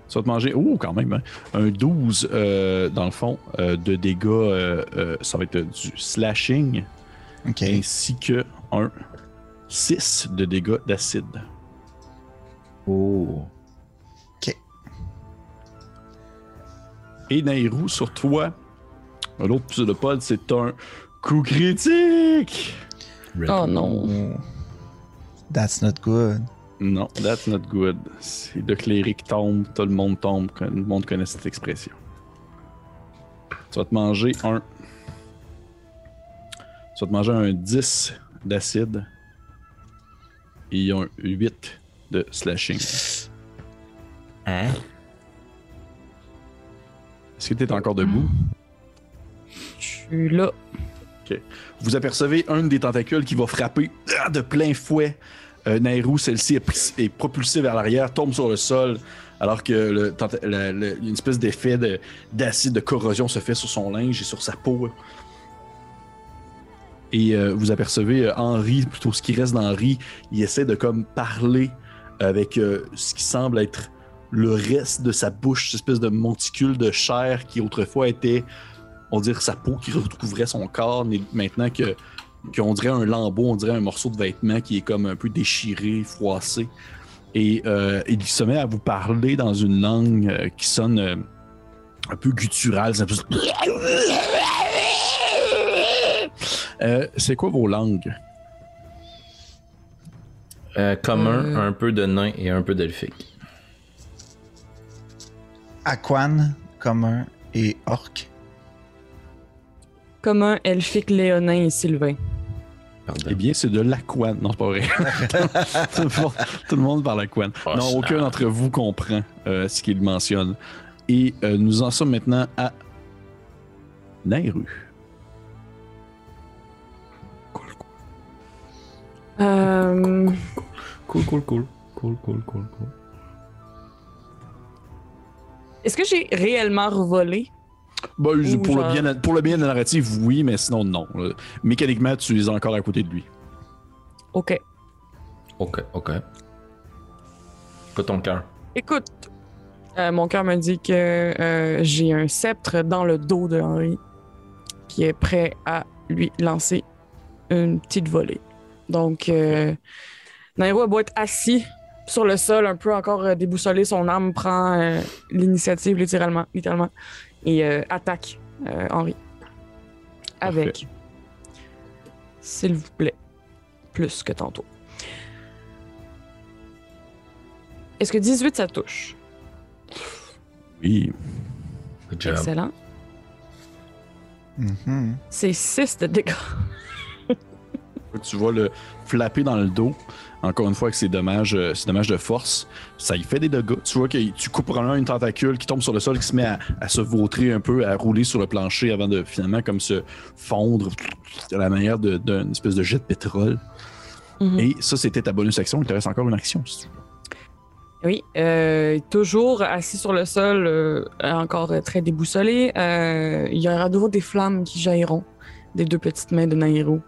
Ça va te manger. Oh, quand même. hein. Un 12, euh, dans le fond, euh, de dégâts. euh, ça va être du slashing. OK. Ainsi que un 6 de dégâts d'acide. Oh. Et Nairou, sur toi, l'autre pseudopode, c'est un coup critique. Oh non. That's not good. Non, that's not good. C'est de cléric tombe, tout le monde tombe, tout le monde connaît cette expression. Tu vas te manger un. Tu vas te manger un 10 d'acide et un 8 de slashing. Hein? Est-ce que tu es encore debout? Je suis là. Vous apercevez un des tentacules qui va frapper ah, de plein fouet euh, Nairou. Celle-ci est, propulsée vers l'arrière, tombe sur le sol, alors que espèce d'effet de- d'acide, de, corrosion se fait sur son linge et sur sa peau. Et euh, vous apercevez euh, Henri, plutôt ce qui reste d'Henri, il essaie de comme parler avec ce qui semble être le reste de sa bouche, cette espèce de monticule de chair qui autrefois était on dirait sa peau qui recouvrait son corps, mais maintenant que qu'on dirait un lambeau, on dirait un morceau de vêtement qui est comme un peu déchiré, froissé. Et euh, il se met à vous parler dans une langue euh, qui sonne euh, un peu gutturale. c'est un peu- Euh, c'est quoi vos langues? Euh, commun, Euh. un peu de nain et un peu d'elfique. Aquan, commun et orc. Commun, elfique, léonin et sylvain. Pardon. Eh bien, c'est de l'aquan. Non, c'est pas vrai. tout, le monde, parle aquan. Oh, non, aucun d'entre vous comprend euh, ce qu'il mentionne. Et euh, nous en sommes maintenant à Nairu. Euh, Cool, cool, cool. Cool, cool, cool, cool. Est-ce que j'ai réellement revolé? Bah, Ou pour, genre- le bien, pour le bien de la narrative, oui, mais sinon, non. Euh, mécaniquement, tu es encore à côté de lui. OK. Ok, ok. Pas ton cœur. Écoute, euh, mon cœur me dit que euh, j'ai un sceptre dans le dos de Henri qui est prêt à lui lancer une petite volée. Donc, euh, Nairo a beau être assis sur le sol, un peu encore déboussolé, son âme prend euh, l'initiative littéralement, littéralement et euh, attaque euh, Henri. Avec, s'il vous plaît, plus que tantôt. Est-ce que 18 ça touche? Oui. Good job. Excellent. Mhm. C'est 6 de dégâts. Tu vas le flapper dans le dos. Encore une fois, avec ses dommages, euh, ses dommages de force, ça y fait des dégâts. Tu vois que tu coupes probablement une tentacule qui tombe sur le sol, qui se met à, à se vautrer un peu, à rouler sur le plancher avant de finalement comme se fondre à la manière d'une espèce de jet de pétrole. Mhm. Et ça, c'était ta bonus action. Il te reste encore une action, si tu veux. Oui, euh, toujours assis sur le sol, euh, encore euh, très déboussolé. Euh, il y aura de nouveau des flammes qui jailliront des deux petites mains de Nairo,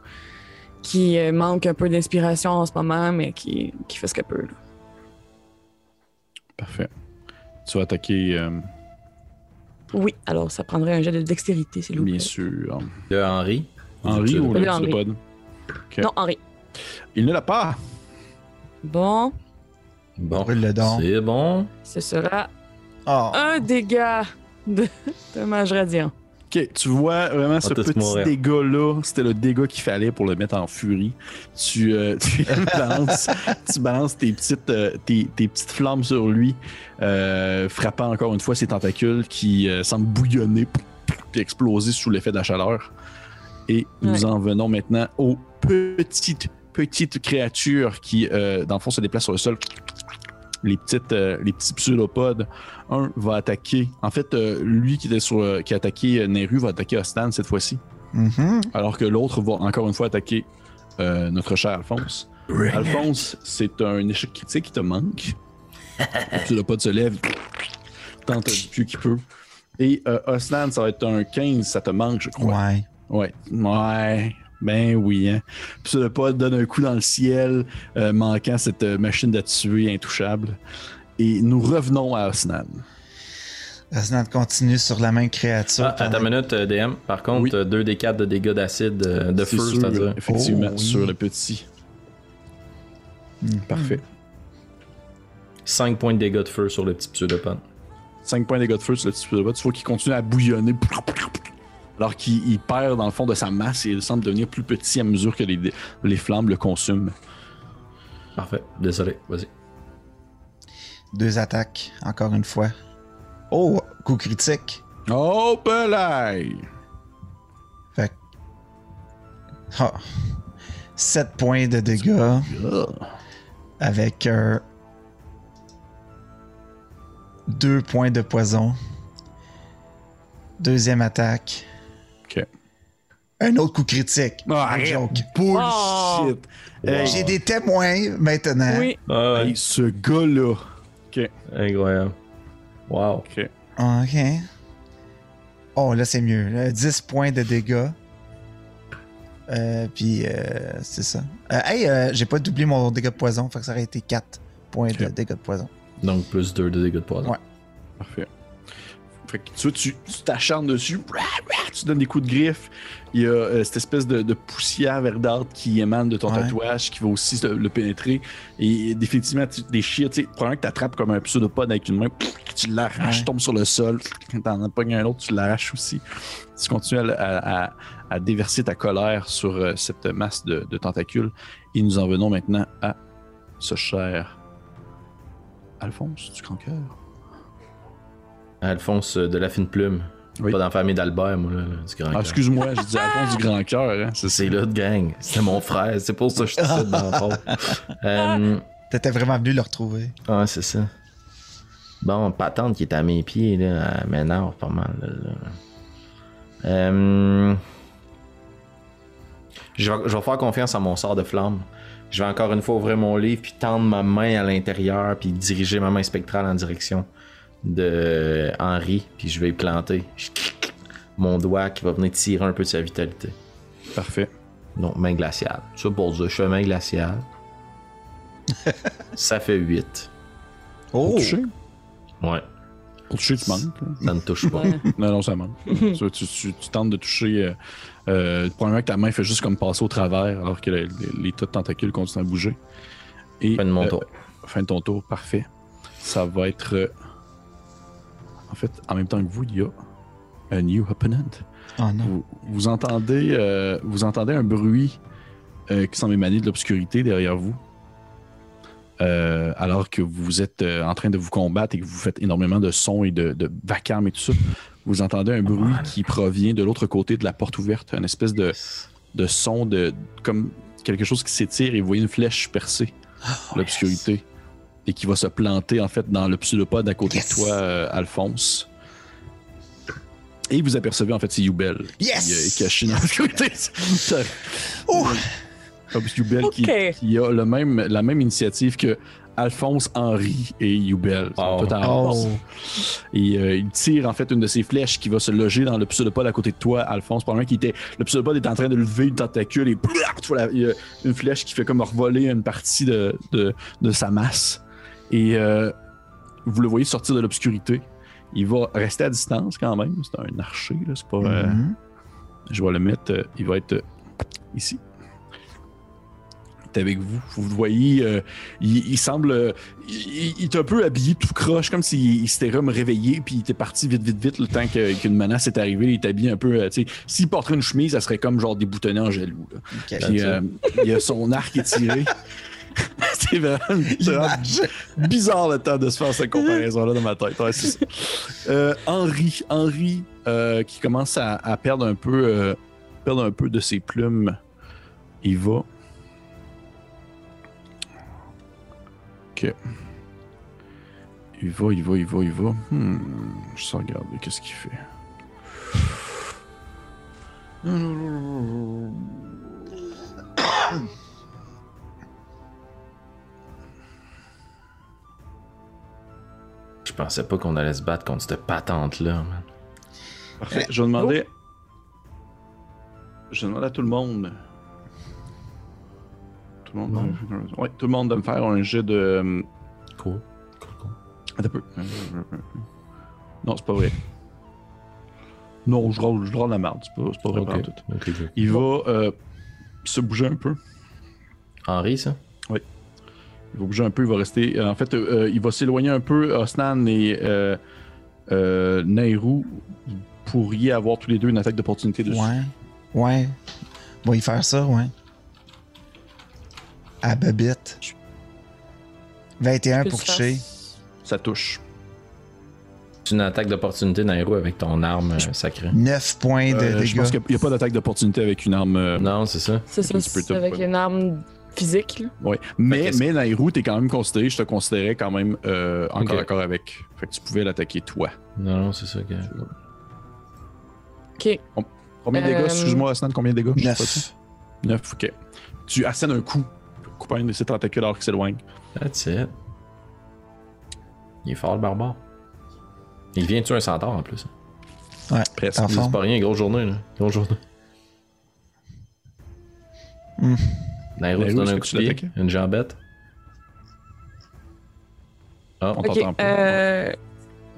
qui euh, manque un peu d'inspiration en ce moment, mais qui, qui fait ce qu'elle peut. là. Parfait. Tu vas attaquer, euh, Oui, alors ça prendrait un jet de dextérité, s'il vous plaît. bien sûr, De Henri? Henri ou Le Henri. Ok. Non, Henri. Il ne l'a pas. Bon, Bon. C'est bon. ce sera Oh. un dégât de dommage radiant. Ok, tu vois vraiment ce tous petit mourir. dégât-là, c'était le dégât qu'il fallait pour le mettre en furie. Tu, euh, tu, balances, tu balances tes petites, euh, tes, tes petites flammes sur lui, euh, frappant encore une fois ses tentacules qui euh, semblent bouillonner puis exploser sous l'effet de la chaleur. Et nous Ouais. en venons maintenant aux petites, petites créatures qui, euh, dans le fond, se déplacent sur le sol. Les, petites, euh, les petits pseudopodes. Un va attaquer. En fait, euh, lui qui, était sur, euh, qui a attaqué Neru va attaquer Ostan cette fois-ci. Mhm. Alors que l'autre va encore une fois attaquer notre cher Alphonse. Alphonse, c'est un échec critique qui te manque. tu l'as pas de se lève. Tente du pied qu'il peut. Et Osnan, ça va être un 15, ça te manque, je crois. Ouais. Ouais. Ouais. Ben oui, hein. Puis ça, le pas donne un coup dans le ciel, euh, manquant cette euh, machine de tuer intouchable. Et nous revenons à Osnan. Resnant continue sur la même créature. Ah, attends une minute, euh, DM. Par contre, Oui. euh, 2 des 4 de dégâts d'acide, euh, de feu, c'est-à-dire. Effectivement, Oh, oui. sur le petit. Mhm. Parfait. 5 points de dégâts de feu sur le petit pseudopode. 5 points de dégâts de feu sur le petit robot. Il faut qu'il continue à bouillonner. Alors qu'il il perd dans le fond de sa masse et il semble devenir plus petit à mesure que les, les flammes le consument. Parfait. Désolé, vas-y. Deux attaques, encore une fois. Oh, coup critique. Oh, belay! Fait que- Ah. 7 points de dégâts avec euh, 2 points de poison. Deuxième attaque. Un autre coup critique. Ah, Un arrête. joke. Bullshit! Hey, J'ai des témoins maintenant. Oui. Ah hey, ce gars-là. Ok, Incroyable. Wow. ok. Ok. Oh, là, c'est mieux. Là, 10 points de dégâts. Euh, puis, euh, c'est ça. Euh, hey, euh, j'ai pas doublé mon dégât de poison. Fait que ça aurait été 4 points de dégâts de poison. Donc plus 2 de dégâts de poison. Ouais. Parfait. Fait que tu vois, tu t'acharnes dessus, tu donnes des coups de griffe. Il y a euh, cette espèce de, de poussière verdâtre qui émane de ton Ouais. tatouage qui va aussi le, le pénétrer. Et définitivement, tu déchires. Tu sais, probablement que tu attrapes comme un pseudopode avec une main, tu l'arraches, Ouais. tombe sur le sol. Quand t'en as pas un autre, tu l'arraches aussi. Tu continues à, à- à- à déverser ta colère sur euh, cette masse de, de tentacules. Et nous en venons maintenant à ce cher Alphonse du Grand Cœur. Alphonse euh, de la fine plume. Oui. Pas dans la famille d'Albert, moi, là, là, du grand Ah, cœur. excuse-moi, j'ai dit Alphonse du Grand Cœur. Hein, c'est l'autre gang. C'est mon frère. C'est pour ça que je te cite dans le fond. Euh, T'étais vraiment venu le retrouver. ah, c'est ça. Bon, patente qui est à mes pieds, là, elle m'énerve pas mal. là, là. Euh, Je, vais, je vais faire confiance à mon sort de flamme. Je vais encore une fois ouvrir mon livre, puis tendre ma main à l'intérieur, puis diriger ma main spectrale en direction de Henri, puis je vais y planter mon doigt qui va venir tirer un peu de sa vitalité. Parfait. Donc, main glaciale. Ça pour dire, je fais main glaciale. ça fait 8. Pour Oh! toucher, Ouais, pour toucher, tu manques. ça ne touche pas. Non, non, ça manque. Tu, tu- tu tentes de toucher. Euh, euh, probablement que ta main fait juste comme passer au travers alors que les, les, les tas de tentacules continuent à bouger. Et, Fin de mon euh, tour. fin de ton tour, parfait. Ça va être. En fait, en même temps que vous, il y a un new opponent. Oh non. Vous, vous entendez, euh, vous entendez un bruit euh, qui semble émaner de l'obscurité derrière vous. Euh, alors que vous êtes en train de vous combattre et que vous faites énormément de sons et de, de vacarme et tout ça, vous entendez un bruit qui provient de l'autre côté de la porte ouverte, une espèce de, de son de comme quelque chose qui s'étire et vous voyez une flèche percer l'obscurité et qui va se planter en fait dans le pseudopode à côté Yes. de toi, euh, Alphonse. Et vous apercevez en fait c'est Youbel Yes! qui est caché dans l'obscurité. Oh! Comme Youbel qui, a le même, la même initiative que Alphonse, Henri et sont Oh. tous en Oh! Et euh, il tire en fait une de ses flèches qui va se loger dans le pseudopode à côté de toi, Alphonse. Probablement qui était. Le pseudopode est en train de lever une tentacule et plaf, tu vois la- il y a une flèche qui fait comme revoler une partie de, de, de sa masse. Et euh, vous le voyez sortir de l'obscurité. Il va rester à distance quand même. C'est un archer, là. C'est pas. euh, Mhm. je vais le mettre. euh, il va être euh, ici. Il est avec vous. Vous le voyez. euh, il, il semble. euh, il, il est un peu habillé tout croche, comme s'il il s'était comme réveillé, puis il était parti vite, vite, vite, le temps qu'une menace est arrivée. Il est habillé un peu. euh, S'il porterait une chemise, ça serait comme genre déboutonné en jaloux. là. Puis euh, il a son arc étiré. c'est vraiment, vraiment bizarre le temps de se faire cette comparaison-là dans ma tête. Ouais, c'est ça. Euh, Henri, Henri euh, qui commence à, à perdre un peu, euh, perdre un peu de ses plumes. Il va. Ok. Il va, il va, il va, il va. Hmm, je sais regarder qu'est-ce qu'il fait. pensais pas qu'on allait se battre contre cette patente-là, man. Parfait. Je vais demander. Je vais demander à tout le monde. Tout le monde. Ouais, tout le monde de me faire un jet de. Cool. Cool, cool. Attends un peu. Non, c'est pas vrai. Non, je je roule la merde. C'est pas, vrai. Tout. Il va euh, se bouger un peu. Henri, ça? Il va bouger un peu. Il va rester. euh, en fait, euh, euh, il va s'éloigner un peu. Osnan et euh, euh, Nairou, vous pourriez avoir tous les deux une attaque d'opportunité dessus. Ouais. Ouais. On va y faire ça, ouais. À Babette. 21 Que pour toucher. Ça touche. C'est une attaque d'opportunité, Nairo, avec ton arme sacrée. 9 points de Euh, je pense dégâts. qu'il n'y a pas d'attaque d'opportunité avec une arme. euh, Non, c'est ça. C'est ça, avec ouais. une arme physique. là. Ouais. Mais, qu'est-ce- mais Nairou, t'es quand même considéré, je te considérais quand même euh, encore d'accord avec. Fait que tu pouvais l'attaquer toi. Non, non, c'est ça. Que... Ok. Combien de Euh, dégâts, excuse-moi, Asnan, combien de dégâts? Je sais pas ça. 9. 9, ok. Tu assènes un coup, coupant un de ses tentacules alors qu'il s'éloigne. That's it. Il est fort, le barbare. Il vient tuer un centaure en plus. Ouais. Presque. C'est pas rien, grosse journée, là. Grosse journée. Hmm. Nairo, tu Nairo, donnes un coup tu de pied, une jambette. Ah, On Ok. t'entend pas. euh,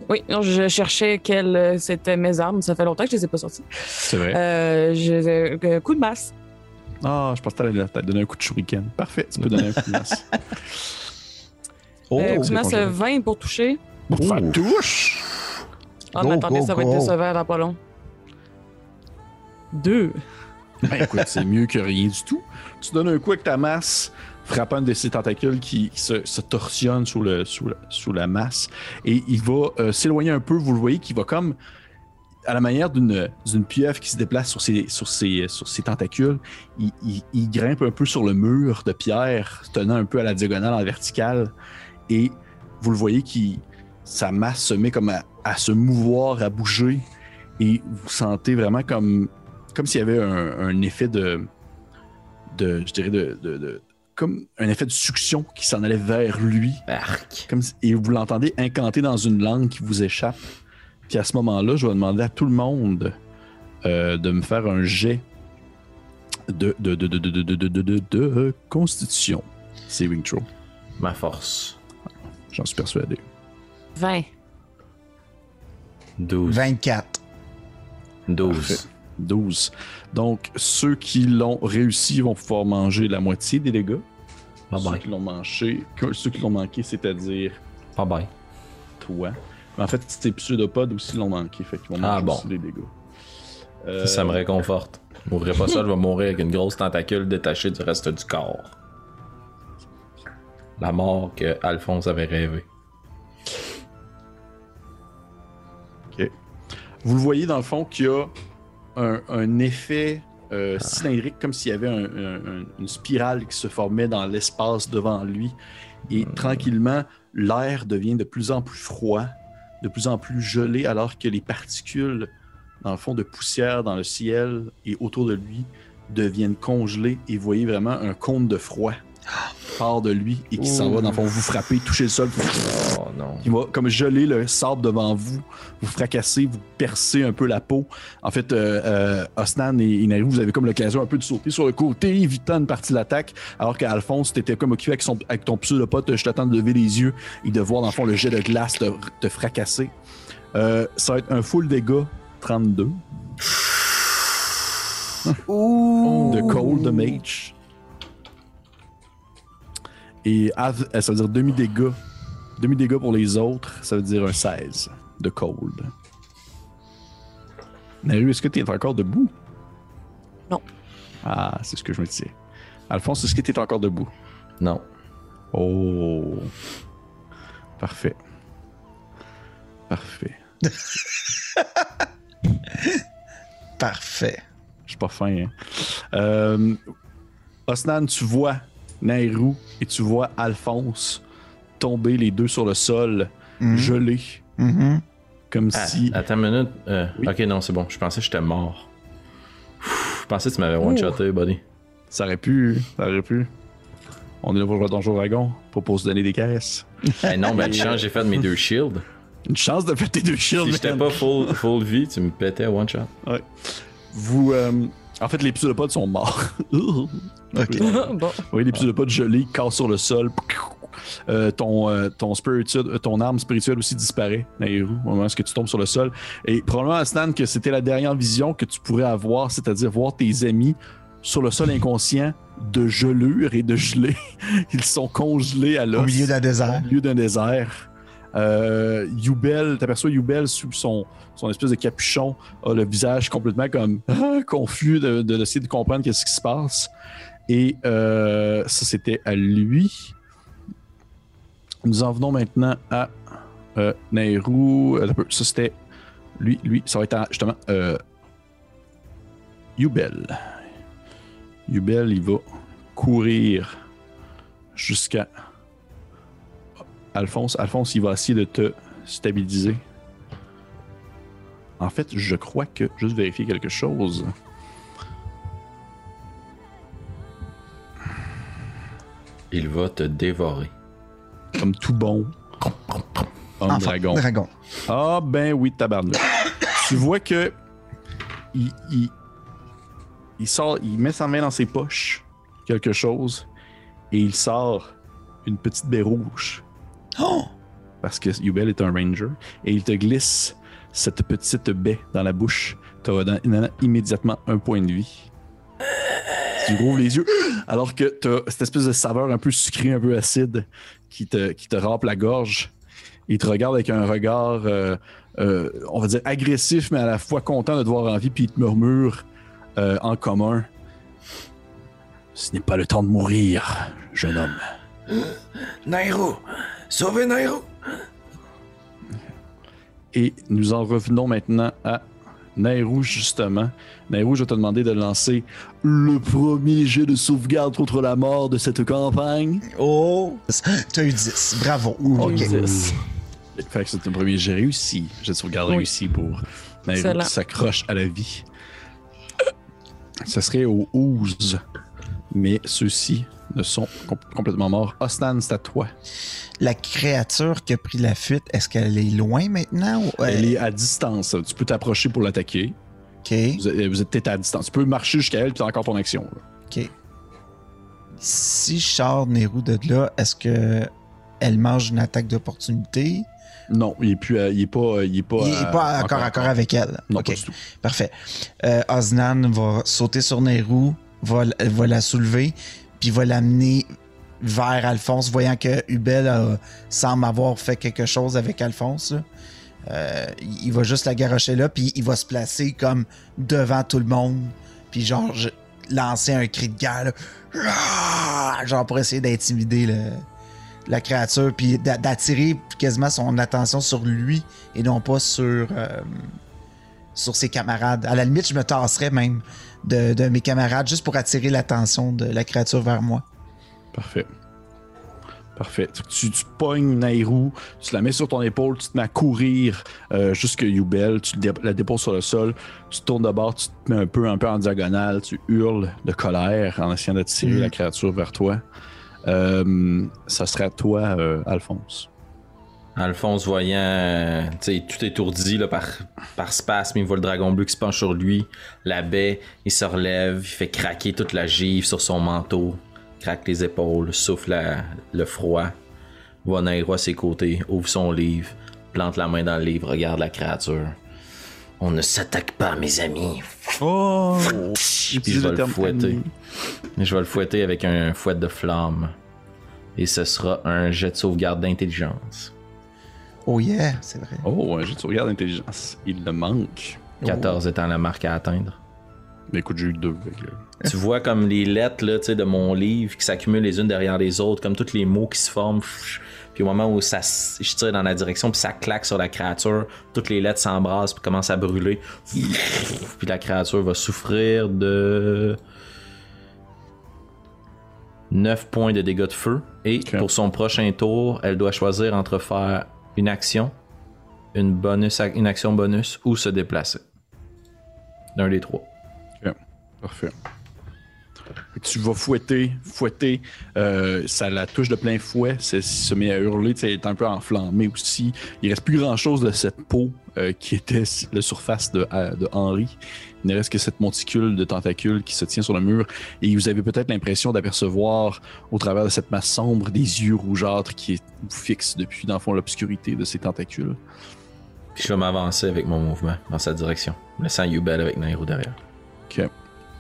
Oui, non, je cherchais quelles euh, c'était mes armes. Ça fait longtemps que je les ai pas sorties. C'est vrai. Euh, j'ai- euh, coup de masse. Ah, je pense que t'allais t'allais donner un coup de shuriken. Parfait, tu peux donner un coup de masse. Oh, Euh, coup de masse bon, euh, je- 20 pour toucher. Ça touche! Ah, Go, mais attendez, go, ça va go. être décevant dans pas long. Deux. Ben écoute, c'est mieux que rien du tout. Tu donnes un coup avec ta masse, frappant un de ses tentacules qui se, torsionne sous, la, masse. Et il va euh, s'éloigner un peu. Vous le voyez qu'il va comme, à la manière d'une pieuvre qui se déplace sur ses, tentacules, il, grimpe un peu sur le mur de pierre, tenant un peu à la diagonale en verticale. Et vous le voyez qui sa masse se met comme à se mouvoir, à bouger. Et vous sentez vraiment comme comme s'il y avait un, effet de, je dirais de, comme un effet de succion qui s'en allait vers lui. Comme et vous l'entendez incanter dans une langue qui vous échappe. Puis à ce moment-là, je vais demander à tout le monde de me faire un jet de, de, de, de constitution. Saving throw. Ma force. J'en suis persuadé. 20. 12. 24. 12. Parfait. 12. Donc, ceux qui l'ont réussi vont pouvoir manger la moitié des dégâts. Bye Ceux bye. qui l'ont ceux qui l'ont manqué, c'est-à-dire Bye bye. toi. Mais en fait, tes pseudopodes aussi l'ont manqué, fait qu'ils vont Ah, manger bon. aussi les dégâts. Ça, Euh, ça me réconforte. Je mourrai pas seul, je vais mourir avec une grosse tentacule détachée du reste du corps. La mort que Alphonse avait rêvé. Vous le voyez dans le fond qu'il y a un, un effet euh, cylindrique, comme s'il y avait un- un- un- une spirale qui se formait dans l'espace devant lui. Et tranquillement, l'air devient de plus en plus froid, de plus en plus gelé, alors que les particules, dans le fond, de poussière dans le ciel et autour de lui deviennent congelées. Et vous voyez vraiment un cône de froid part de lui et qui s'en va, dans le fond, vous frapper, toucher le sol. Oh non. qui va comme geler le sable devant vous, vous fracasser, vous percer un peu la peau. En fait, euh, euh, Osnan et Inaru, vous avez comme l'occasion un peu de sauter sur le côté, évitant une partie de l'attaque, alors qu'Alphonse, t'étais comme occupé avec, son, avec ton pseudopote, je t'attends de lever les yeux et de voir dans le fond le jet de glace te, te fracasser. Euh, ça va être un full dégâts, 32, de Cold Mage. Et euh, ça veut dire demi-dégâts. Demi-dégâts pour les autres, ça veut dire un 16 de Cold. Naru, est-ce que tu es encore debout? Non. Ah, c'est ce que je me disais. Alphonse, est-ce que tu es encore debout? Non. Oh. Parfait. Parfait. Parfait. Je suis pas fin, hein. Euh, Osnan, tu vois Nairou et tu vois Alphonse tomber les deux sur le sol, gelés, Mhm. comme Ah, si. Attends une minute. Euh, Oui. Ok, non, c'est bon. Je pensais que j'étais mort. pensais que tu m'avais one-shoté, buddy. Ça aurait pu, ça aurait pu. On est là pour jouer à Donjon Dragon, pas pour se donner des caisses. Eh non, ben, tu changes, j'ai fait mes deux shields. Une chance de tes deux shields, Si j'étais pas full, full vie, tu me pétais one shot. Vous, euh, en fait, les pseudopodes sont morts. Ok. bon. oui, les pseudopodes gelés cassent sur le sol. Euh, ton, euh, ton, spirituel, euh, ton arme spirituelle aussi disparaît, Nairou, au moment où tu tombes sur le sol. Et probablement, Stan, que c'était la dernière vision que tu pourrais avoir, c'est-à-dire voir tes amis sur le sol inconscient de gelure et de gelée. Ils sont congelés à l'os. Au milieu d'un désert. au milieu d'un désert. Euh, Youbel, t'aperçois Youbel sous son, son espèce de capuchon, a le visage complètement comme confus de, de- d'essayer de comprendre qu'est-ce qui se passe. Et euh, ça, c'était à lui. Nous en venons maintenant à euh. Euh. Ça, c'était lui. Lui, ça va être à, justement euh, Youbel. Youbel, il va courir jusqu'à Alphonse, Alphonse, il va essayer de te stabiliser. En fait, je crois que, juste vérifier quelque chose. Il va te dévorer. Comme tout bon homme Enfant, dragon. dragon. Ah ben oui, tabarnak. tu vois que il, il, il sort, il met sa main dans ses poches, quelque chose, et il sort une petite baie rouge. Oh! parce que Yubel est un ranger, et il te glisse cette petite baie dans la bouche. Tu auras immédiatement un point de vie. Tu rouvres les yeux, alors que tu as cette espèce de saveur un peu sucrée, un peu acide qui te, qui te rampe la gorge. Il te regarde avec un regard, euh, euh, on va dire agressif, mais à la fois content de te voir en vie, puis il te murmure euh, en commun Ce n'est pas le temps de mourir, jeune homme. Nairo! Sauvez Nairo! Et nous en revenons maintenant à Nairou, justement. Nairou, je vais te demander de lancer le premier jet de sauvegarde contre la mort de cette campagne. Oh! Tu as eu 10. Bravo. OK. Jesus. Fait que c'est un premier jet réussi. Jet de sauvegarde Oui. réussi pour Nairou qui s'accroche à la vie. Ce serait au 12, mais ceux-ci ne sont com- complètement morts. Osnan, c'est à toi. La créature qui a pris la fuite, est-ce qu'elle est loin maintenant? Ou... Elle est à distance. Tu peux t'approcher pour l'attaquer. OK. Vous êtes, vous êtes peut-être à distance. Tu peux marcher jusqu'à elle, puis t'as encore ton action. là. OK. Si je sors Nero de là, est-ce que elle mange une attaque d'opportunité? Non, il est plus, à- il est pas, euh, il est pas, Il à- n'est pas encore à corps avec elle. Non, OK. pas du tout. Parfait. Euh, Osnan va sauter sur Nehru, va, va la soulever, puis va l'amener vers Alphonse, voyant que Hubel semble avoir fait quelque chose avec Alphonse. Euh, il va juste la garrocher là, puis il va se placer comme devant tout le monde, puis genre lancer un cri de guerre. Ah! genre pour essayer d'intimider la créature, puis d'a- d'attirer quasiment son attention sur lui et non pas sur, euh, sur ses camarades. À la limite, je me tasserais même de, de mes camarades juste pour attirer l'attention de la créature vers moi. Parfait. Parfait. Tu, tu pognes Nairou, tu la mets sur ton épaule, tu te mets à courir euh, jusque Yubel, tu la déposes sur le sol, tu tournes de bord, tu te mets un peu, un peu en diagonale, tu hurles de colère en essayant d'attirer Mhm. la créature vers toi. Euh, ça serait à toi, euh, Alphonse. Alphonse voyant, euh, tu sais, tout étourdi là, par, par spasme, il voit le dragon bleu qui se penche sur lui, la baie, il se relève, il fait craquer toute la givre sur son manteau, craque les épaules, souffle la- le froid, voit Nairo à ses côtés, ouvre son livre, plante la main dans le livre, regarde la créature. On ne s'attaque pas, mes amis. Oh! Puis je vais le fouetter. Je vais le fouetter avec un fouet de flamme. Et ce sera un jet de sauvegarde d'intelligence. Oh yeah, c'est vrai. Oh, un jet de sauvegarde d'intelligence. Il le manque. 14 étant la marque à atteindre. Mais écoute, j'ai eu deux. fait que- tu vois comme les lettres là, tu sais, de mon livre qui s'accumulent les unes derrière les autres, comme tous les mots qui se forment. Puis au moment où ça, je tire dans la direction, puis ça claque sur la créature, toutes les lettres s'embrassent puis commencent à brûler. Puis la créature va souffrir de 9 points de dégâts de feu. Et pour son prochain tour, elle doit choisir entre faire une action, une, action bonus ou se déplacer. D'un des trois. Parfait. Fait que Tu vas fouetter, fouetter. euh, ça la touche de plein fouet. Ça se met à hurler. Elle est un peu enflammée aussi. Il reste plus grand chose de cette peau euh, qui était la surface de, euh, de Henri. Il ne reste que cette monticule de tentacules qui se tient sur le mur. Et vous avez peut-être l'impression d'apercevoir, au travers de cette masse sombre, des yeux rougeâtres qui vous fixent depuis, dans le fond, l'obscurité de ces tentacules. Puis je vais m'avancer avec mon mouvement dans sa direction, laissant Yubel avec Nairo derrière. Ok.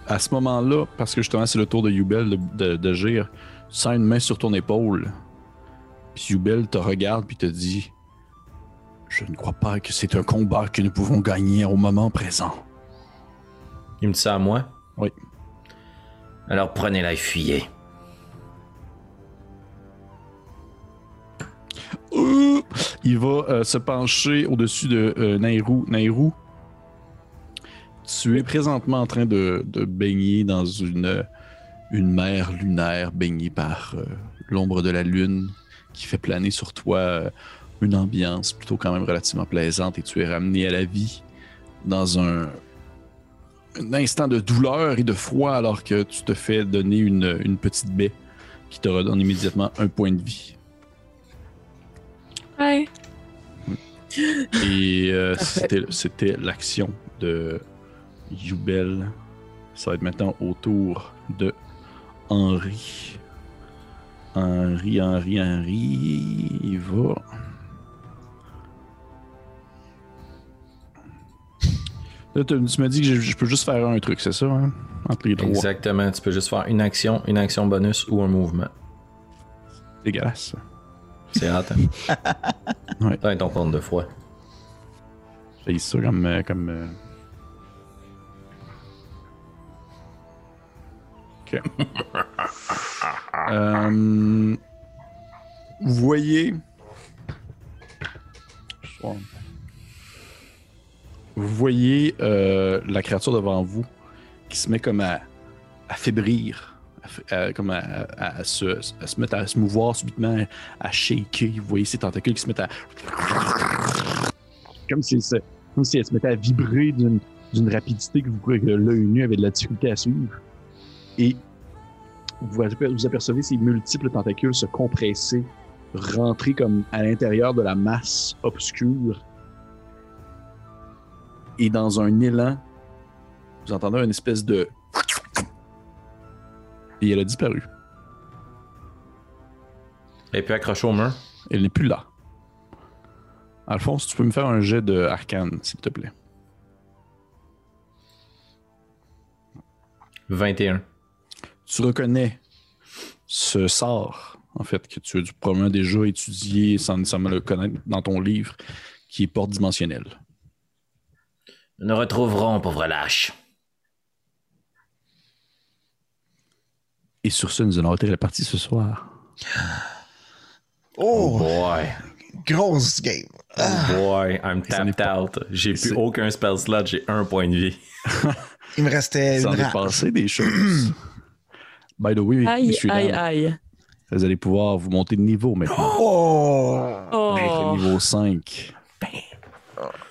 À ce moment-là, parce que justement c'est le tour de Yubel d'agir, tu sens une main sur ton épaule. Puis Yubel te regarde puis te dit Je ne crois pas que c'est un combat que nous pouvons gagner au moment présent. Il me dit ça à moi? Alors prenez-la et fuyez. Euh, Il va euh, se pencher au-dessus de euh, Nairou. Nairou, tu es présentement en train de, de baigner dans une, une mer lunaire baignée par euh, l'ombre de la lune qui fait planer sur toi une ambiance plutôt quand même relativement plaisante et tu es ramené à la vie dans un, un instant de douleur et de froid alors que tu te fais donner une, une petite baie qui te redonne immédiatement un point de vie. Ouais. Et euh, c'était, c'était l'action de Yubel. Ça va être maintenant au tour de Henri. Henri, Henri, Henri. Il va. Là, tu m'as dit que je, je peux juste faire un truc, c'est ça, hein? Entre les trois. Exactement. Tu peux juste faire une action, une action bonus ou un mouvement. Dégueulasse. C'est hâte. Ouais. T'as ton compte de froid. J'ai ça comme. euh, comme euh, Ok. Euh, vous voyez. Vous voyez euh, la créature devant vous qui se met comme à, à fébrir, à à- à, se, mettre à se mouvoir subitement, à shaker. Vous voyez ses tentacules qui se mettent à comme si, comme si elle se mettait à vibrer d'une, rapidité que, vous, que l'œil nu avait de la difficulté à suivre. Et vous apercevez ces multiples tentacules se compresser, rentrer comme à l'intérieur de la masse obscure. Et dans un élan, vous entendez une espèce de... Et elle a disparu. Et puis accroché au mur. Elle n'est plus là. Alphonse, tu peux me faire un jet de arcane, s'il te plaît. 21. tu reconnais ce sort, en fait, que tu as probablement déjà étudier sans nécessairement le connaître dans ton livre, qui est porte dimensionnel. Nous nous retrouverons, pauvre lâche. Et sur ce, nous allons arrêter la partie ce soir. Oh, Boy. grosse game. Ah, Boy, I'm tapped out. J'ai plus aucun spell slot, j'ai un point de vie. il me restait Ça en une est passé des choses. By the way, Aïe, aïe, aïe. vous allez pouvoir vous monter de niveau maintenant. Oh! Oh. Niveau 5.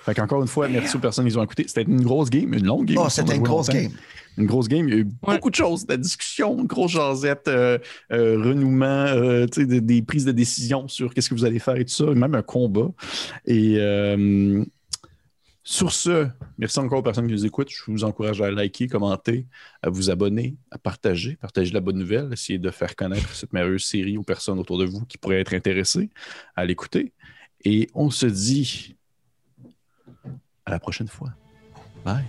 Fait qu'encore une fois, merci aux personnes qui nous ont écouté. C'était une grosse game, une longue game. Oh, c'était une grosse longtemps. game. Une grosse game. Il y a eu Ouais. beaucoup de choses, de la discussion, une grosse jasette, euh, euh, renouement, euh, tu sais, des, des prises de décision sur qu'est-ce que vous allez faire et tout ça, même un combat. Et euh, sur ce, merci encore aux personnes qui nous écoutent. Je vous encourage à liker, commenter, à vous abonner, à partager, partager la bonne nouvelle, essayer de faire connaître cette merveilleuse série aux personnes autour de vous qui pourraient être intéressées à l'écouter. Et on se dit à la prochaine fois. Bye.